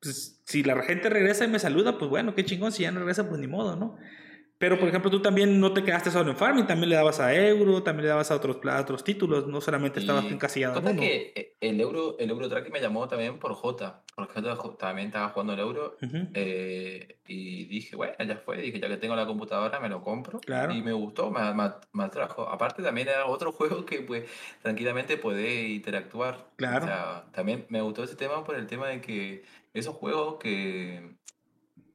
pues, si la gente regresa y me saluda, pues bueno, qué chingón. Si ya no regresa, pues ni modo, ¿no? Pero, por ejemplo, tú también no te quedaste solo en Farming, también le dabas a Euro, también le dabas a otros, a otros títulos, no solamente estabas encasillado en uno. que eh, el euro, el euro track me llamó también por J, porque jo- también estaba jugando el euro. Ujú. eh, y dije, bueno, ya fue, dije, ya que tengo la computadora, me lo compro. Claro. Y me gustó, me, me, me atrajo. Aparte, también era otro juego que pues tranquilamente puede interactuar. Claro. O sea, también me gustó ese tema por el tema de que esos juegos que,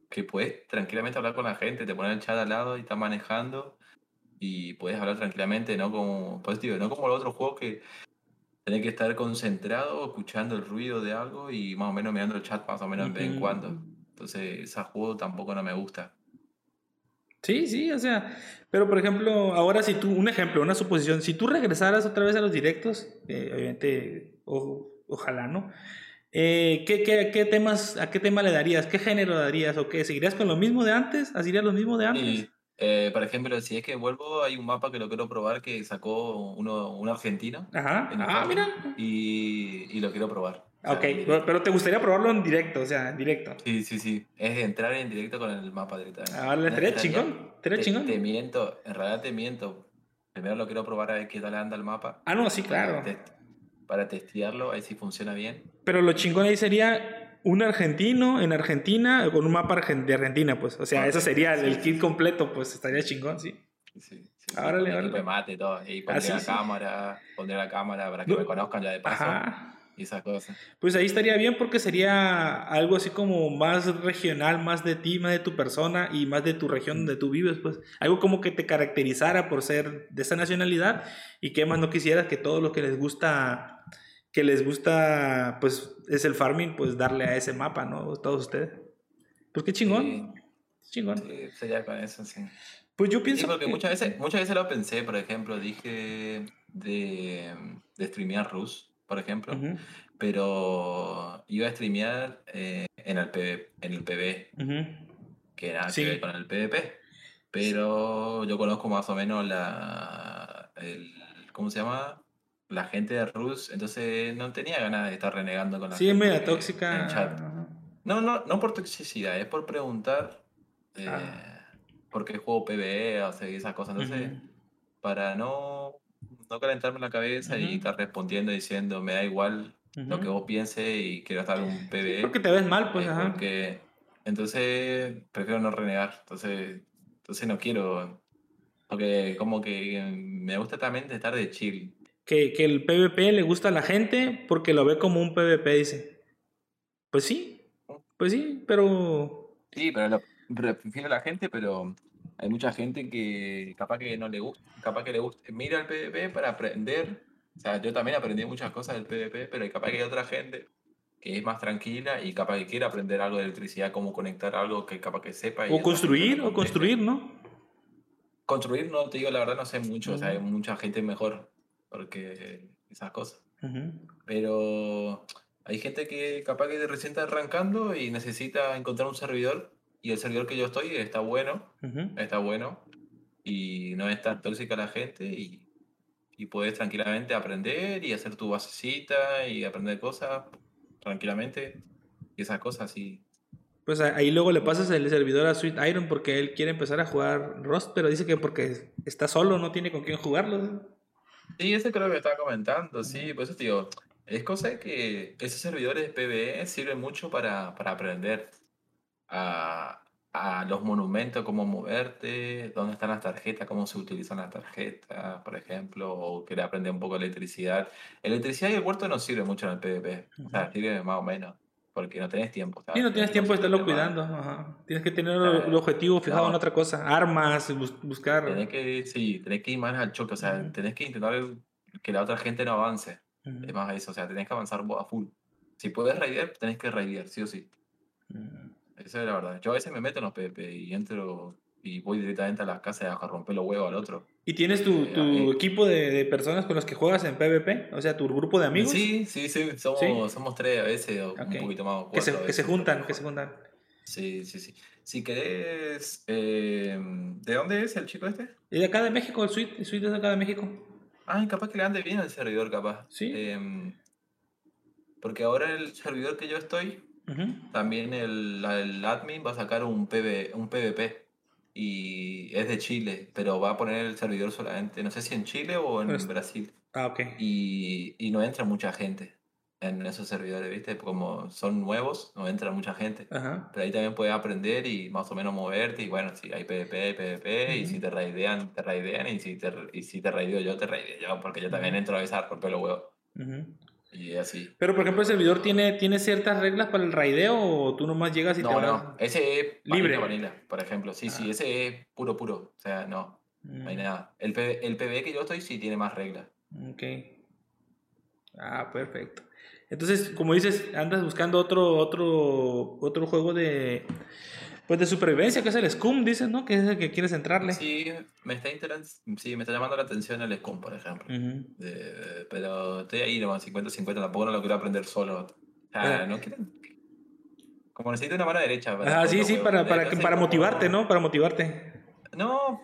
que puedes tranquilamente hablar con la gente, te ponen el chat al lado y estás manejando y puedes hablar tranquilamente, no como, pues digo, no como los otros juegos que tenés que estar concentrado, escuchando el ruido de algo y más o menos mirando el chat más o menos de vez en cuando. Entonces, ese juego tampoco no me gusta. Sí, sí, o sea, pero por ejemplo, ahora si tú, un ejemplo, una suposición, si tú regresaras otra vez a los directos, eh, obviamente, o- ojalá, ¿no? Eh, ¿qué, qué, qué temas, ¿A qué tema le darías? ¿Qué género darías? ¿O qué? ¿Seguirías con lo mismo de antes? ¿Harías lo mismo de antes? Eh, por ejemplo, si es que vuelvo, hay un mapa que lo quiero probar que sacó uno, un argentino Ajá, ah, mira. y, y lo quiero probar. O Ok, pero te gustaría probarlo en directo, o sea, en directo. Sí, sí, sí. Es entrar en directo con el mapa directamente. Ah, le estaría chingón, estaría Te, chingón. te miento, en realidad te miento. Primero lo quiero probar a ver qué tal anda el mapa. Ah, no, sí, claro. test- para testearlo, a ver si funciona bien. Pero lo chingón ahí sería un argentino en Argentina con un mapa de Argentina, pues. O sea, eso sería el, el kit completo, pues estaría chingón, sí. Sí, sí, sí, órale. de mate y todo. Y pondré sí, la sí. cámara, pondré la cámara para que No. me conozcan ya de paso. Ajá. Y esas cosas. Pues ahí estaría bien porque sería algo así como más regional, más de ti, más de tu persona y más de tu región donde tú vives, pues algo como que te caracterizara por ser de esa nacionalidad y que más no quisieras que todo lo que les gusta, que les gusta, pues es el farming, pues darle a ese mapa, ¿no? Todos ustedes. Pues qué chingón. Chingón. Sí, sería con eso, sí. Pues yo pienso Sí, porque que... muchas veces, muchas veces lo pensé, por ejemplo, dije de, de streamear Rus, por ejemplo, pero iba a streamear eh, en, el PV, en el PV, que era Sí. que ver con el PvP, pero yo conozco más o menos la, el, ¿cómo se llama? La gente de Rus, entonces no tenía ganas de estar renegando con la Sí, es gente media en tóxica. chat. Ajá. No, no, no por toxicidad, es por preguntar eh, Ah. por qué juego PvE, o sea, esas cosas. Entonces, Ujú. para no, no calentarme la cabeza y estar respondiendo diciendo, me da igual lo que vos pienses y quiero estar en un PvE. Porque te ves mal, pues, eh, ajá. porque, entonces, prefiero no renegar. Entonces, entonces no quiero. Porque como que me gusta también estar de chill. Que, que el PvP le gusta a la gente porque lo ve como un PvP, dice. Pues sí, pues sí, pero... Sí, pero lo prefiero a la gente, pero hay mucha gente que capaz que no le gusta, capaz que le gusta, mira el PvP para aprender. O sea, yo también aprendí muchas cosas del PvP, pero capaz que hay otra gente que es más tranquila y capaz que quiere aprender algo de electricidad, cómo conectar algo que capaz que sepa. y O construir, o construir, ¿no? Construir, no te digo la verdad, no sé mucho, o sea, hay Ujú. mucha gente mejor, porque esas cosas. Ujú. Pero hay gente que capaz que recién está arrancando y necesita encontrar un servidor y el servidor que yo estoy está bueno, está bueno y no es tan tóxica la gente y, y puedes tranquilamente aprender y hacer tu basecita y aprender cosas tranquilamente y esas cosas y Pues ahí luego le pasas el servidor a Sweet Iron porque él quiere empezar a jugar Rust, pero dice que porque está solo, no tiene con quién jugarlo. Sí, ese creo que estaba comentando, sí, por eso digo, es cosa que esos servidores de PvE sirven mucho para, para aprender a, a los monumentos, cómo moverte, dónde están las tarjetas, cómo se utilizan las tarjetas, por ejemplo, o querer aprender un poco de electricidad. Electricidad y el huerto no sirve mucho en el PvP, o sea, sirve más o menos, porque no tenés tiempo. Y no tienes tiempo de estarlo cuidando. ajá. Tienes que tener el el objetivo fijado en otra cosa. Armas, bus- buscar. Tenés que, sí, tenés que ir más al choque, o sea, Ujú. tenés que intentar que la otra gente no avance. Es más eso, o sea, tenés que avanzar a full. Si puedes raidear, tenés que raidear, sí o sí. Esa es la verdad. Yo a veces me meto en los PvP y entro y voy directamente a las casas a romper los huevos al otro. ¿Y tienes tu, Eh, tu equipo de, de personas con los que juegas en PvP? O sea, tu grupo de amigos. Sí, sí, sí, somos, ¿Sí? somos tres a veces, o un poquito más. Que se, que se juntan, que se juntan. Sí, sí, sí. Si querés, eh, ¿de dónde es el chico este? ¿Y de acá de México? ¿El suite, el suite es de acá de México? Ay, capaz que le ande bien al servidor, capaz. Sí. Em, porque ahora el servidor que yo estoy, También el, el admin va a sacar un, PV, un PvP y es de Chile, pero va a poner el servidor solamente, no sé si en Chile o en Brasil. Ah, ok. Y, y no entra mucha gente en esos servidores, ¿viste? Como son nuevos, no entra mucha gente. Ajá. Pero ahí también puedes aprender y más o menos moverte. Y bueno, si hay PvP, hay PvP. Y Ujú. si te raidean, te raidean. Y si te, y si te raideo yo, te raideo yo. Porque yo también entro a veces a romper los huevos. Y así. Pero, por ejemplo, ¿el servidor tiene, tiene ciertas reglas para el raideo o tú nomás llegas y te No, no, ese es Libre. vanilla, por ejemplo. Sí, sí, Ah. ese es puro, puro. O sea, no, no hay Mm, nada. El, P- el PvE que yo estoy sí tiene más reglas. Ok. Ah, perfecto. Entonces, como dices, andas buscando otro, otro, otro juego de, pues de supervivencia, que es el Scum, dices, ¿no? Que es el que quieres entrarle. Sí, me está, sí, me está llamando la atención el Scum, por ejemplo. Pero estoy ahí nomás, 50-50, tampoco no lo quiero aprender solo. O sea, Ah. no quiero... Como necesito una mano derecha para Ah, sí, sí, para, para, para como- motivarte, ¿no? Para motivarte. No,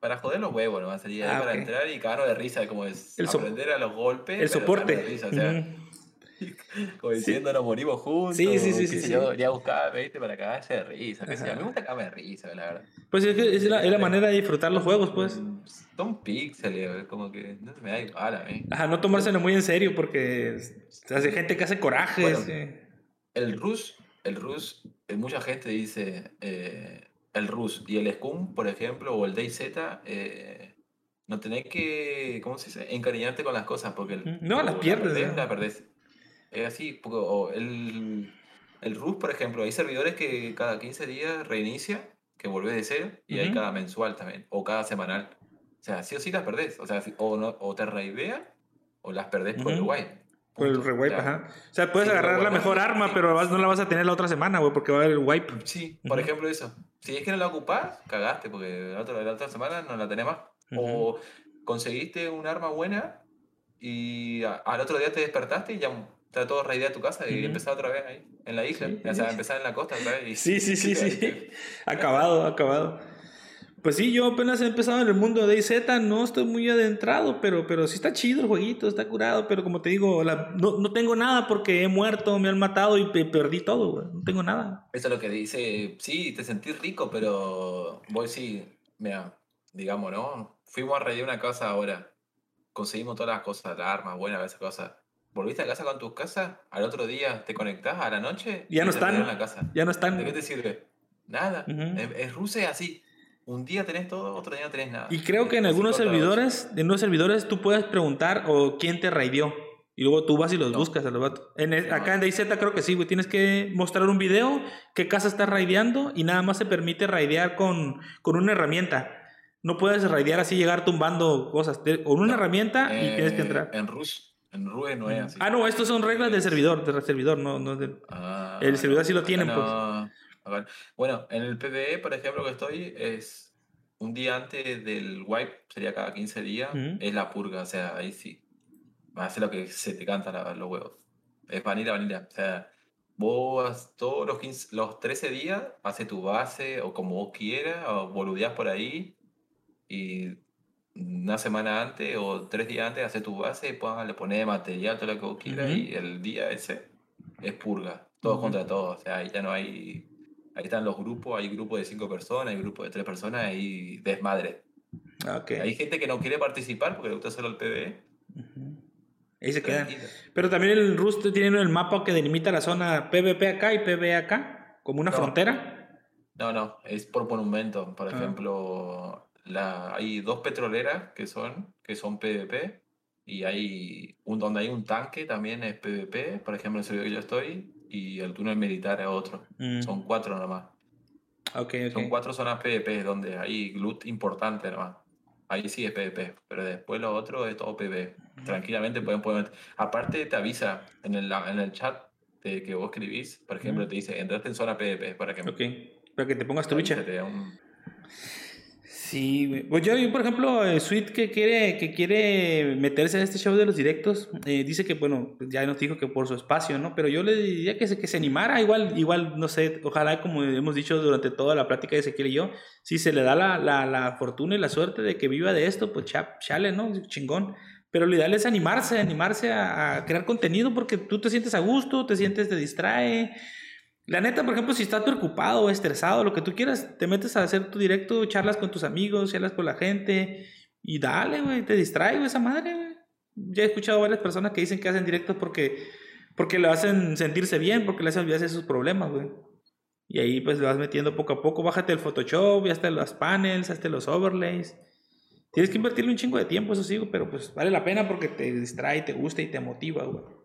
para joder los huevos nomás sería Ah, para entrar y cagarnos de risa, como es El aprender a los golpes. El soporte. risa, o sea. Como diciendo, nos morimos juntos. Sí, sí, sí, sí, sí. yo, venía a buscar, ¿viste? Para cagarse de risa. qué sé yo. A mí Ajá. me gusta cagarme de risa, la verdad. Pues es, que es la, es la manera de disfrutar los juegos, pues. Son píxeles, como que no se me da igual a mí. Ajá, no tomárselo muy en serio porque hace gente que hace corajes. Bueno. eh. El Rus, el Rus, eh, mucha gente dice eh, el Rus y el Scum, por ejemplo, o el DayZ, eh, no tenés que, ¿cómo se dice? Encariñarte con las cosas porque el- No, las pierdes, perdés, ¿no? la perdés. Es así, porque o el, el Rust, por ejemplo, hay servidores que cada 15 días reinicia, que volvés de cero, y hay cada mensual también, o cada semanal. O sea, sí o sí las perdés. O sea, o, no, o te raivea, o las perdés por el wipe. Por el rewipe, Ya. ajá. O sea, puedes Sí, agarrar la mejor arma, sí. pero no la vas a tener la otra semana, güey, porque va a haber el wipe. Sí, por ejemplo eso. Si es que no la ocupás, cagaste, porque la otra, la otra semana no la tenés más. O conseguiste un arma buena y a- al otro día te despertaste y ya está todo raideado tu casa y Ujú. empezás otra vez ahí, en la isla. Sí, o sea, empezar en la costa otra vez. Y, Sí, sí, sí, sí. Acabado, acabado. Pues sí, yo apenas he empezado en el mundo de DayZ, no estoy muy adentrado, pero, pero sí está chido el jueguito, está curado, pero como te digo, la- no, no tengo nada porque he muerto, me han matado y pe- perdí todo, güey. No tengo nada. Eso es lo que dice, sí, te sentís rico, pero vos sí, mira, digamos, ¿no? Fuimos a raidear una casa ahora, conseguimos todas las cosas, las armas, buenas, esas cosas. Volviste a casa con tus casas, al otro día te conectás a la noche Ya y no te están. raidieron la casa. Ya no ¿De están. qué te sirve? Nada. Ujú. Es, es Rusia es así. Un día tenés todo, otro día no tenés nada. Y creo que en algunos servidores, en unos servidores tú puedes preguntar o quién te raideó. Y luego tú vas y los No. buscas a los vatos. En el- No. acá en DayZ creo que sí, güey. Tienes que mostrar un video, qué casa estás raideando y nada más se permite raidear con, con una herramienta. No puedes raidear así, llegar tumbando cosas. Con una No. herramienta y tienes que Eh, entrar. En Rush, en Rue no es así. Ah, no, estos son reglas del servidor, del servidor, no, no del- Ah, El servidor sí lo tienen, pues. no. Acá- Bueno, en el PvE, por ejemplo, que estoy, es un día antes del wipe, sería cada 15 días, Ujú. es la purga, o sea, ahí sí. Vas a hacer lo que se te canta la- los huevos. Es vanilla, vanilla. O sea, vos todos los, 15 los 13 días haces tu base o como vos quieras, o boludeás por ahí, y una semana antes o tres días antes haces tu base, pon- le pones material, todo lo que vos quieras, y el día ese es purga. Todos Ujú. contra todos. O sea, ahí ya no hay. Ahí están los grupos, hay grupos de cinco personas, hay grupos de tres personas y desmadre. Ah, ok. Hay gente que no quiere participar porque le gusta solo el PvE. Ujú. Ahí se quedan. tranquila. Pero también el Rust tiene el mapa que delimita la zona PvP acá y PvE acá, como una No. frontera. No, no, es por monumento. Por Ah. ejemplo, la, hay dos petroleras que son, que son PvP y hay un donde hay un tanque también es PvP, por ejemplo, el servidor que yo estoy, y el túnel militar es otro. Mm, Son cuatro nomás. ok, ok. Son cuatro zonas PvP donde hay loot importante nomás. Ahí sí es PvP, pero después lo otro es todo PvP. Tranquilamente pueden poner. Aparte te avisa en el, en el chat de que vos escribís, por ejemplo, Ujú. te dice entraste en zona PvP para que Ok. Para que te pongas ahí trucha. Sí, güey. Pues yo, yo, por ejemplo, eh, Sweet que quiere, que quiere meterse a este show de los directos, eh, dice que, bueno, pues ya nos dijo que por su espacio, ¿no? Pero yo le diría que se, que se animara, igual, igual, no sé, ojalá, como hemos dicho durante toda la plática de Ezequiel y yo, si se le da la, la, la fortuna y la suerte de que viva de esto, pues cha- chale, ¿no? Chingón. Pero lo ideal es animarse, animarse a, a crear contenido porque tú te sientes a gusto, te sientes, te distrae. La neta, por ejemplo, si estás preocupado, estresado, lo que tú quieras, te metes a hacer tu directo, charlas con tus amigos, charlas con la gente y dale, güey, te distrae, güey, esa madre, güey. Ya he escuchado varias personas que dicen que hacen directos porque, porque lo hacen sentirse bien, porque le hacen olvidarse sus problemas, güey. Y ahí pues lo vas metiendo poco a poco, bájate el Photoshop, ya hasta los panels, hasta los overlays. Tienes que invertirle un chingo de tiempo, eso sí, pero pues vale la pena porque te distrae, te gusta y te motiva, güey.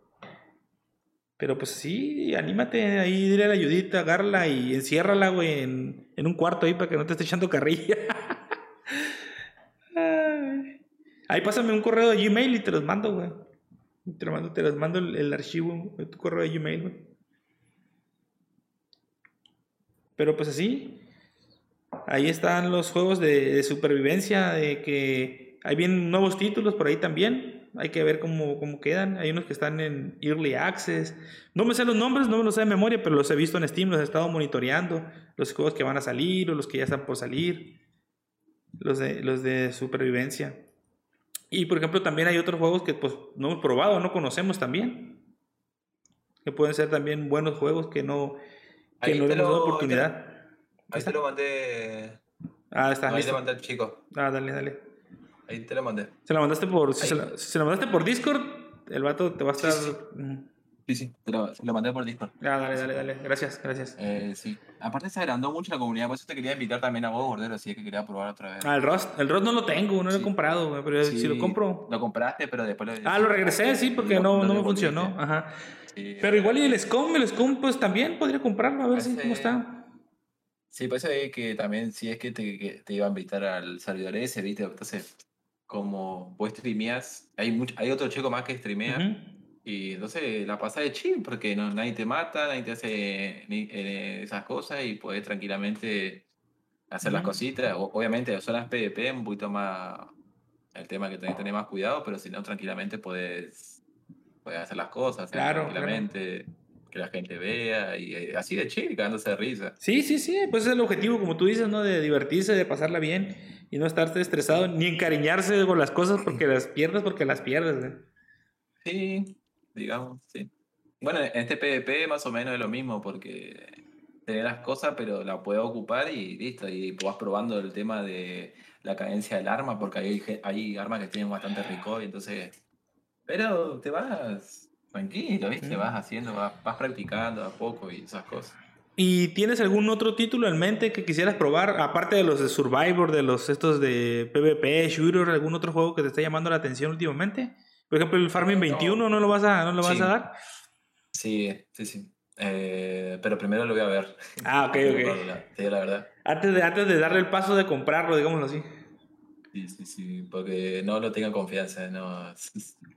Pero pues sí, anímate ahí, dile a la ayudita, agárrala y enciérrala, güey, en, en un cuarto ahí para que no te esté echando carrilla. Ahí pásame un correo de Gmail y te los mando, güey. Te, lo mando, te los mando el, el archivo de tu correo de Gmail, güey. Pero pues así, ahí están los juegos de, de supervivencia, de que hay bien nuevos títulos por ahí también. Hay que ver cómo, cómo quedan. Hay unos que están en Early Access. No me sé los nombres, no me los sé de memoria, pero los he visto en Steam, los he estado monitoreando. Los juegos que van a salir o los que ya están por salir. Los de, los de supervivencia. Y por ejemplo, también hay otros juegos que pues no hemos probado, no conocemos también. Que pueden ser también buenos juegos que no, que Ahí no te le hemos dado oportunidad. Ahí te lo mandé. Ah, está, Ahí te listo. mandé al chico. Ah, dale, dale. Ahí te lo mandé. Se la mandaste por. Si se la, si se la mandaste por Discord, el vato te va a estar. Sí, sí. Mm. Sí, sí, te lo mandé por Discord. Ah, dale, dale, dale. Gracias, gracias. Eh, sí. Aparte se agrandó mucho la comunidad, por eso te quería invitar también a vos, Gordero, si es que quería probar otra vez. Ah, el Rust. El Rust no lo tengo, no lo he comprado, güey, pero Sí, si lo compro. Lo compraste, pero después lo... Ah, lo regresé, sí, porque no, no me funcionó. Ajá. Sí, Pero igual y el SCOM, el SCOM, pues también podría comprarlo, a ver si Ese- cómo está. Sí, por eso es que también, si es que te, que te iba a invitar al servidor ese, ¿viste? Entonces, como vos streameas, hay, mucho, hay otro chico más que streamea, y entonces la pasás de chill, porque no, nadie te mata, nadie te hace ni- eh, esas cosas, y puedes tranquilamente hacer las cositas. O- obviamente, son las PvP, un poquito más el tema que tenés que tener más cuidado, pero si no, tranquilamente puedes, puedes hacer las cosas Claro, tranquilamente, que la gente vea, y eh, así de chill, cagándose de risa. Sí, sí, sí, pues es el objetivo, como tú dices, ¿no? De divertirse, de pasarla bien y no estarse estresado, ni encariñarse con las cosas porque las pierdes, porque las pierdes, güey. Sí, digamos, sí. Bueno, en este PvP más o menos es lo mismo porque tenés las cosas, pero la puedes ocupar y listo. Y vas probando el tema de la cadencia del arma, porque hay, armas que tienen bastante recoil, entonces. Pero te vas tranquilo, ¿viste? Vas haciendo, vas, vas practicando a poco y esas cosas. ¿Y tienes algún otro título en mente que quisieras probar? Aparte de los de Survivor, de los estos de PvP, Shooter, algún otro juego que te esté llamando la atención últimamente? Por ejemplo, el Farming 21, ¿no lo vas a, no lo vas Sí. a dar? Sí, sí, sí. Eh, pero primero lo voy a ver. Ah, ok, ok. digo la- te digo la verdad. Antes de, antes de darle el paso de comprarlo, digámoslo así. Sí, sí, sí, porque no lo tengo confianza, no.